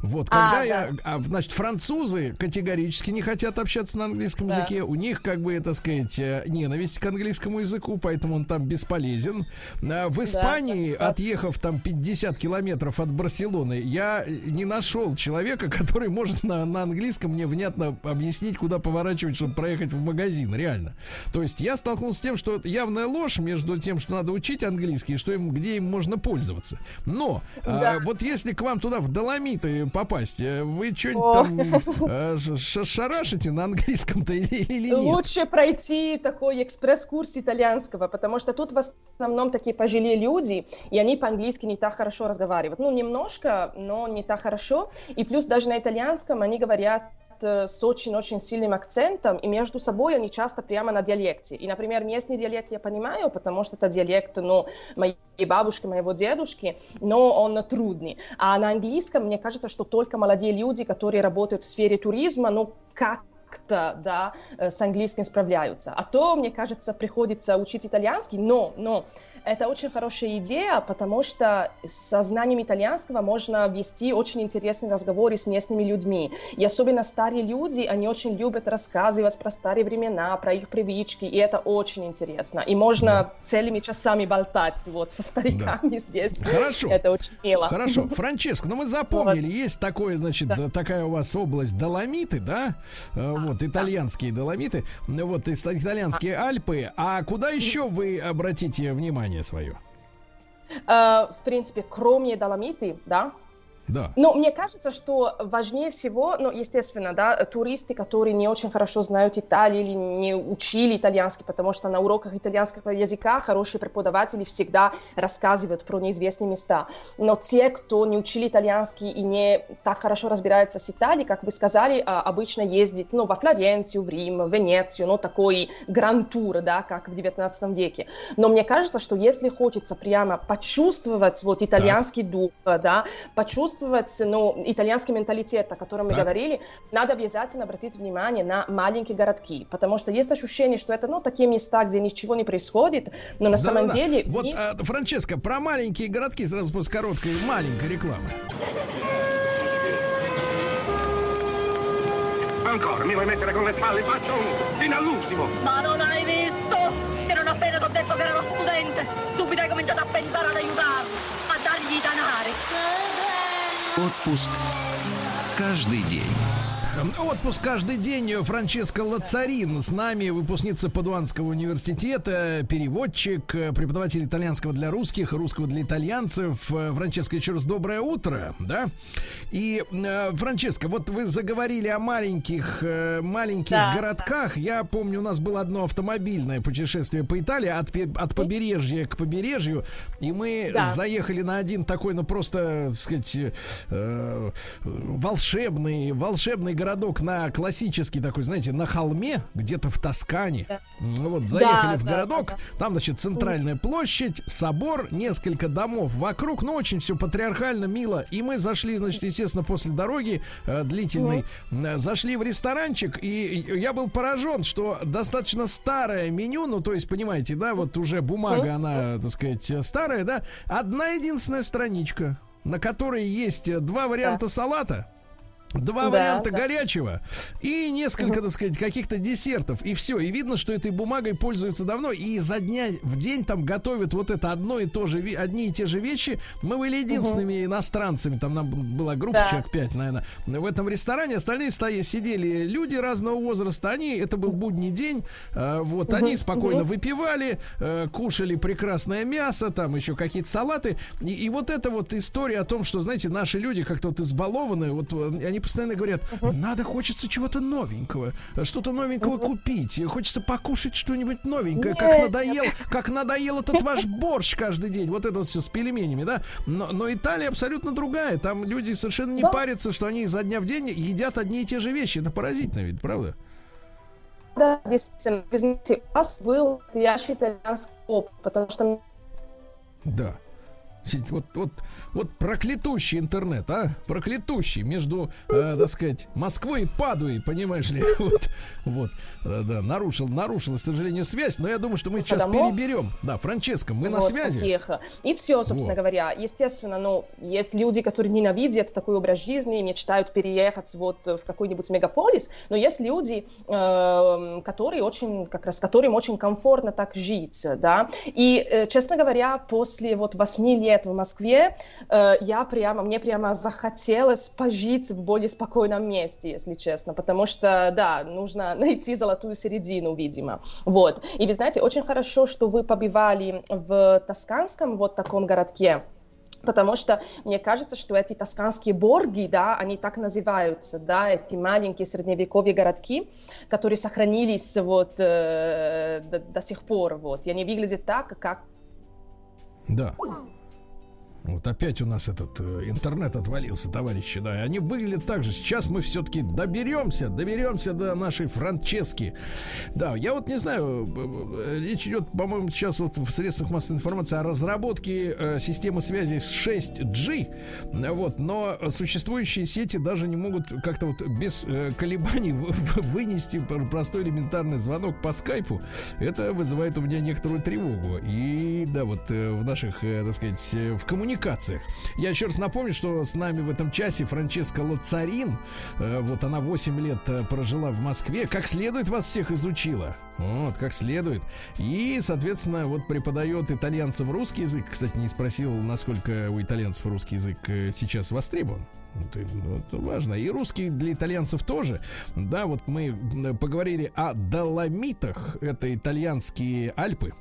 Speaker 2: Вот, когда
Speaker 14: А,
Speaker 2: я, а, значит, французы категорически не хотят общаться на английском
Speaker 14: Да.
Speaker 2: языке. У них, как бы, так сказать, э, ненависть к английскому языку, поэтому он там бесполезен. А В Испании, отъехав там 50 километров от Барселоны, я не нашел человека, который может на, на английском мне внятно объяснить, куда поворачивать, чтобы проехать в магазин, реально. То есть я столкнулся с тем, что явная ложь между тем, что надо учить английский, и что им, где им можно пользоваться. Но а,
Speaker 14: Да.
Speaker 2: вот если к вам туда в Доломиты попасть, э, вы что-нибудь там э, шарашите на английском-то или, или нет?
Speaker 14: Лучше пройти такой экспресс-курс итальянского, потому что тут в основном такие пожилые люди, и они по-английски не так хорошо разговаривают. Ну, немножко, но не так хорошо. И плюс даже на итальянском они говорят с очень-очень сильным акцентом, и между собой они часто прямо на диалекте. И, например, местный диалект я понимаю, потому что это диалект, ну, моей бабушки, моего дедушки, но он трудный. А на английском, мне кажется, что только молодые люди, которые работают в сфере туризма, ну, как как-то, да, э, с английским справляются. А то, мне кажется, приходится учить итальянский, но, но это очень хорошая идея, потому что со знанием итальянского можно вести очень интересные разговоры с местными людьми. И особенно старые люди, они очень любят рассказывать про старые времена, про их привычки, и это очень интересно. И можно целыми часами болтать вот со стариками здесь.
Speaker 2: Хорошо.
Speaker 14: Это очень мило.
Speaker 2: Хорошо, Франческо, ну мы запомнили, есть такое, значит, такая у вас область Доломиты, да? Э, Вот, итальянские Доломиты, ну, вот, итальянские Альпы. А куда еще вы обратите внимание свое?
Speaker 14: Э, В принципе, кроме Доломиты, да,
Speaker 2: Да.
Speaker 14: Ну, мне кажется, что важнее всего, ну, естественно, да, туристы, которые не очень хорошо знают Италию или не учили итальянский, потому что на уроках итальянского языка хорошие преподаватели всегда рассказывают про неизвестные места. Но те, кто не учили итальянский и не так хорошо разбирается с Италией, как вы сказали, а, обычно ездит, ну, во Флоренцию, в Рим, в Венецию, ну, такой гранд-тур, да, как в 19 веке. Но мне кажется, что если хочется прямо почувствовать вот итальянский дух, да, почувствовать, ну, итальянский менталитет, о котором мы
Speaker 2: Так.
Speaker 14: говорили, надо обязательно обратить внимание на маленькие городки, потому что есть ощущение, что это, ну, такие места, где ничего не происходит, но на самом
Speaker 2: Да-да-да.
Speaker 14: деле... в
Speaker 2: Вот,
Speaker 14: них-
Speaker 2: а, Франческо, про маленькие городки сразу после короткой маленькой рекламы.
Speaker 15: Ancora, mi vuoi mettere con le spalle? Faccio un fino all'ultimo.
Speaker 13: Ma non hai visto che non appena ti ho detto che ero studente, subito hai cominciato a pensare ad aiutarmi, a dargli i danari.
Speaker 1: Отпуск каждый день.
Speaker 2: Отпуск каждый день. Франческа Лацарин с нами, выпускница Падуанского университета, переводчик, э, преподаватель итальянского для русских, русского для итальянцев. Э, Франческа, еще раз доброе утро, да? И, э, Франческа, вот вы заговорили о маленьких, э, маленьких
Speaker 14: Да.
Speaker 2: городках. Я помню, у нас было одно автомобильное путешествие по Италии от, от побережья к побережью, и мы
Speaker 14: Да.
Speaker 2: заехали на один такой, ну просто, так сказать, э, волшебный, волшебный городок на классический такой, знаете, на холме, где-то в Тоскане. Ну Вот, заехали
Speaker 14: Да,
Speaker 2: в
Speaker 14: да,
Speaker 2: городок, там, значит, центральная площадь, собор, несколько домов вокруг, ну, очень все патриархально, мило. И мы зашли, значит, естественно, после дороги э, длительной, э, зашли в ресторанчик, и я был поражен, что достаточно старое меню, ну, то есть, понимаете, да, вот уже бумага, она, так сказать, старая, да, одна единственная страничка, на которой есть э, два варианта салата, Два
Speaker 14: Да,
Speaker 2: варианта
Speaker 14: да.
Speaker 2: горячего и несколько, так сказать, каких-то десертов. И все. И видно, что этой бумагой пользуются давно. И изо дня в день там готовят вот это одно и то же, одни и те же вещи. Мы были единственными иностранцами. Там нам была группа,
Speaker 14: Да.
Speaker 2: человек 5, наверное, в этом ресторане. Остальные стоя, сидели люди разного возраста. Они, это был будний день. э, вот, они
Speaker 14: Мгм,
Speaker 2: спокойно
Speaker 14: мгм.
Speaker 2: выпивали, э, кушали прекрасное мясо, там еще какие-то салаты. И, и вот эта вот история о том, что, знаете, наши люди как-то вот избалованы, вот э, они они постоянно говорят, надо, хочется чего-то новенького, что-то новенького купить, хочется покушать что-нибудь новенькое, как надоел, как надоел этот ваш борщ каждый день, вот это вот все с пельменями, да. Но, но Италия абсолютно другая, там люди совершенно не
Speaker 14: Да.
Speaker 2: парятся, что они изо дня в день едят одни и те же вещи, это поразительно ведь, правда?
Speaker 14: Да, действительно. Знаете, у вас был настоящий итальянский опыт, потому что
Speaker 2: Да. Вот, вот, вот проклятущий интернет, а? Проклятущий между, э, так сказать, Москвой и Падуей, понимаешь ли? Вот, вот, да, да, нарушил, нарушил, к сожалению, связь, но я думаю, что мы сейчас
Speaker 14: домов.
Speaker 2: переберем. Да, Франческо, мы на
Speaker 14: вот
Speaker 2: связи.
Speaker 14: таких. И все, собственно
Speaker 2: Вот.
Speaker 14: говоря. Естественно, ну, есть люди, которые ненавидят такой образ жизни, мечтают переехать вот в какой-нибудь мегаполис, но есть люди, э, которые очень, как раз, которым очень комфортно так жить, да. И, э, честно говоря, после вот восьми лет в Москве, э, я прямо, мне прямо захотелось пожить в более спокойном месте, если честно, потому что, да, нужно найти золотую середину, видимо. Вот. И вы знаете, очень хорошо, что вы побывали в Тосканском вот таком городке, Потому что мне кажется, что эти тосканские борги, да, они так называются, да, эти маленькие средневековые городки, которые сохранились вот э, до, до сих пор, вот, и они выглядят так, как
Speaker 2: Да. Вот опять у нас этот э, интернет отвалился, товарищи, да. И они выглядят так же. Сейчас мы все-таки доберемся, доберемся до нашей Франчески. Да, я вот не знаю, э, э, речь идет, по-моему, сейчас вот в средствах массовой информации о разработке э, системы связи с 6G. Э, Вот, но существующие сети даже не могут как-то вот без э, колебаний вы- вы- вынести пр- простой элементарный звонок по скайпу. Это вызывает у меня некоторую тревогу. И да, вот э, в наших, так сказать, все в коммуникациях. Я еще раз напомню, что с нами в этом часе Франческа Лацарин. Э, Вот она 8 лет э, прожила в Москве. Как следует вас всех изучила. Вот, как следует. И, соответственно, вот преподает итальянцам русский язык. Кстати, не спросил, насколько у итальянцев русский язык э, сейчас востребован. Ну, это важно. И русский для итальянцев тоже. Да, вот мы поговорили о Доломитах. Это итальянские Альпы.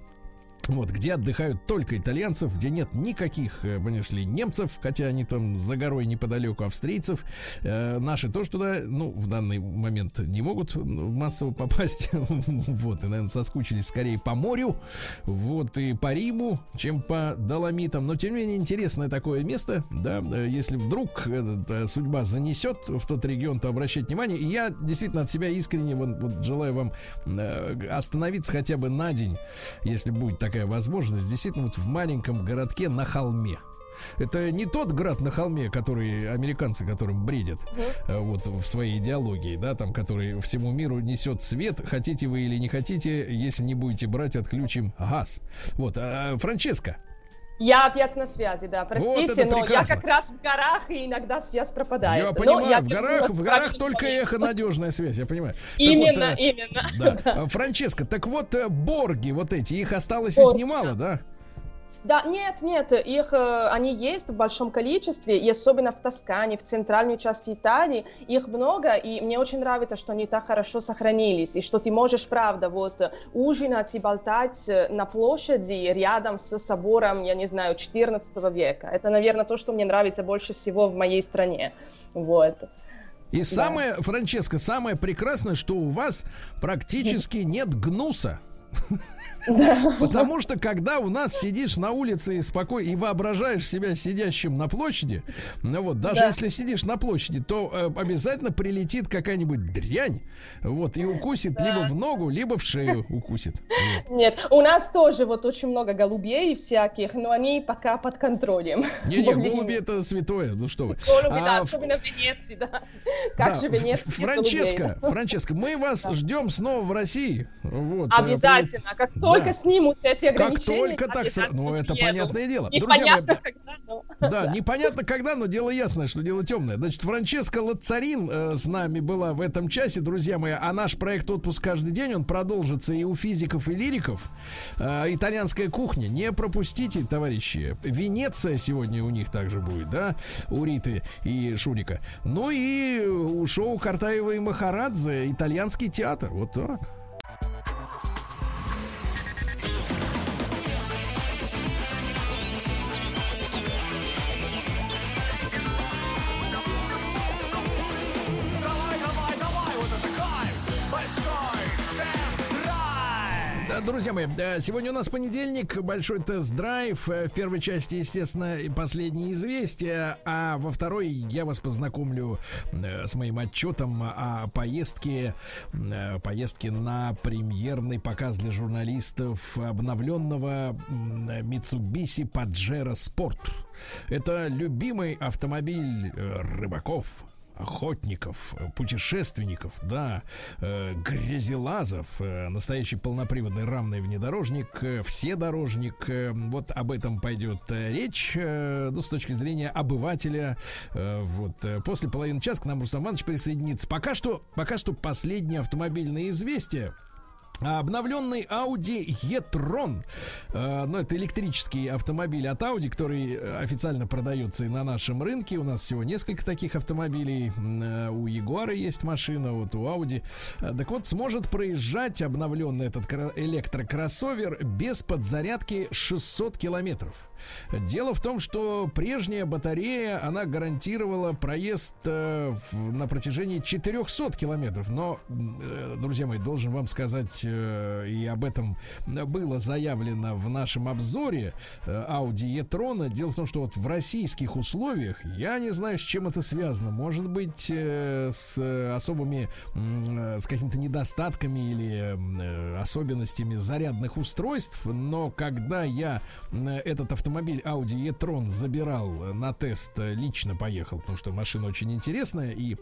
Speaker 2: Вот, где отдыхают только итальянцев, где нет никаких, э, понимаешь ли, немцев, хотя они там за горой неподалеку австрийцев. Э, наши тоже туда, ну, в данный момент не могут массово попасть. вот, и, наверное, соскучились скорее по морю, вот, и по Риму, чем по Доломитам. Но, тем не менее, интересное такое место, да, э, если вдруг э, судьба занесет в тот регион, то обращать внимание. И я действительно от себя искренне желаю вам остановиться хотя бы на день, если будет такая возможность, действительно вот в маленьком городке на холме. Это не тот град на холме, который американцы, которым бредят э, вот в своей идеологии, да, там, который всему миру несет свет, хотите вы или не хотите, если не будете брать, отключим газ. Вот, а, Франческо,
Speaker 14: Я опять на связи, да, простите,
Speaker 2: это
Speaker 14: но я
Speaker 2: прекрасно.
Speaker 14: как раз в горах, и иногда связь пропадает.
Speaker 2: я
Speaker 14: Но
Speaker 2: понимаю,
Speaker 14: я
Speaker 2: в горах, в горах только эхо, надежная связь, я понимаю. Так
Speaker 14: Именно,
Speaker 2: вот, э,
Speaker 14: именно.
Speaker 2: Да.
Speaker 14: Да.
Speaker 2: А, Франческо, так вот, э, борги вот эти, их осталось
Speaker 14: Борги,
Speaker 2: ведь немало, да?
Speaker 14: Да, нет, нет, их, э, они есть в большом количестве, и особенно в Тоскане, в центральной части Италии, их много, и мне очень нравится, что они так хорошо сохранились, и что ты можешь, правда, вот ужинать и болтать э, на площади рядом с собором, я не знаю, 14 века. Это, наверное, то, что мне нравится больше всего в моей стране. Вот.
Speaker 2: И самое, Франческо, самое прекрасное, что у вас практически нет гнуса. Потому что когда у нас сидишь на улице и спокойно и воображаешь себя сидящим на площади, ну вот, даже
Speaker 14: Да.
Speaker 2: если сидишь на площади, то э, обязательно прилетит какая-нибудь дрянь, вот, и укусит либо в ногу, либо в шею укусит. Вот.
Speaker 14: Нет, у нас тоже вот очень много голубей всяких, но они пока под контролем.
Speaker 2: Не-не, голуби это святое, ну что вы.
Speaker 14: Голуби, да,
Speaker 2: А,
Speaker 14: особенно в Венеции, да. Как
Speaker 2: Да,
Speaker 14: же Венеция
Speaker 2: Франческо,
Speaker 14: голубей, да?
Speaker 2: Франческо, мы вас ждем снова в России. Вот, э,
Speaker 14: Обязательно, как только снимут эти
Speaker 2: Как
Speaker 14: ограничения,
Speaker 2: только так сра-
Speaker 14: обязательно
Speaker 2: Ну, это
Speaker 14: приеду.
Speaker 2: понятное дело. Друзья мои,
Speaker 14: Непонятно, когда, но...
Speaker 2: Да, непонятно когда, но дело ясное, что дело темное. Значит, Франческа Лацарин э, с нами была в этом часе, друзья мои. А наш проект «Отпуск каждый день», он продолжится и у физиков, и лириков. Э, итальянская кухня. Не пропустите, товарищи. Венеция сегодня у них также будет, да? У Риты и Шурика. Ну и у шоу Картаева и Махарадзе итальянский театр. Вот так. Друзья мои, э, сегодня у нас понедельник, большой тест-драйв. Э, В первой части, естественно, последние известия, а во второй я вас познакомлю э, с моим отчетом о поездке, э, поездке на премьерный показ для журналистов обновленного Mitsubishi Pajero Sport. Это любимый автомобиль э, рыбаков, охотников, путешественников, да, э, грязелазов, э, настоящий полноприводный рамный внедорожник, э, вседорожник. э, вот об этом пойдет э, речь, э, ну, с точки зрения обывателя. Э, вот э, после половины часа к нам Рустам Иванович присоединится. Пока что, пока что последнее автомобильное известие. Обновленный Audi e-tron, э, ну это электрический автомобиль от Audi, который э, официально продается и на нашем рынке. У нас всего несколько таких автомобилей. Э, У Ягуара есть машина, вот у Audi. Э, Так вот, сможет проезжать обновленный этот электрокроссовер без подзарядки 600 километров. Дело в том, что прежняя батарея, она гарантировала проезд э, в- на протяжении 400 километров. Но, э, друзья мои, должен вам сказать, и об этом было заявлено в нашем обзоре э, Audi e-tron. Дело в том, что вот в российских условиях, я не знаю, с чем это связано. Может быть, э, с э, особыми, э, с какими-то недостатками или э, особенностями зарядных устройств. Но когда я э, этот автомобиль Audi e-tron забирал э, на тест, э, лично поехал, потому что машина очень интересная и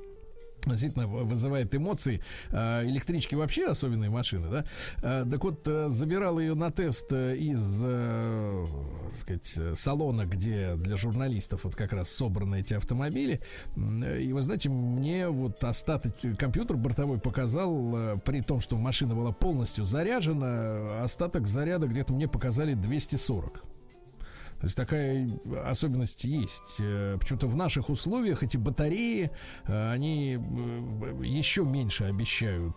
Speaker 2: действительно вызывает эмоции. А, Электрички вообще особенные машины, да? А, Так вот, э, забирал ее на тест э, из, э, так сказать, салона, где для журналистов вот как раз собраны эти автомобили. И вы знаете, мне вот остаток компьютер бортовой показал, при том, что машина была полностью заряжена, остаток заряда где-то мне показали 240. То есть такая особенность есть. Э, Почему-то в наших условиях эти батареи, э, они э, еще меньше обещают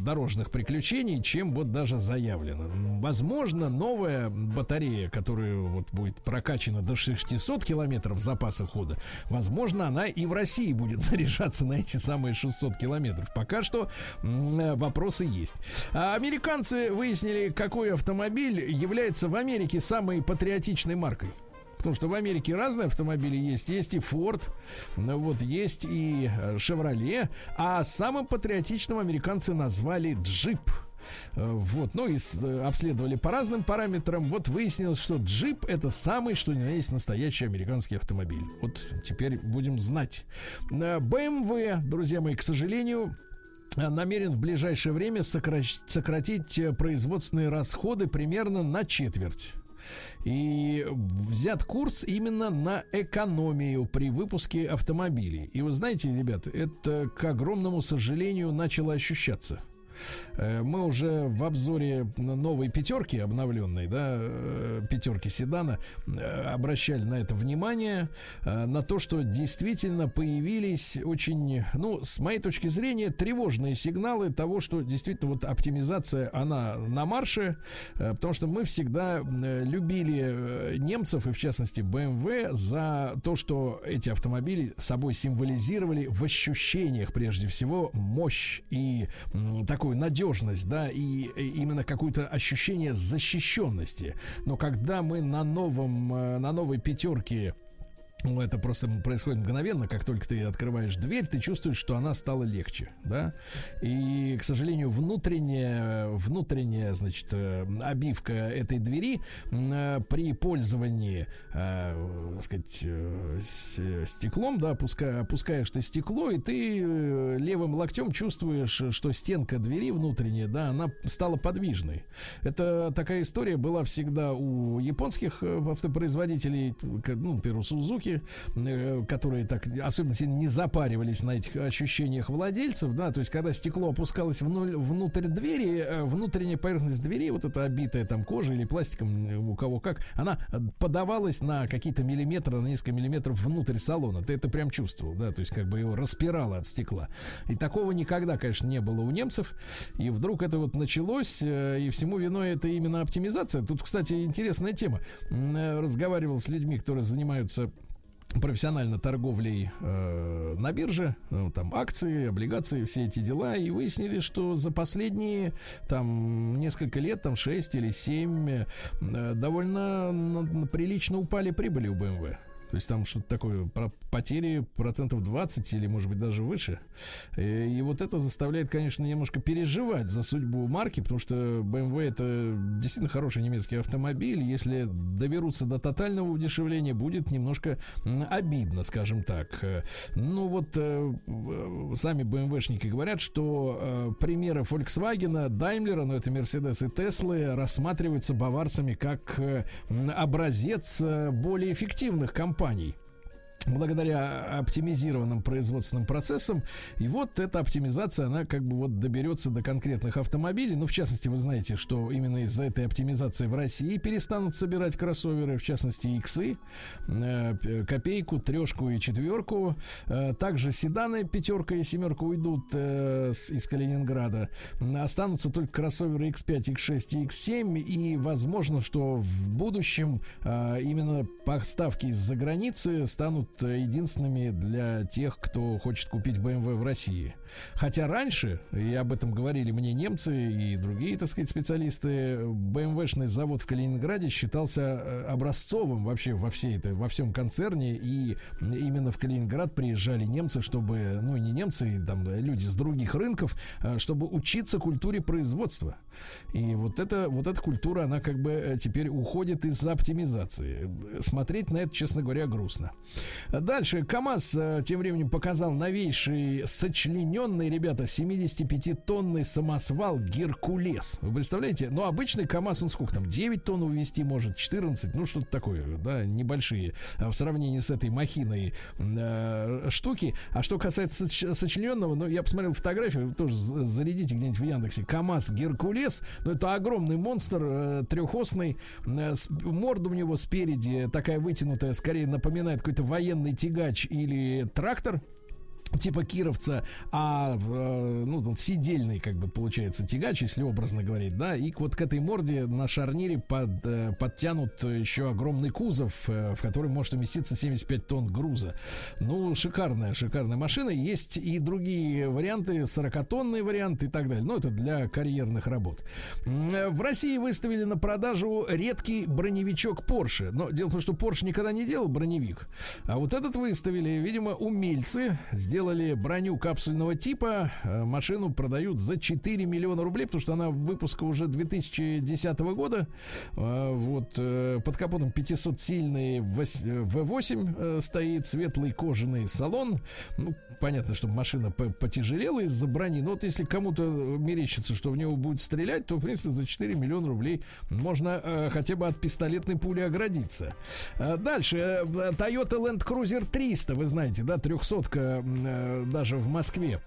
Speaker 2: дорожных приключений, чем вот даже заявлено. Возможно, новая батарея, которая вот будет прокачана до 600 километров запаса хода, возможно, она и в России будет заряжаться на эти самые 600 километров. Пока что вопросы есть. А американцы выяснили, какой автомобиль является в Америке самой патриотичной маркой. Потому что в Америке разные автомобили есть. Есть и Ford, ну вот есть и э, Chevrolet. А самым патриотичным американцы назвали джип. Э, Вот, ну и э, обследовали по разным параметрам. Вот выяснилось, что джип это самый, что ни на есть настоящий американский автомобиль. Вот теперь будем знать. Э, BMW, друзья мои, к сожалению, э, намерен в ближайшее время сократить э, производственные расходы примерно на четверть. И взят курс именно на экономию при выпуске автомобилей. И вы знаете, ребят, это, к огромному сожалению, начало ощущаться. Э, Мы уже в обзоре новой пятерки обновленной, да, э, пятерки седана, э, обращали на это внимание, на то, что действительно появились очень, ну, с моей точки зрения, тревожные сигналы того, что действительно вот оптимизация, она на марше, потому что мы всегда любили немцев, и в частности BMW, за то, что эти автомобили собой символизировали в ощущениях, прежде всего, мощь и м, такую надежность, да, и, именно какое-то ощущение защищенности. Но когда мы на новом, э, на новой пятерке ну, это просто происходит мгновенно, как только ты открываешь дверь, ты чувствуешь, что она стала легче, да. И, к сожалению, внутренняя, внутренняя, значит, э, обивка этой двери э, при пользовании, э, так сказать, стеклом, да, опуска- опускаешь ты стекло, и ты левым локтем чувствуешь, что стенка двери внутренняя, да, она стала подвижной. Это такая история была всегда у японских автопроизводителей, ну, например, Сузуки, э, которые так особенно не запаривались на этих ощущениях владельцев, да, то есть когда стекло опускалось внуль- внутрь двери, э, внутренняя поверхность двери, вот эта обитая там кожей или пластиком, э, у кого как, она подавалась на какие-то миллиметры, на несколько миллиметров внутрь салона. Ты это прям чувствовал, да, то есть как бы его распирало от стекла. И такого никогда, конечно, не было у немцев. И вдруг это вот началось, и всему виной это именно оптимизация. Тут, кстати, интересная тема. Разговаривал с людьми, которые занимаются профессионально торговлей э, на бирже, ну, там акции, облигации, все эти дела, и выяснили, что за последние там несколько лет, там 6 или 7, э, довольно н- прилично упали прибыли у BMW. То есть там что-то такое, про потери процентов 20 или, может быть, даже выше. Э, И вот это заставляет, конечно, немножко переживать за судьбу марки, потому что BMW это действительно хороший немецкий автомобиль. Если доберутся до тотального удешевления, будет немножко обидно, скажем так. Э, Ну вот э, сами BMW-шники говорят, что примеры Volkswagen, Daimler, ну это Mercedes и Tesla, рассматриваются баварцами как образец более эффективных компаний компаний благодаря оптимизированным производственным процессам. И вот эта оптимизация, она как бы вот доберется до конкретных автомобилей. Ну, в частности, вы знаете, что именно из-за этой оптимизации в России перестанут собирать кроссоверы, в частности, иксы, э, копейку, трешку и четверку. Э, Также седаны пятерка и семерка уйдут э, из Калининграда. Останутся только кроссоверы X5, X6 и X7. И возможно, что в будущем именно поставки из-за границы станут э, единственными для тех, кто хочет купить BMW в России. Хотя раньше, и об этом говорили мне немцы и другие, так сказать, специалисты, BMW-шный завод в Калининграде считался э, образцовым вообще во всей этой, во всем концерне, и именно в Калининград приезжали немцы, чтобы, ну не немцы, там люди с других рынков, э, чтобы учиться культуре производства. И вот эта, вот эта культура, она как бы э, теперь уходит из-за оптимизации. Смотреть на это, честно говоря, грустно. Дальше КАМАЗ тем временем показал новейший сочлененный, ребята, 75-тонный самосвал Геркулес. Вы представляете? Ну, обычный КАМАЗ, он сколько там, 9 тонн увезти может, 14, ну, что-то такое, да, небольшие а в сравнении с этой махиной э, штуки. А что касается соч- сочлененного, ну, я посмотрел фотографию, тоже зарядите где-нибудь в Яндексе. КАМАЗ Геркулес, ну, это огромный монстр, э, трехосный, э, с- морда у него спереди такая вытянутая, скорее напоминает какой-то военный тягач или трактор типа кировца, а э, ну сидельный как бы получается тягач, если образно говорить, да, и вот к этой морде на шарнире под, э, подтянут еще огромный кузов, э, в который может уместиться 75 тонн груза. Ну, шикарная, шикарная машина. Есть и другие варианты, 40-тонный вариант и так далее. Но это для карьерных работ. В России выставили на продажу редкий броневичок Porsche. Но дело в том, что Porsche никогда не делал броневик. А вот этот выставили, видимо, умельцы сделали броню капсульного типа. Э, Машину продают за 4 миллиона рублей, потому что она выпуска уже 2010 года. Э, Вот э, под капотом 500-сильный вось- э, V8 э, стоит, светлый кожаный салон. Ну, понятно, что машина по- потяжелела из-за брони. Но вот если кому-то мерещится, что в него будет стрелять, то, в принципе, за 4 миллиона рублей можно хотя бы от пистолетной пули оградиться. Дальше. Toyota Land Cruiser 300, вы знаете, да, 300 даже в Москве.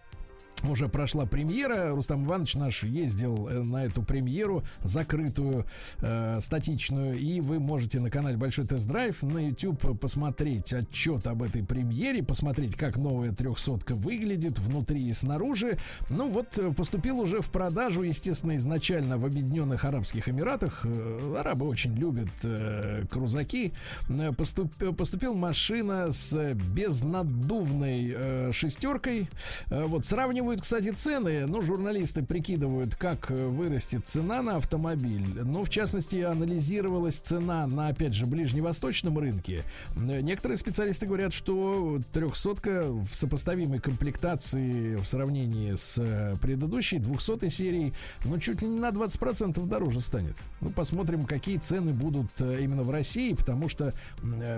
Speaker 2: Уже прошла премьера. Рустам Иванович наш ездил э, на эту премьеру закрытую, э, статичную. И вы можете на канале Большой Тест-Драйв на YouTube посмотреть отчет об этой премьере, посмотреть, как новая трехсотка выглядит внутри и снаружи. Ну вот, э, поступил уже в продажу, естественно, изначально в Объединенных Арабских Эмиратах. Э, Арабы очень любят э, крузаки. Поступ- поступил машина с безнаддувной э, шестеркой. Э, вот сравнивают, кстати, цены. Ну, журналисты прикидывают, как э, вырастет цена на автомобиль. Ну, в частности, анализировалась цена на, опять же, ближневосточном рынке. Э, Некоторые специалисты говорят, что трехсотка в сопоставимой комплектации в сравнении с э, предыдущей 200 серией, ну, чуть ли не на 20% дороже станет. Ну, посмотрим, какие цены будут э, именно в России, потому что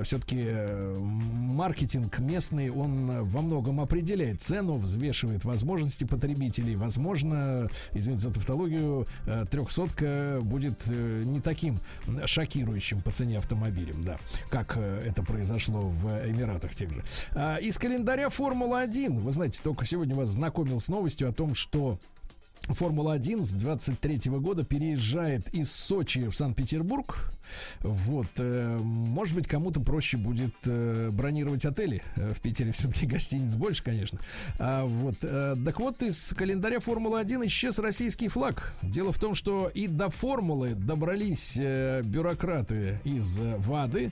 Speaker 2: все-таки маркетинг местный, он э, во многом определяет цену, взвешивает возможности потребителей. Возможно, извините за тавтологию, э, трехсотка будет э, не таким шокирующим по цене автомобилем, да, как э, это произошло в Эмиратах тех же. А, Из календаря Формула-1, вы знаете, только сегодня вас знакомил с новостью о том, что Формула-1 с 23 года переезжает из Сочи в Санкт-Петербург. Вот, э, может быть, кому-то проще будет э, бронировать отели. Э, В Питере все-таки гостиниц больше, конечно. А, вот, так вот, из календаря Формулы-1 исчез российский флаг. Дело в том, что и до формулы добрались бюрократы из ВАДы,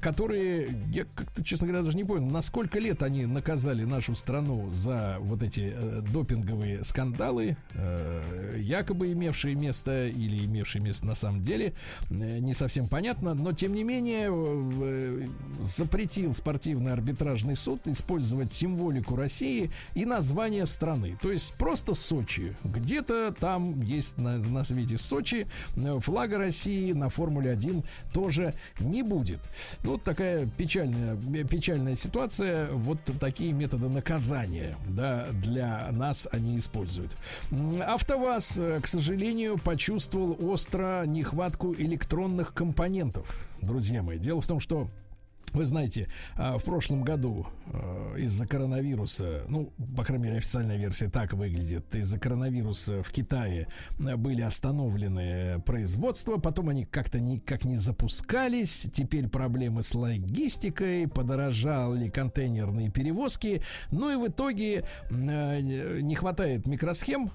Speaker 2: которые, я как-то, честно говоря, даже не понял, на сколько лет они наказали нашу страну за вот эти допинговые скандалы, якобы имевшие место или имевшие место на самом деле, не совсем понятно, но тем не менее э, запретил спортивный арбитражный суд использовать символику России и название страны. То есть просто Сочи. Где-то там есть на, на свете Сочи, э, флага России на Формуле 1 тоже не будет. Ну, вот такая печальная, э, печальная ситуация. Вот такие методы наказания, да, для нас они используют. АвтоВАЗ, э, к сожалению, почувствовал остро нехватку электронных компонентов, друзья мои. Дело в том, что вы знаете, а, в прошлом году э, из-за коронавируса, ну, по крайней мере, официальная версия так выглядит, из-за коронавируса в Китае э, были остановлены производства, потом они как-то никак не запускались, теперь проблемы с логистикой, подорожали контейнерные перевозки, ну и в итоге э, не хватает микросхем,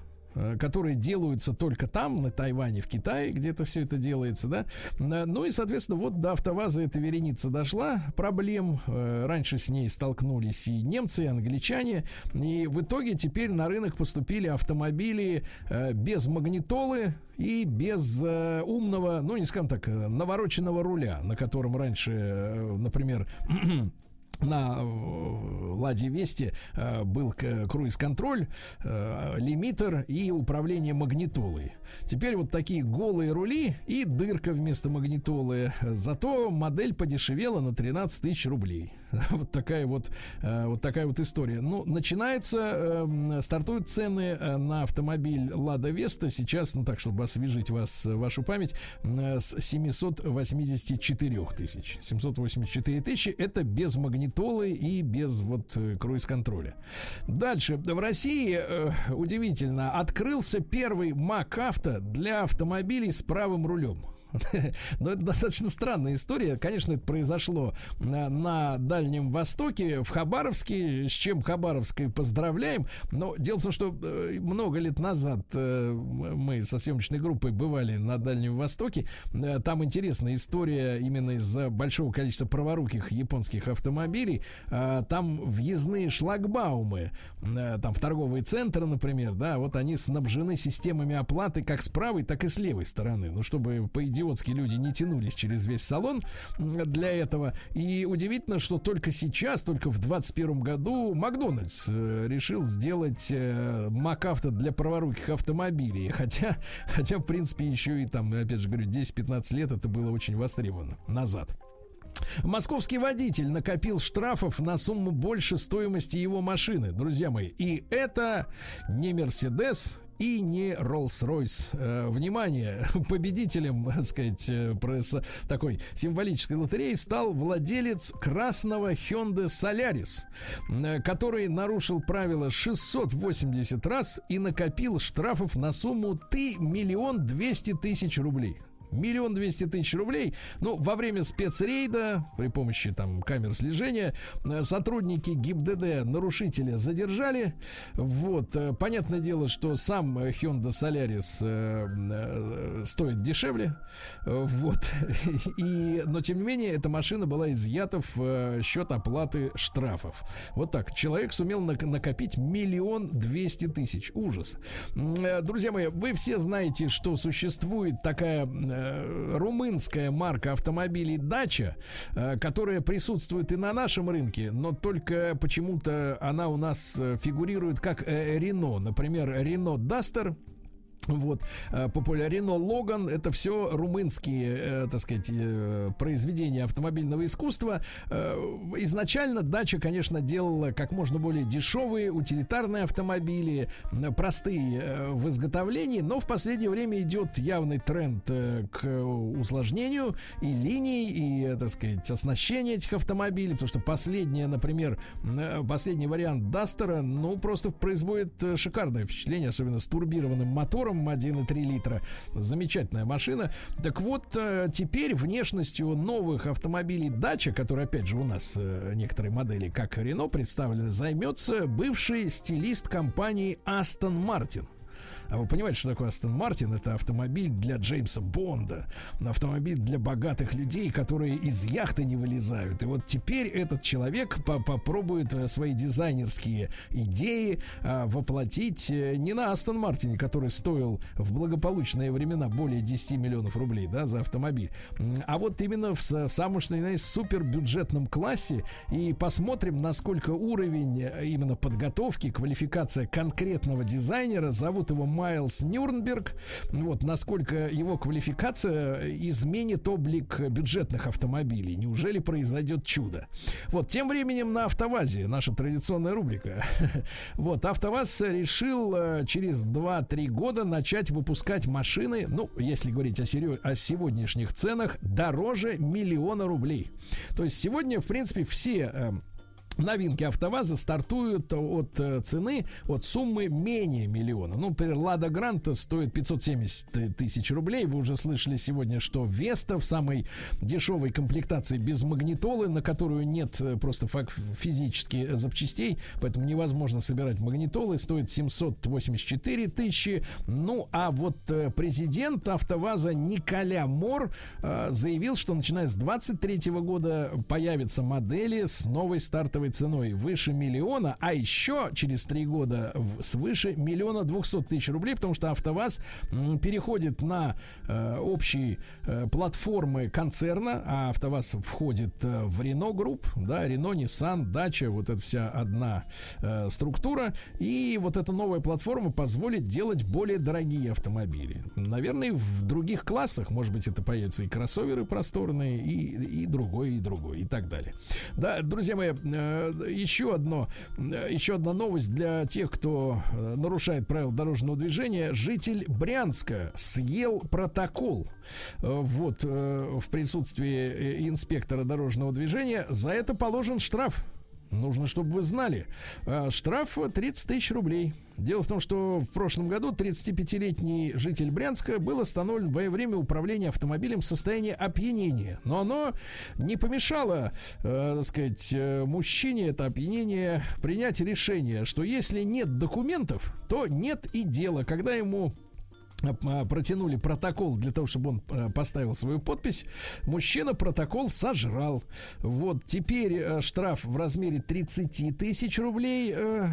Speaker 2: которые делаются только там, на Тайване, в Китае, где это все это делается, да. Э, Ну и, соответственно, вот до АвтоВАЗа эта вереница дошла проблем. Э, Раньше с ней столкнулись и немцы, и англичане. И в итоге теперь на рынок поступили автомобили э, без магнитолы и без э, умного, ну, не скажем так, э, навороченного руля, на котором раньше, э, например, на э, Ладе Вести э, был круиз-контроль, э, лимитер и управление магнитолой. Теперь вот такие голые рули и дырка вместо магнитолы. Зато модель подешевела на 13 тысяч рублей. Вот такая вот, э, вот такая вот история. Ну, начинается, э, стартуют цены э, на автомобиль Лада Веста сейчас, ну так, чтобы освежить вас, э, вашу память, с 784 тысяч. 784 тысячи это без магнитолы и без вот круиз-контроля. Дальше. В России, удивительно, открылся первый Mac Авто для автомобилей с правым рулем. Но это достаточно странная история. Конечно, это произошло на, на Дальнем Востоке, в Хабаровске, с чем Хабаровской поздравляем. Но дело в том, что э, много лет назад э, мы со съемочной группой бывали на Дальнем Востоке. Э, Там интересная история именно из-за большого количества праворуких японских автомобилей. Там въездные шлагбаумы, э, там в торговые центры, например, да, вот они снабжены системами оплаты как с правой, так и с левой стороны. Ну, чтобы по-идиотски люди не тянулись через весь салон для этого. И удивительно, что только сейчас, только в 21 году Макдональдс э, решил сделать э, МакАвто для праворуких автомобилей. Хотя, хотя, в принципе, еще и там, опять же говорю, 10-15 лет это было очень востребовано назад. Московский водитель накопил штрафов на сумму больше стоимости его машины, друзья мои. И это не Мерседес и не Rolls-Royce. Э, внимание, победителем, так сказать, э, такой символической лотереи стал владелец красного Hyundai Solaris, э, который нарушил правила 680 раз и накопил штрафов на сумму ты миллион двести тысяч рублей. Миллион двести тысяч рублей. Ну, во время спецрейда при помощи там камер слежения э, сотрудники ГИБДД нарушителя задержали. Вот. э, Понятное дело, что сам э, Hyundai Solaris э, э, стоит дешевле. Вот. И, но, тем не менее, эта машина была изъята в счет оплаты штрафов. Вот так. Человек сумел нак- накопить миллион двести тысяч. Ужас. Друзья мои, вы все знаете, что существует такая э, румынская марка автомобилей Дача, э, которая присутствует и на нашем рынке, но только почему-то она у нас э, фигурирует как Рено. Например, Рено Дастер. Вот, э, популярен Рено Логан, это все румынские, э, так сказать, э, произведения автомобильного искусства. Изначально дача, конечно, делала как можно более дешевые, утилитарные автомобили, простые в изготовлении, но в последнее время идет явный тренд к усложнению и линий, и, так сказать, оснащения этих автомобилей, потому что последняя, например, последний вариант Дастера, ну, просто производит шикарное впечатление, особенно с турбированным мотором, мотором 1,3 литра. Замечательная машина. Так вот, э, теперь внешностью новых автомобилей Дача, которые, опять же, у нас э, некоторые модели, как Рено представлены, займется бывший стилист компании Aston Martin. А вы понимаете, что такое Астон Мартин? Это автомобиль для Джеймса Бонда. Автомобиль для богатых людей, которые из яхты не вылезают. И вот теперь этот человек по попробует э, свои дизайнерские идеи а, воплотить э, не на Астон Мартине, который стоил в благополучные времена более 10 миллионов рублей да, за автомобиль, а вот именно в, в самом, что ни на есть, супербюджетном классе. И посмотрим, насколько уровень э, именно подготовки, квалификация конкретного дизайнера, зовут его Майлз Нюрнберг. Вот, насколько его квалификация изменит облик бюджетных автомобилей. Неужели произойдет чудо? Вот, тем временем на АвтоВАЗе, наша традиционная рубрика. Вот, АвтоВАЗ решил э, через 2-3 года начать выпускать машины, ну, если говорить о, серьез... о сегодняшних ценах, дороже миллиона рублей. То есть сегодня, в принципе, все э, новинки АвтоВАЗа стартуют от э, цены, от суммы менее миллиона. Ну, например, Лада Гранта стоит 570 тысяч рублей. Вы уже слышали сегодня, что Веста в самой дешевой комплектации без магнитолы, на которую нет э, просто физически запчастей, поэтому невозможно собирать магнитолы, стоит 784 тысячи. Ну, а вот э, президент АвтоВАЗа Николя Мор заявил, что начиная с 23 года появятся модели с новой стартовой стартовой ценой выше миллиона, а еще через три года свыше миллиона двухсот тысяч рублей, потому что АвтоВАЗ переходит на э, общие э, платформы концерна, а АвтоВАЗ входит э, в Renault Group, да, Renault, Nissan, Dacia, вот это вся одна э, структура, и вот эта новая платформа позволит делать более дорогие автомобили. Наверное, в других классах, может быть, это появятся и кроссоверы просторные, и, и другой, и другой, и так далее. Да, друзья мои, Э, еще одно, э, еще одна новость для тех, кто э, нарушает правила дорожного движения. Житель Брянска съел протокол. Вот в присутствии инспектора дорожного движения. За это положен штраф. Нужно, чтобы вы знали. А, штраф 30 тысяч рублей. Дело в том, что в прошлом году 35-летний житель Брянска был остановлен во время управления автомобилем в состоянии опьянения. Но оно не помешало, э, так сказать, э, мужчине это опьянение принять решение, что если нет документов, то нет и дела. Когда ему протянули протокол для того, чтобы он э, поставил свою подпись. Мужчина протокол сожрал. Вот теперь э, штраф в размере 30 тысяч рублей э,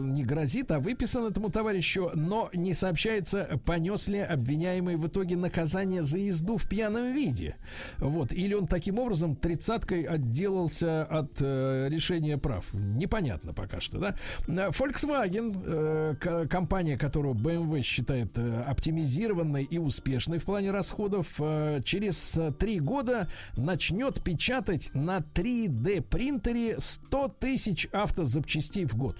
Speaker 2: не грозит, а выписан этому товарищу, но не сообщается, понес ли обвиняемый в итоге наказание за езду в пьяном виде. Вот. Или он таким образом тридцаткой отделался от решения прав. Непонятно пока что, да? Volkswagen, компания, которую BMW считает будет э, оптимизированной и успешной в плане расходов, э, через э, три года начнет печатать на 3D принтере 100 тысяч автозапчастей в год.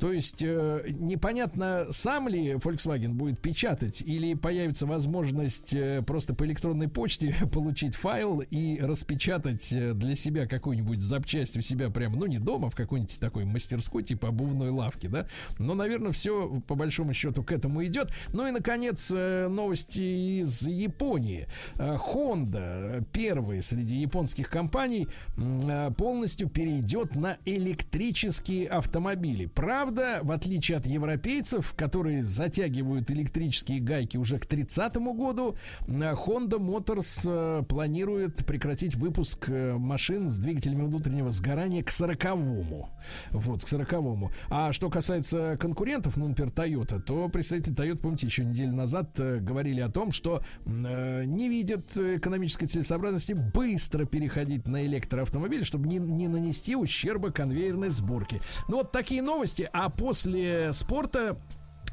Speaker 2: То есть э, непонятно, сам ли Volkswagen будет печатать или появится возможность э, просто по электронной почте получить файл и распечатать э, для себя какую-нибудь запчасть у себя прямо, ну не дома, в какой-нибудь такой мастерской типа обувной лавки, да. Но, наверное, все по большому счету к этому идет. Ну и, наконец, э, новости из Японии. Э, Honda, первый среди японских компаний, э, полностью перейдет на электрические автомобили. Правда, Правда, в отличие от европейцев, которые затягивают электрические гайки уже к 30 году, Honda Motors э, планирует прекратить выпуск э, машин с двигателями внутреннего сгорания к 40-му. Вот, к 40-му. А что касается конкурентов, ну, например, Toyota, то представители Toyota, помните, еще неделю назад э, говорили о том, что не видят экономической целесообразности быстро переходить на электроавтомобиль, чтобы не, не нанести ущерба конвейерной сборке. Ну, вот такие новости. А после спорта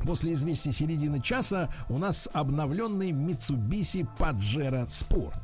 Speaker 2: После известия середины часа у нас обновленный Mitsubishi Pajero Sport.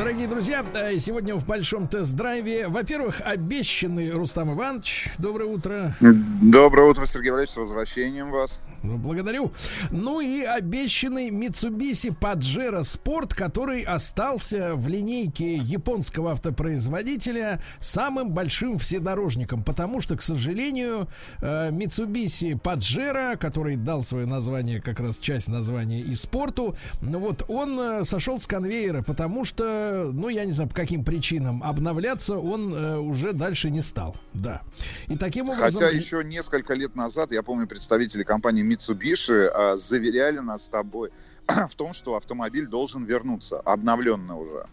Speaker 2: Дорогие друзья, э, сегодня в большом тест-драйве, во-первых, обещанный Рустам Иванович. Доброе утро.
Speaker 16: Доброе утро, Сергей Валерьевич, с возвращением вас.
Speaker 2: Благодарю. Ну и обещанный Mitsubishi Pajero Sport, который остался в линейке японского автопроизводителя самым большим вседорожником, потому что, к сожалению, э, Mitsubishi Pajero, который дал свое название, как раз часть названия и спорту, ну вот он э, сошел с конвейера, потому что, ну я не знаю по каким причинам, обновляться он э, уже дальше не стал. Да. И таким образом...
Speaker 16: Хотя еще несколько лет назад, я помню, представители компании Mitsubishi а, заверяли нас с тобой в том, что автомобиль должен вернуться, обновленный уже.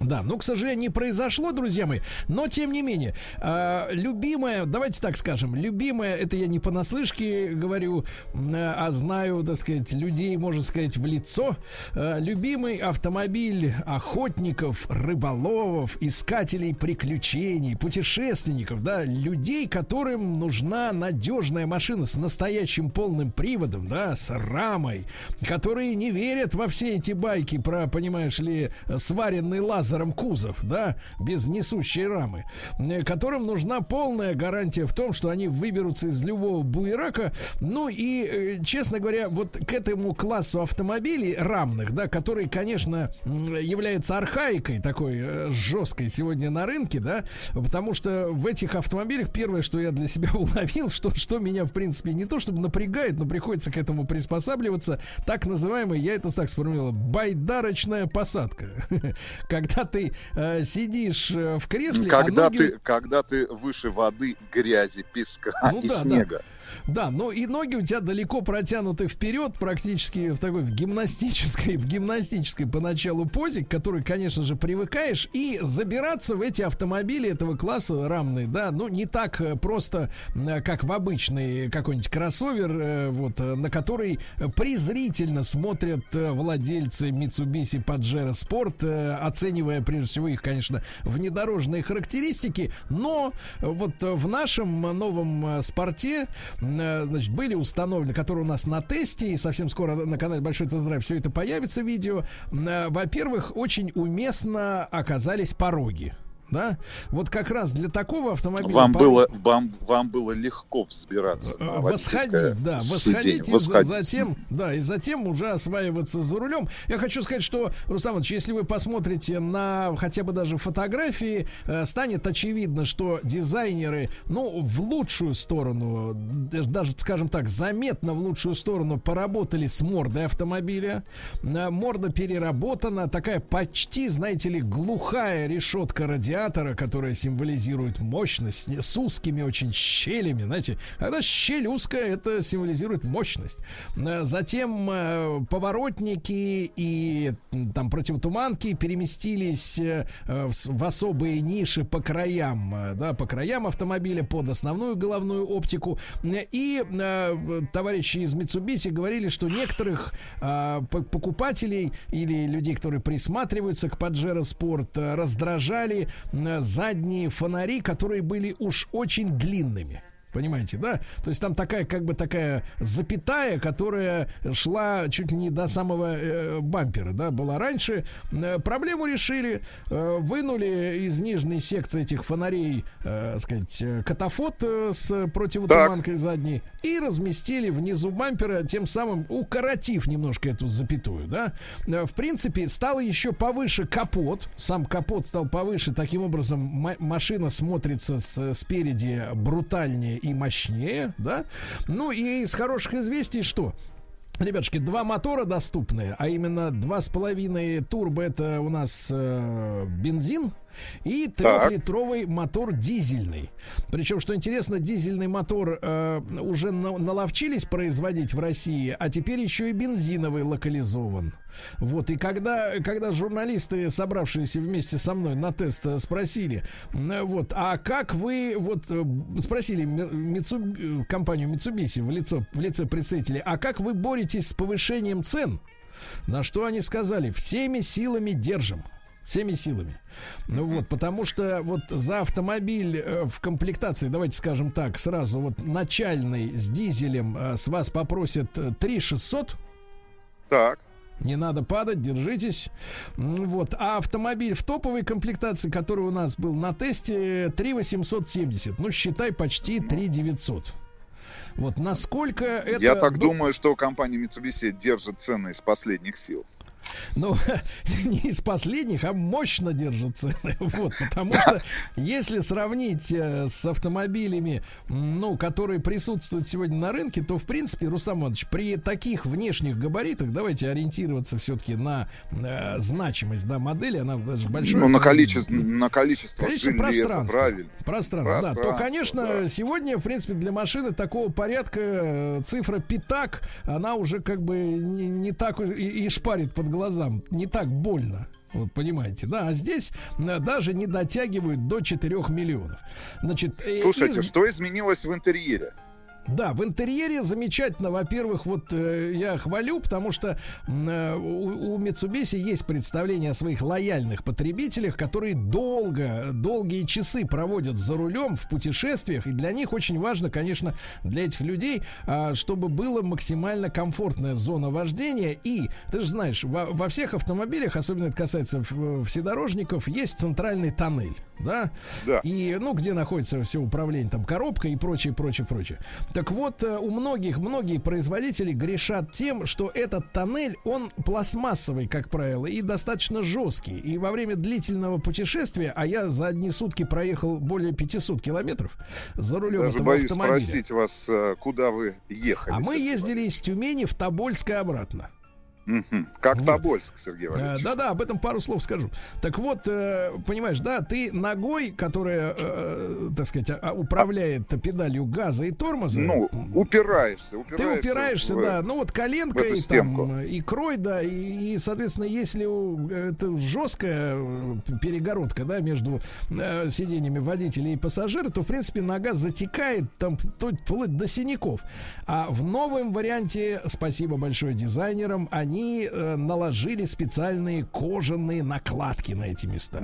Speaker 2: Да, ну, к сожалению, не произошло, друзья мои, но тем не менее, э, любимая, давайте так скажем, любимая, это я не понаслышке говорю, э, а знаю, так сказать, людей, можно сказать, в лицо, э, любимый автомобиль охотников, рыболовов, искателей приключений, путешественников, да, людей, которым нужна надежная машина с настоящим полным приводом, да, с рамой, которые не верят во все эти байки про, понимаешь ли, сваренный лаз лазером кузов, да, без несущей рамы, которым нужна полная гарантия в том, что они выберутся из любого буерака. Ну и, э, честно говоря, вот к этому классу автомобилей рамных, да, который, конечно, является архаикой такой э, жесткой сегодня на рынке, да, потому что в этих автомобилях первое, что я для себя уловил, что, что меня, в принципе, не то чтобы напрягает, но приходится к этому приспосабливаться, так называемая, я это так сформулировал, байдарочная посадка. Когда когда ты э, сидишь э, в кресле.
Speaker 16: А когда,
Speaker 2: а ноги...
Speaker 16: ты, когда ты выше воды, грязи, песка ну, и да, снега.
Speaker 2: Да. Да, но и ноги у тебя далеко протянуты вперед, практически в такой в гимнастической, в гимнастической поначалу позе, к которой, конечно же, привыкаешь, и забираться в эти автомобили этого класса рамные, да, ну не так э, просто, э, как в обычный какой-нибудь кроссовер, э, вот, на который презрительно смотрят владельцы Mitsubishi Pajero Sport, оценивая прежде всего их, конечно, внедорожные характеристики, но вот в нашем новом Sport'е значит, были установлены, которые у нас на тесте, и совсем скоро на канале Большой Тест-Драйв все это появится видео. Э, во-первых, очень уместно оказались пороги да? Вот как раз для такого автомобиля...
Speaker 16: Вам, по... было, вам, вам было легко взбираться
Speaker 2: на Восходить, да, восходить, и затем, да, и затем уже осваиваться за рулем. Я хочу сказать, что, Руслан Иванович, если вы посмотрите на хотя бы даже фотографии, э, станет очевидно, что дизайнеры, ну, в лучшую сторону, даже, скажем так, заметно в лучшую сторону поработали с мордой автомобиля. Э, морда переработана, такая почти, знаете ли, глухая решетка радиатора радиатора, которая символизирует мощность, с узкими очень щелями, знаете, когда щель узкая, это символизирует мощность. Э, затем э, поворотники и там противотуманки переместились э, в особые ниши по краям, да, по краям автомобиля под основную головную оптику. И товарищи из Mitsubishi говорили, что некоторых покупателей или людей, которые присматриваются к Pajero Sport, раздражали задние фонари, которые были уж очень длинными. Понимаете, да? То есть там такая, как бы такая запятая, которая шла чуть ли не до самого э, бампера, да, была раньше. Э, проблему решили, э, вынули из нижней секции этих фонарей, э, сказать, э, катафот э, с противотуманкой так. задней и разместили внизу бампера, тем самым укоротив немножко эту запятую, да. Э, в принципе, стало еще повыше капот, сам капот стал повыше, таким образом машина смотрится с, спереди брутальнее и мощнее, да. Ну и из хороших известий что? Ребятушки, два мотора доступны, а именно два с половиной турбо это у нас э, бензин и трехлитровый мотор дизельный. Причем, что интересно, дизельный мотор э, уже на, наловчились производить в России, а теперь еще и бензиновый локализован. Вот, и когда, когда журналисты, собравшиеся вместе со мной на тест, э, спросили, вот, а как вы, вот, э, спросили Митсу, компанию Mitsubishi в, лицо, в лице представителей, а как вы боретесь с повышением цен? На что они сказали, всеми силами держим всеми силами. Ну вот, потому что вот за автомобиль э, в комплектации, давайте скажем так, сразу вот начальный с дизелем э, с вас попросят 3 600.
Speaker 16: Так.
Speaker 2: Не надо падать, держитесь. Вот. А автомобиль в топовой комплектации, который у нас был на тесте, 3 870. Ну, считай, почти 3 900. Вот насколько это...
Speaker 16: Я так думаю, что компания Mitsubishi держит цены из последних сил.
Speaker 2: Ну, не из последних, а мощно держат цены. Вот, потому что если сравнить э, с автомобилями, ну, которые присутствуют сегодня на рынке, то, в принципе, Рустам Иванович, при таких внешних габаритах, давайте ориентироваться все-таки на э, значимость да, модели, она даже большая.
Speaker 16: Ну, на количество, на количество,
Speaker 2: Количество пространства.
Speaker 16: правильно.
Speaker 2: Пространство, да. То,
Speaker 16: Пространство,
Speaker 2: конечно, сегодня, в принципе, для машины такого порядка э, цифра пятак, она уже как бы не, не так и, и шпарит под глазам, не так больно. Вот понимаете, да, а здесь даже не дотягивают до 4 миллионов. Значит, э,
Speaker 16: Слушайте,
Speaker 2: из-
Speaker 16: что изменилось в интерьере?
Speaker 2: Да, в интерьере замечательно. Во-первых, вот э, я хвалю, потому что э, у, у Mitsubishi есть представление о своих лояльных потребителях, которые долго, долгие часы проводят за рулем в путешествиях, и для них очень важно, конечно, для этих людей, а, чтобы была максимально комфортная зона вождения. И ты же знаешь, во, во всех автомобилях, особенно это касается вседорожников, есть центральный тоннель, да?
Speaker 16: Да.
Speaker 2: И, ну, где находится все управление, там, коробка и прочее, прочее, прочее. Так вот, э, у многих, многие производители грешат тем, что этот тоннель, он пластмассовый, как правило, и достаточно жесткий. И во время длительного путешествия, а я за одни сутки проехал более 500 километров за рулем
Speaker 16: Даже
Speaker 2: этого
Speaker 16: боюсь
Speaker 2: автомобиля.
Speaker 16: спросить вас, э, куда вы ехали.
Speaker 2: А мы ездили из Тюмени в Тобольск и обратно.
Speaker 16: Как
Speaker 2: Вот.
Speaker 16: Тобольск, Сергей
Speaker 2: Э,
Speaker 16: Валерьевич.
Speaker 2: Да-да, об этом пару слов скажу. Так вот, э, понимаешь, да, ты ногой, которая, э, так сказать, а- управляет педалью газа и тормоза,
Speaker 16: Ну, упираешься,
Speaker 2: ты
Speaker 16: упираешься.
Speaker 2: упираешься,
Speaker 16: в-
Speaker 2: да, ну вот коленкой, там, икрой, да, и, и, соответственно, если у- это жесткая э, перегородка, да, между э, сиденьями водителя и пассажира, то, в принципе, нога затекает там вплоть до синяков. А в новом варианте, спасибо большое дизайнерам, они э, наложили специальные кожаные накладки на эти места.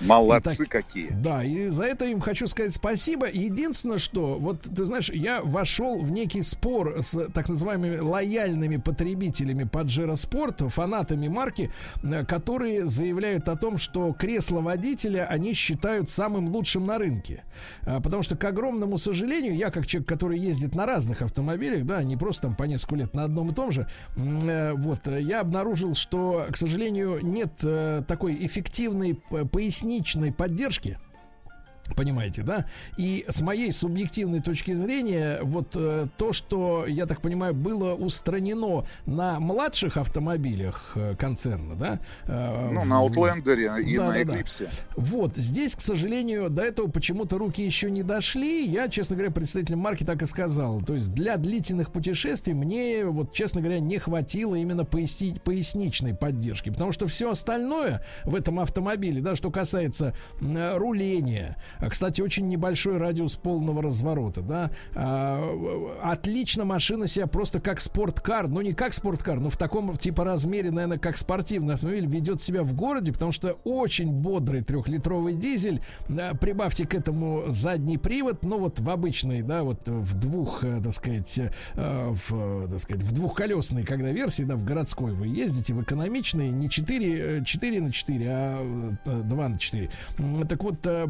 Speaker 16: Молодцы
Speaker 2: так-
Speaker 16: какие.
Speaker 2: Да, и за это им хочу сказать спасибо. Единственное, что, вот ты знаешь, я вошел в некий спор с так называемыми лояльными потребителями Pajero Sport, фанатами марки, э, которые заявляют о том, что кресло водителя они считают самым лучшим на рынке. А, Потому что, к огромному сожалению, я как человек, который ездит на разных автомобилях, да, не просто там по несколько лет на одном и том же, э, вот, я обнаружил, что, к сожалению, нет э, такой эффективной поясничной поддержки. Понимаете, да? И с моей субъективной точки зрения, вот э, то, что, я так понимаю, было устранено на младших автомобилях э, концерна, да? э,
Speaker 16: Ну, на Outlander и на
Speaker 2: Да-да-да.
Speaker 16: Eclipse.
Speaker 2: Вот, здесь, к сожалению, до этого почему-то руки еще не дошли. Я, честно говоря, представителям марки так и сказал. То есть для длительных путешествий мне, вот, честно говоря, не хватило именно поясни- поясничной поддержки. Потому что все остальное в этом автомобиле, да, что касается э, руления, кстати, очень небольшой радиус полного разворота, да, а, отлично машина себя просто как спорткар, ну не как спорткар, но в таком типа размере, наверное, как спортивный автомобиль ведет себя в городе, потому что очень бодрый трехлитровый дизель, да, прибавьте к этому задний привод, ну вот в обычной, да, вот в двух, э, так сказать, э, в, э, так сказать, в двухколесной, когда версии, да, в городской вы ездите, в экономичной, не 4, 4 на 4, а э, 2 на 4. М, Так вот, э,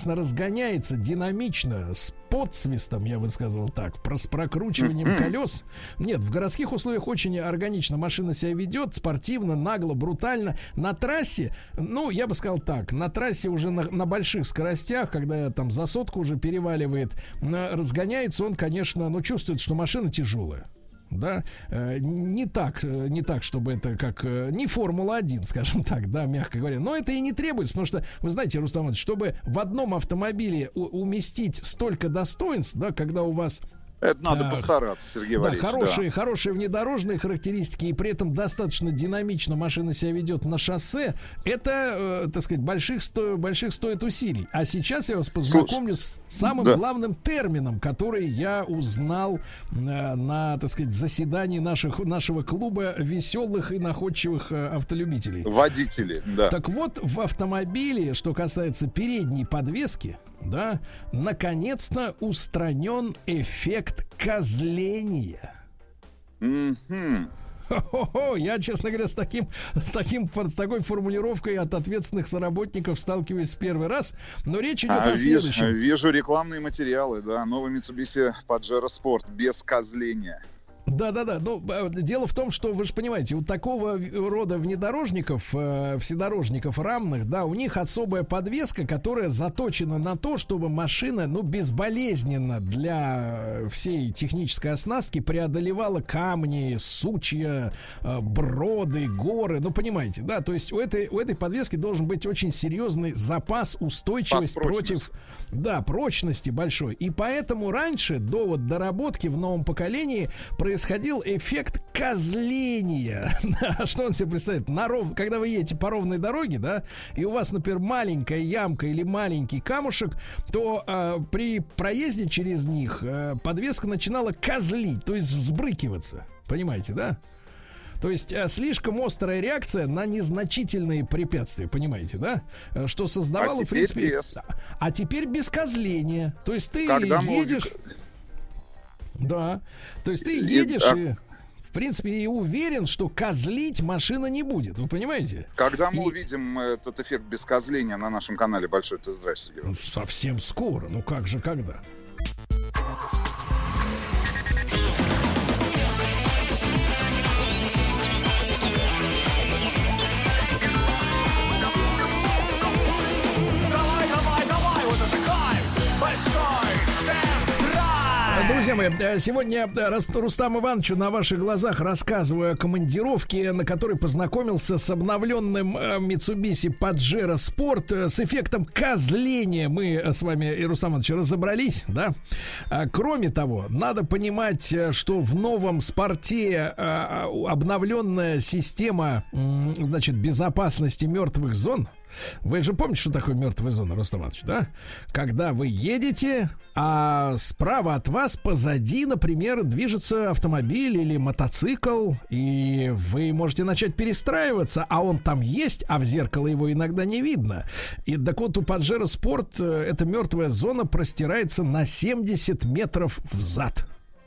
Speaker 2: прекрасно разгоняется, динамично, с подсвистом, я бы сказал так, про- с прокручиванием колес. Нет, в городских условиях очень органично машина себя ведет, спортивно, нагло, брутально. На трассе, ну, я бы сказал так, на трассе уже на, на больших скоростях, когда там за сотку уже переваливает, разгоняется он, конечно, ну, чувствует, что машина тяжелая. Да, Э, не так, э, не так, чтобы это как э, не Формула-1, скажем так, да, мягко говоря. Но это и не требуется, потому что, вы знаете, Рустам чтобы в одном автомобиле уместить столько достоинств, да, когда у вас
Speaker 16: Это надо
Speaker 2: а,
Speaker 16: постараться, Сергей
Speaker 2: да,
Speaker 16: Валерьевич.
Speaker 2: хорошие, хорошие внедорожные характеристики, и при этом достаточно динамично машина себя ведет на шоссе. Это, э, так сказать, больших, сто, больших стоит усилий. А сейчас я вас познакомлю с самым
Speaker 16: да.
Speaker 2: главным термином, который я узнал э, на, так сказать, заседании наших, нашего клуба веселых и находчивых э, автолюбителей.
Speaker 16: Водители, да.
Speaker 2: Так вот, в автомобиле, что касается передней подвески, да, наконец-то устранен эффект козления. Хо-хо-хо, Я, честно говоря, с таким, с таким, с такой формулировкой от ответственных соработников сталкиваюсь в первый раз. Но речь идет
Speaker 16: А,
Speaker 2: о
Speaker 16: вижу,
Speaker 2: следующем.
Speaker 16: вижу рекламные материалы, да, новый Mitsubishi Pajero Sport без козления.
Speaker 2: Да, да, да. Ну, э, дело в том, что вы же понимаете, у такого рода внедорожников, э, вседорожников рамных, да, у них особая подвеска, которая заточена на то, чтобы машина, ну, безболезненно для всей технической оснастки преодолевала камни, сучья, э, броды, горы. Ну, понимаете, да, то есть у этой, у этой подвески должен быть очень серьезный запас, устойчивость против да, прочности большой. И поэтому раньше, до вот доработки в новом поколении, происходил эффект козления. Да, Что он себе представляет? На ров... Когда вы едете по ровной дороге, да, и у вас, например, маленькая ямка или маленький камушек, то э, при проезде через них э, подвеска начинала козлить, то есть взбрыкиваться. Понимаете, да? То есть слишком острая реакция на незначительные препятствия, понимаете, да? Что создавало,
Speaker 16: А
Speaker 2: в принципе.
Speaker 16: без.
Speaker 2: А теперь без козления. То есть ты
Speaker 16: Когда мы
Speaker 2: едешь.
Speaker 16: увид-
Speaker 2: Да. То есть ты
Speaker 16: И-
Speaker 2: едешь
Speaker 16: а-
Speaker 2: и. В принципе, и уверен, что козлить машина не будет. Вы понимаете?
Speaker 16: Когда мы
Speaker 2: И-
Speaker 16: увидим этот эффект без козления на нашем канале Большой Сергей?
Speaker 2: Ну, совсем скоро. Ну как же, когда? Друзья мои, э, сегодня э, Рустам Ивановичу на ваших глазах рассказываю о командировке, на которой познакомился с обновленным Mitsubishi Pajero Sport с эффектом козления. Мы э, с вами, и Рустам Иванович, разобрались, да? А, Кроме того, надо понимать, что в новом спорте э, обновленная система, значит, безопасности мертвых зон, вы же помните, что такое мертвая зона, Рустам да? Когда вы едете, а справа от вас, позади, например, движется автомобиль или мотоцикл, и вы можете начать перестраиваться, а он там есть, а в зеркало его иногда не видно. И так вот у Pajero Sport э, эта мертвая зона простирается на 70 метров взад.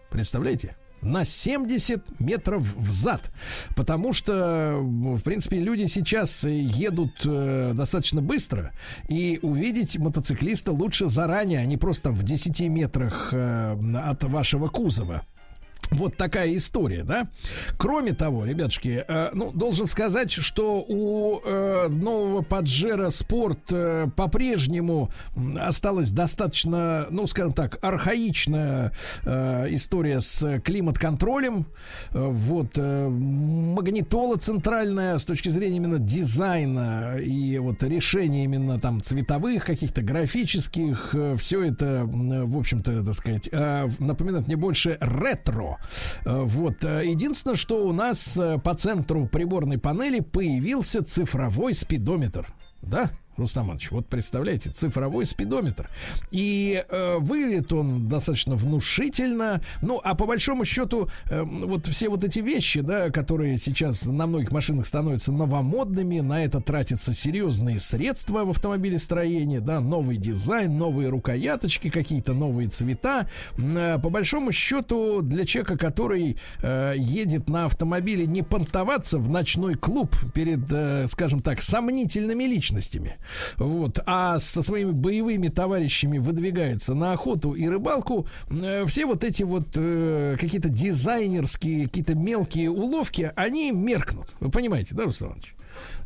Speaker 2: Представляете? На 70 метров взад. Потому что, в принципе, люди сейчас едут э, достаточно быстро, и увидеть мотоциклиста лучше заранее, а не просто там в 10 метрах э, от вашего кузова. Вот такая история, да. Кроме того, ребятушки, э, ну, должен сказать, что у э, нового Паджера Спорт э, по-прежнему осталась достаточно, ну, скажем так, архаичная э, история с климат-контролем. Э, вот э, магнитола центральная с точки зрения именно дизайна и вот решения именно там цветовых, каких-то графических, все это, м, в общем-то, так сказать, э, напоминает мне больше ретро. Э, Вот. э, Единственное, что у нас э, по центру приборной панели появился цифровой спидометр. Да? Рустам вот представляете, цифровой спидометр. И э, выглядит он достаточно внушительно. Ну, а по большому счету, э, вот все вот эти вещи, да, которые сейчас на многих машинах становятся новомодными, на это тратятся серьезные средства в автомобилестроении, да, новый дизайн, новые рукояточки, какие-то новые цвета. Э, По большому счету, для человека, который э, едет на автомобиле, не понтоваться в ночной клуб перед, э, скажем так, сомнительными личностями, вот, а со своими боевыми товарищами выдвигаются на охоту и рыбалку, э, все вот эти вот э, какие-то дизайнерские, какие-то мелкие уловки, они меркнут. Вы понимаете, да, Руслан Иванович?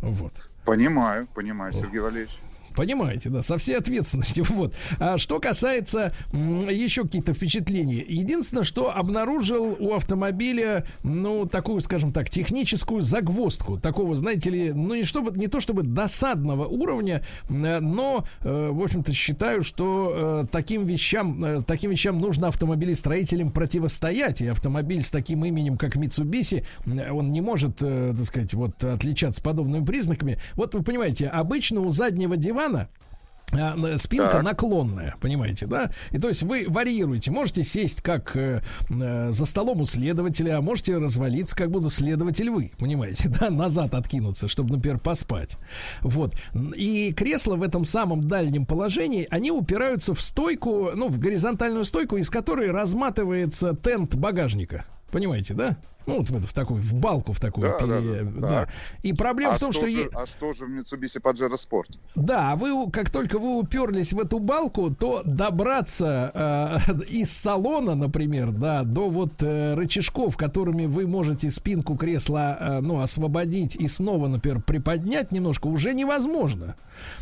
Speaker 2: Вот.
Speaker 16: Понимаю, понимаю, Сергей Валерьевич.
Speaker 2: Понимаете, да, со всей ответственностью. Вот. А что касается еще какие-то впечатления. Единственное, что обнаружил у автомобиля, ну, такую, скажем так, техническую загвоздку. Такого, знаете ли, ну, не, чтобы, не то чтобы досадного уровня, м, но, э, в общем-то, считаю, что э, таким вещам, э, таким вещам нужно автомобилестроителям противостоять. И автомобиль с таким именем, как Mitsubishi, он не может, э, так сказать, вот отличаться подобными признаками. Вот вы понимаете, обычно у заднего дивана а, на- спинка
Speaker 16: Так.
Speaker 2: наклонная, понимаете, да? И то есть вы варьируете, можете сесть как э, э, за столом у следователя, а можете развалиться, как будто следователь вы, понимаете, да? Назад откинуться, чтобы, например, поспать. Вот. И кресла в этом самом дальнем положении, они упираются в стойку, ну, в горизонтальную стойку, из которой разматывается тент багажника. Понимаете, да? Ну, вот в, в такую, в балку в такую.
Speaker 16: Да, да,
Speaker 2: пере-
Speaker 16: да,
Speaker 2: да.
Speaker 16: так.
Speaker 2: И проблема
Speaker 16: а
Speaker 2: в том, что...
Speaker 16: же, А что же в Mitsubishi Pajero Sport?
Speaker 2: Да, вы как только вы уперлись в эту балку, то добраться э, из салона, например, да, до вот э, рычажков, которыми вы можете спинку кресла, э, ну, освободить и снова, например, приподнять немножко, уже невозможно.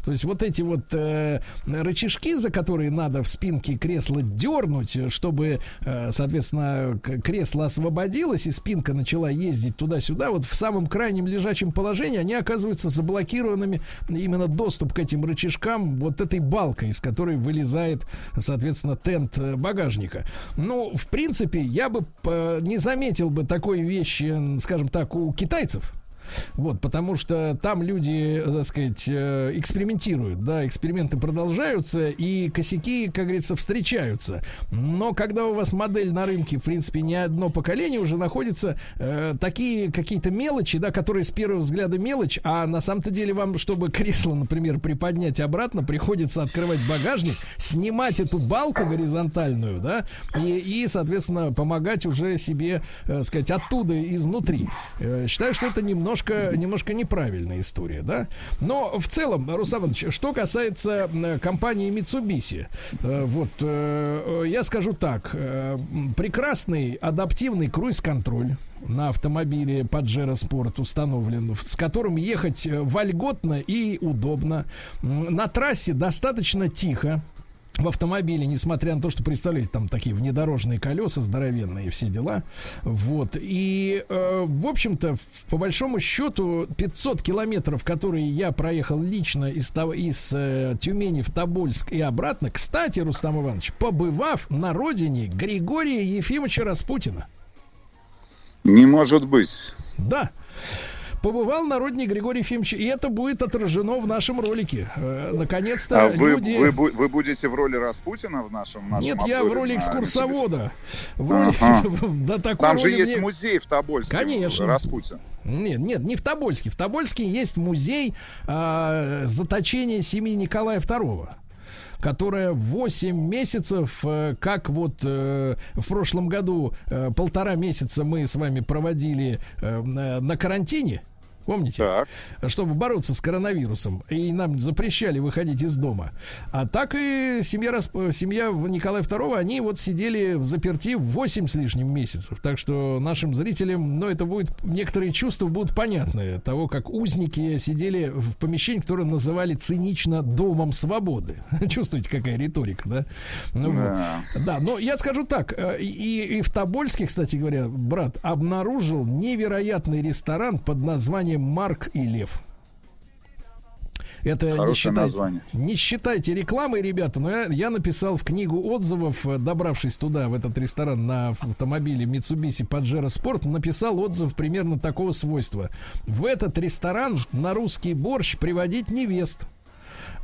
Speaker 2: То есть вот эти вот э, рычажки, за которые надо в спинке кресла дернуть, э, чтобы, э, соответственно, кресло освободилось и спинка начала ездить туда-сюда, вот в самом крайнем лежачем положении они оказываются заблокированными именно доступ к этим рычажкам вот этой балкой, из которой вылезает, соответственно, тент э, багажника. Ну, в принципе, я бы э, не заметил бы такой вещи, скажем так, у китайцев. Вот, потому что там люди, э, так сказать, э, экспериментируют, да, эксперименты продолжаются, и косяки, как говорится, встречаются. Но когда у вас модель на рынке, в принципе, не одно поколение уже находится, э, такие какие-то мелочи, да, которые с первого взгляда мелочь, а на самом-то деле вам, чтобы кресло, например, приподнять обратно, приходится открывать багажник, снимать эту балку горизонтальную, да, и, и соответственно, помогать уже себе, э, сказать, оттуда, изнутри. Э, считаю, что это немножко, немножко неправильная история, да. Но в целом, Руслан Иванович, что касается компании Mitsubishi, э, вот, э, э, я скажу так, прекрасный адаптивный круиз-контроль на автомобиле Pajero Sport установлен, с которым ехать вольготно и удобно. На трассе достаточно тихо, в автомобиле, несмотря на то, что, представляете, там такие внедорожные колеса здоровенные все дела. Вот. И, э, в общем-то, по большому счету, 500 километров, которые я проехал лично из, из э, Тюмени в Тобольск и обратно, кстати, Рустам Иванович, побывав на родине Григория Ефимовича Распутина.
Speaker 16: Не может быть.
Speaker 2: Да. Побывал на родине Григория Ефимовича, и это будет отражено в нашем ролике. Э, наконец-то
Speaker 16: А вы,
Speaker 2: люди...
Speaker 16: вы, бу- вы будете в роли Распутина в нашем, нашем
Speaker 2: Нет, я в роли экскурсовода. В роли...
Speaker 16: Ага.
Speaker 2: Да, такой
Speaker 16: Там же есть
Speaker 2: мне-
Speaker 16: музей в Тобольске.
Speaker 2: Конечно.
Speaker 16: Распутин.
Speaker 2: Нет, нет, не в Тобольске. В Тобольске есть музей а, заточения семьи Николая II которая 8 месяцев, э, как вот э, в прошлом году э, полтора месяца мы с вами проводили э, на карантине, Помните? Чтобы бороться с коронавирусом. И нам запрещали выходить из дома. А так и семья, семья Николая II, они вот сидели в заперти 8 с лишним месяцев. Так что нашим зрителям, ну, это будет, некоторые чувства будут понятны. Того, как узники сидели в помещении, которое называли цинично Домом Свободы. Чувствуете, какая риторика, да? Ну, вот.
Speaker 16: Да.
Speaker 2: Да, но я скажу так, э, и, и в Тобольске, кстати говоря, брат, обнаружил невероятный ресторан под названием Марк и Лев. Это не считайте,
Speaker 16: название.
Speaker 2: не считайте рекламой, ребята, но я, я написал в книгу отзывов, э, добравшись туда, в этот ресторан на автомобиле Mitsubishi Pajero Sport, написал отзыв примерно такого свойства. В этот ресторан на русский борщ приводить невест.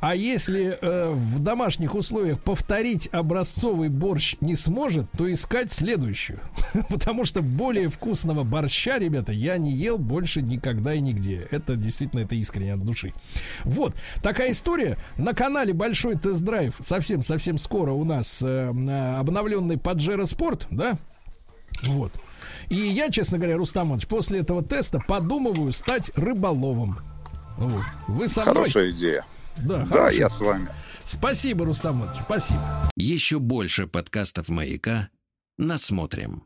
Speaker 2: А если э, в домашних условиях повторить образцовый борщ не сможет, то искать следующую. Потому что более вкусного борща, ребята, я не ел больше никогда и нигде. Это действительно, это искренне от души. Вот, такая история. На канале Большой тест-драйв совсем-совсем скоро у нас э, обновленный Pajero Sport, да? Вот. И я, честно говоря, Рустам Иванович, после этого теста подумываю стать рыболовом. Вот. Вы со мной?
Speaker 16: Хорошая идея.
Speaker 2: Да,
Speaker 16: Да,
Speaker 2: хорошо.
Speaker 16: я с вами.
Speaker 2: Спасибо, Рустам Иванович, спасибо.
Speaker 1: Еще больше подкастов «Маяка» насмотрим.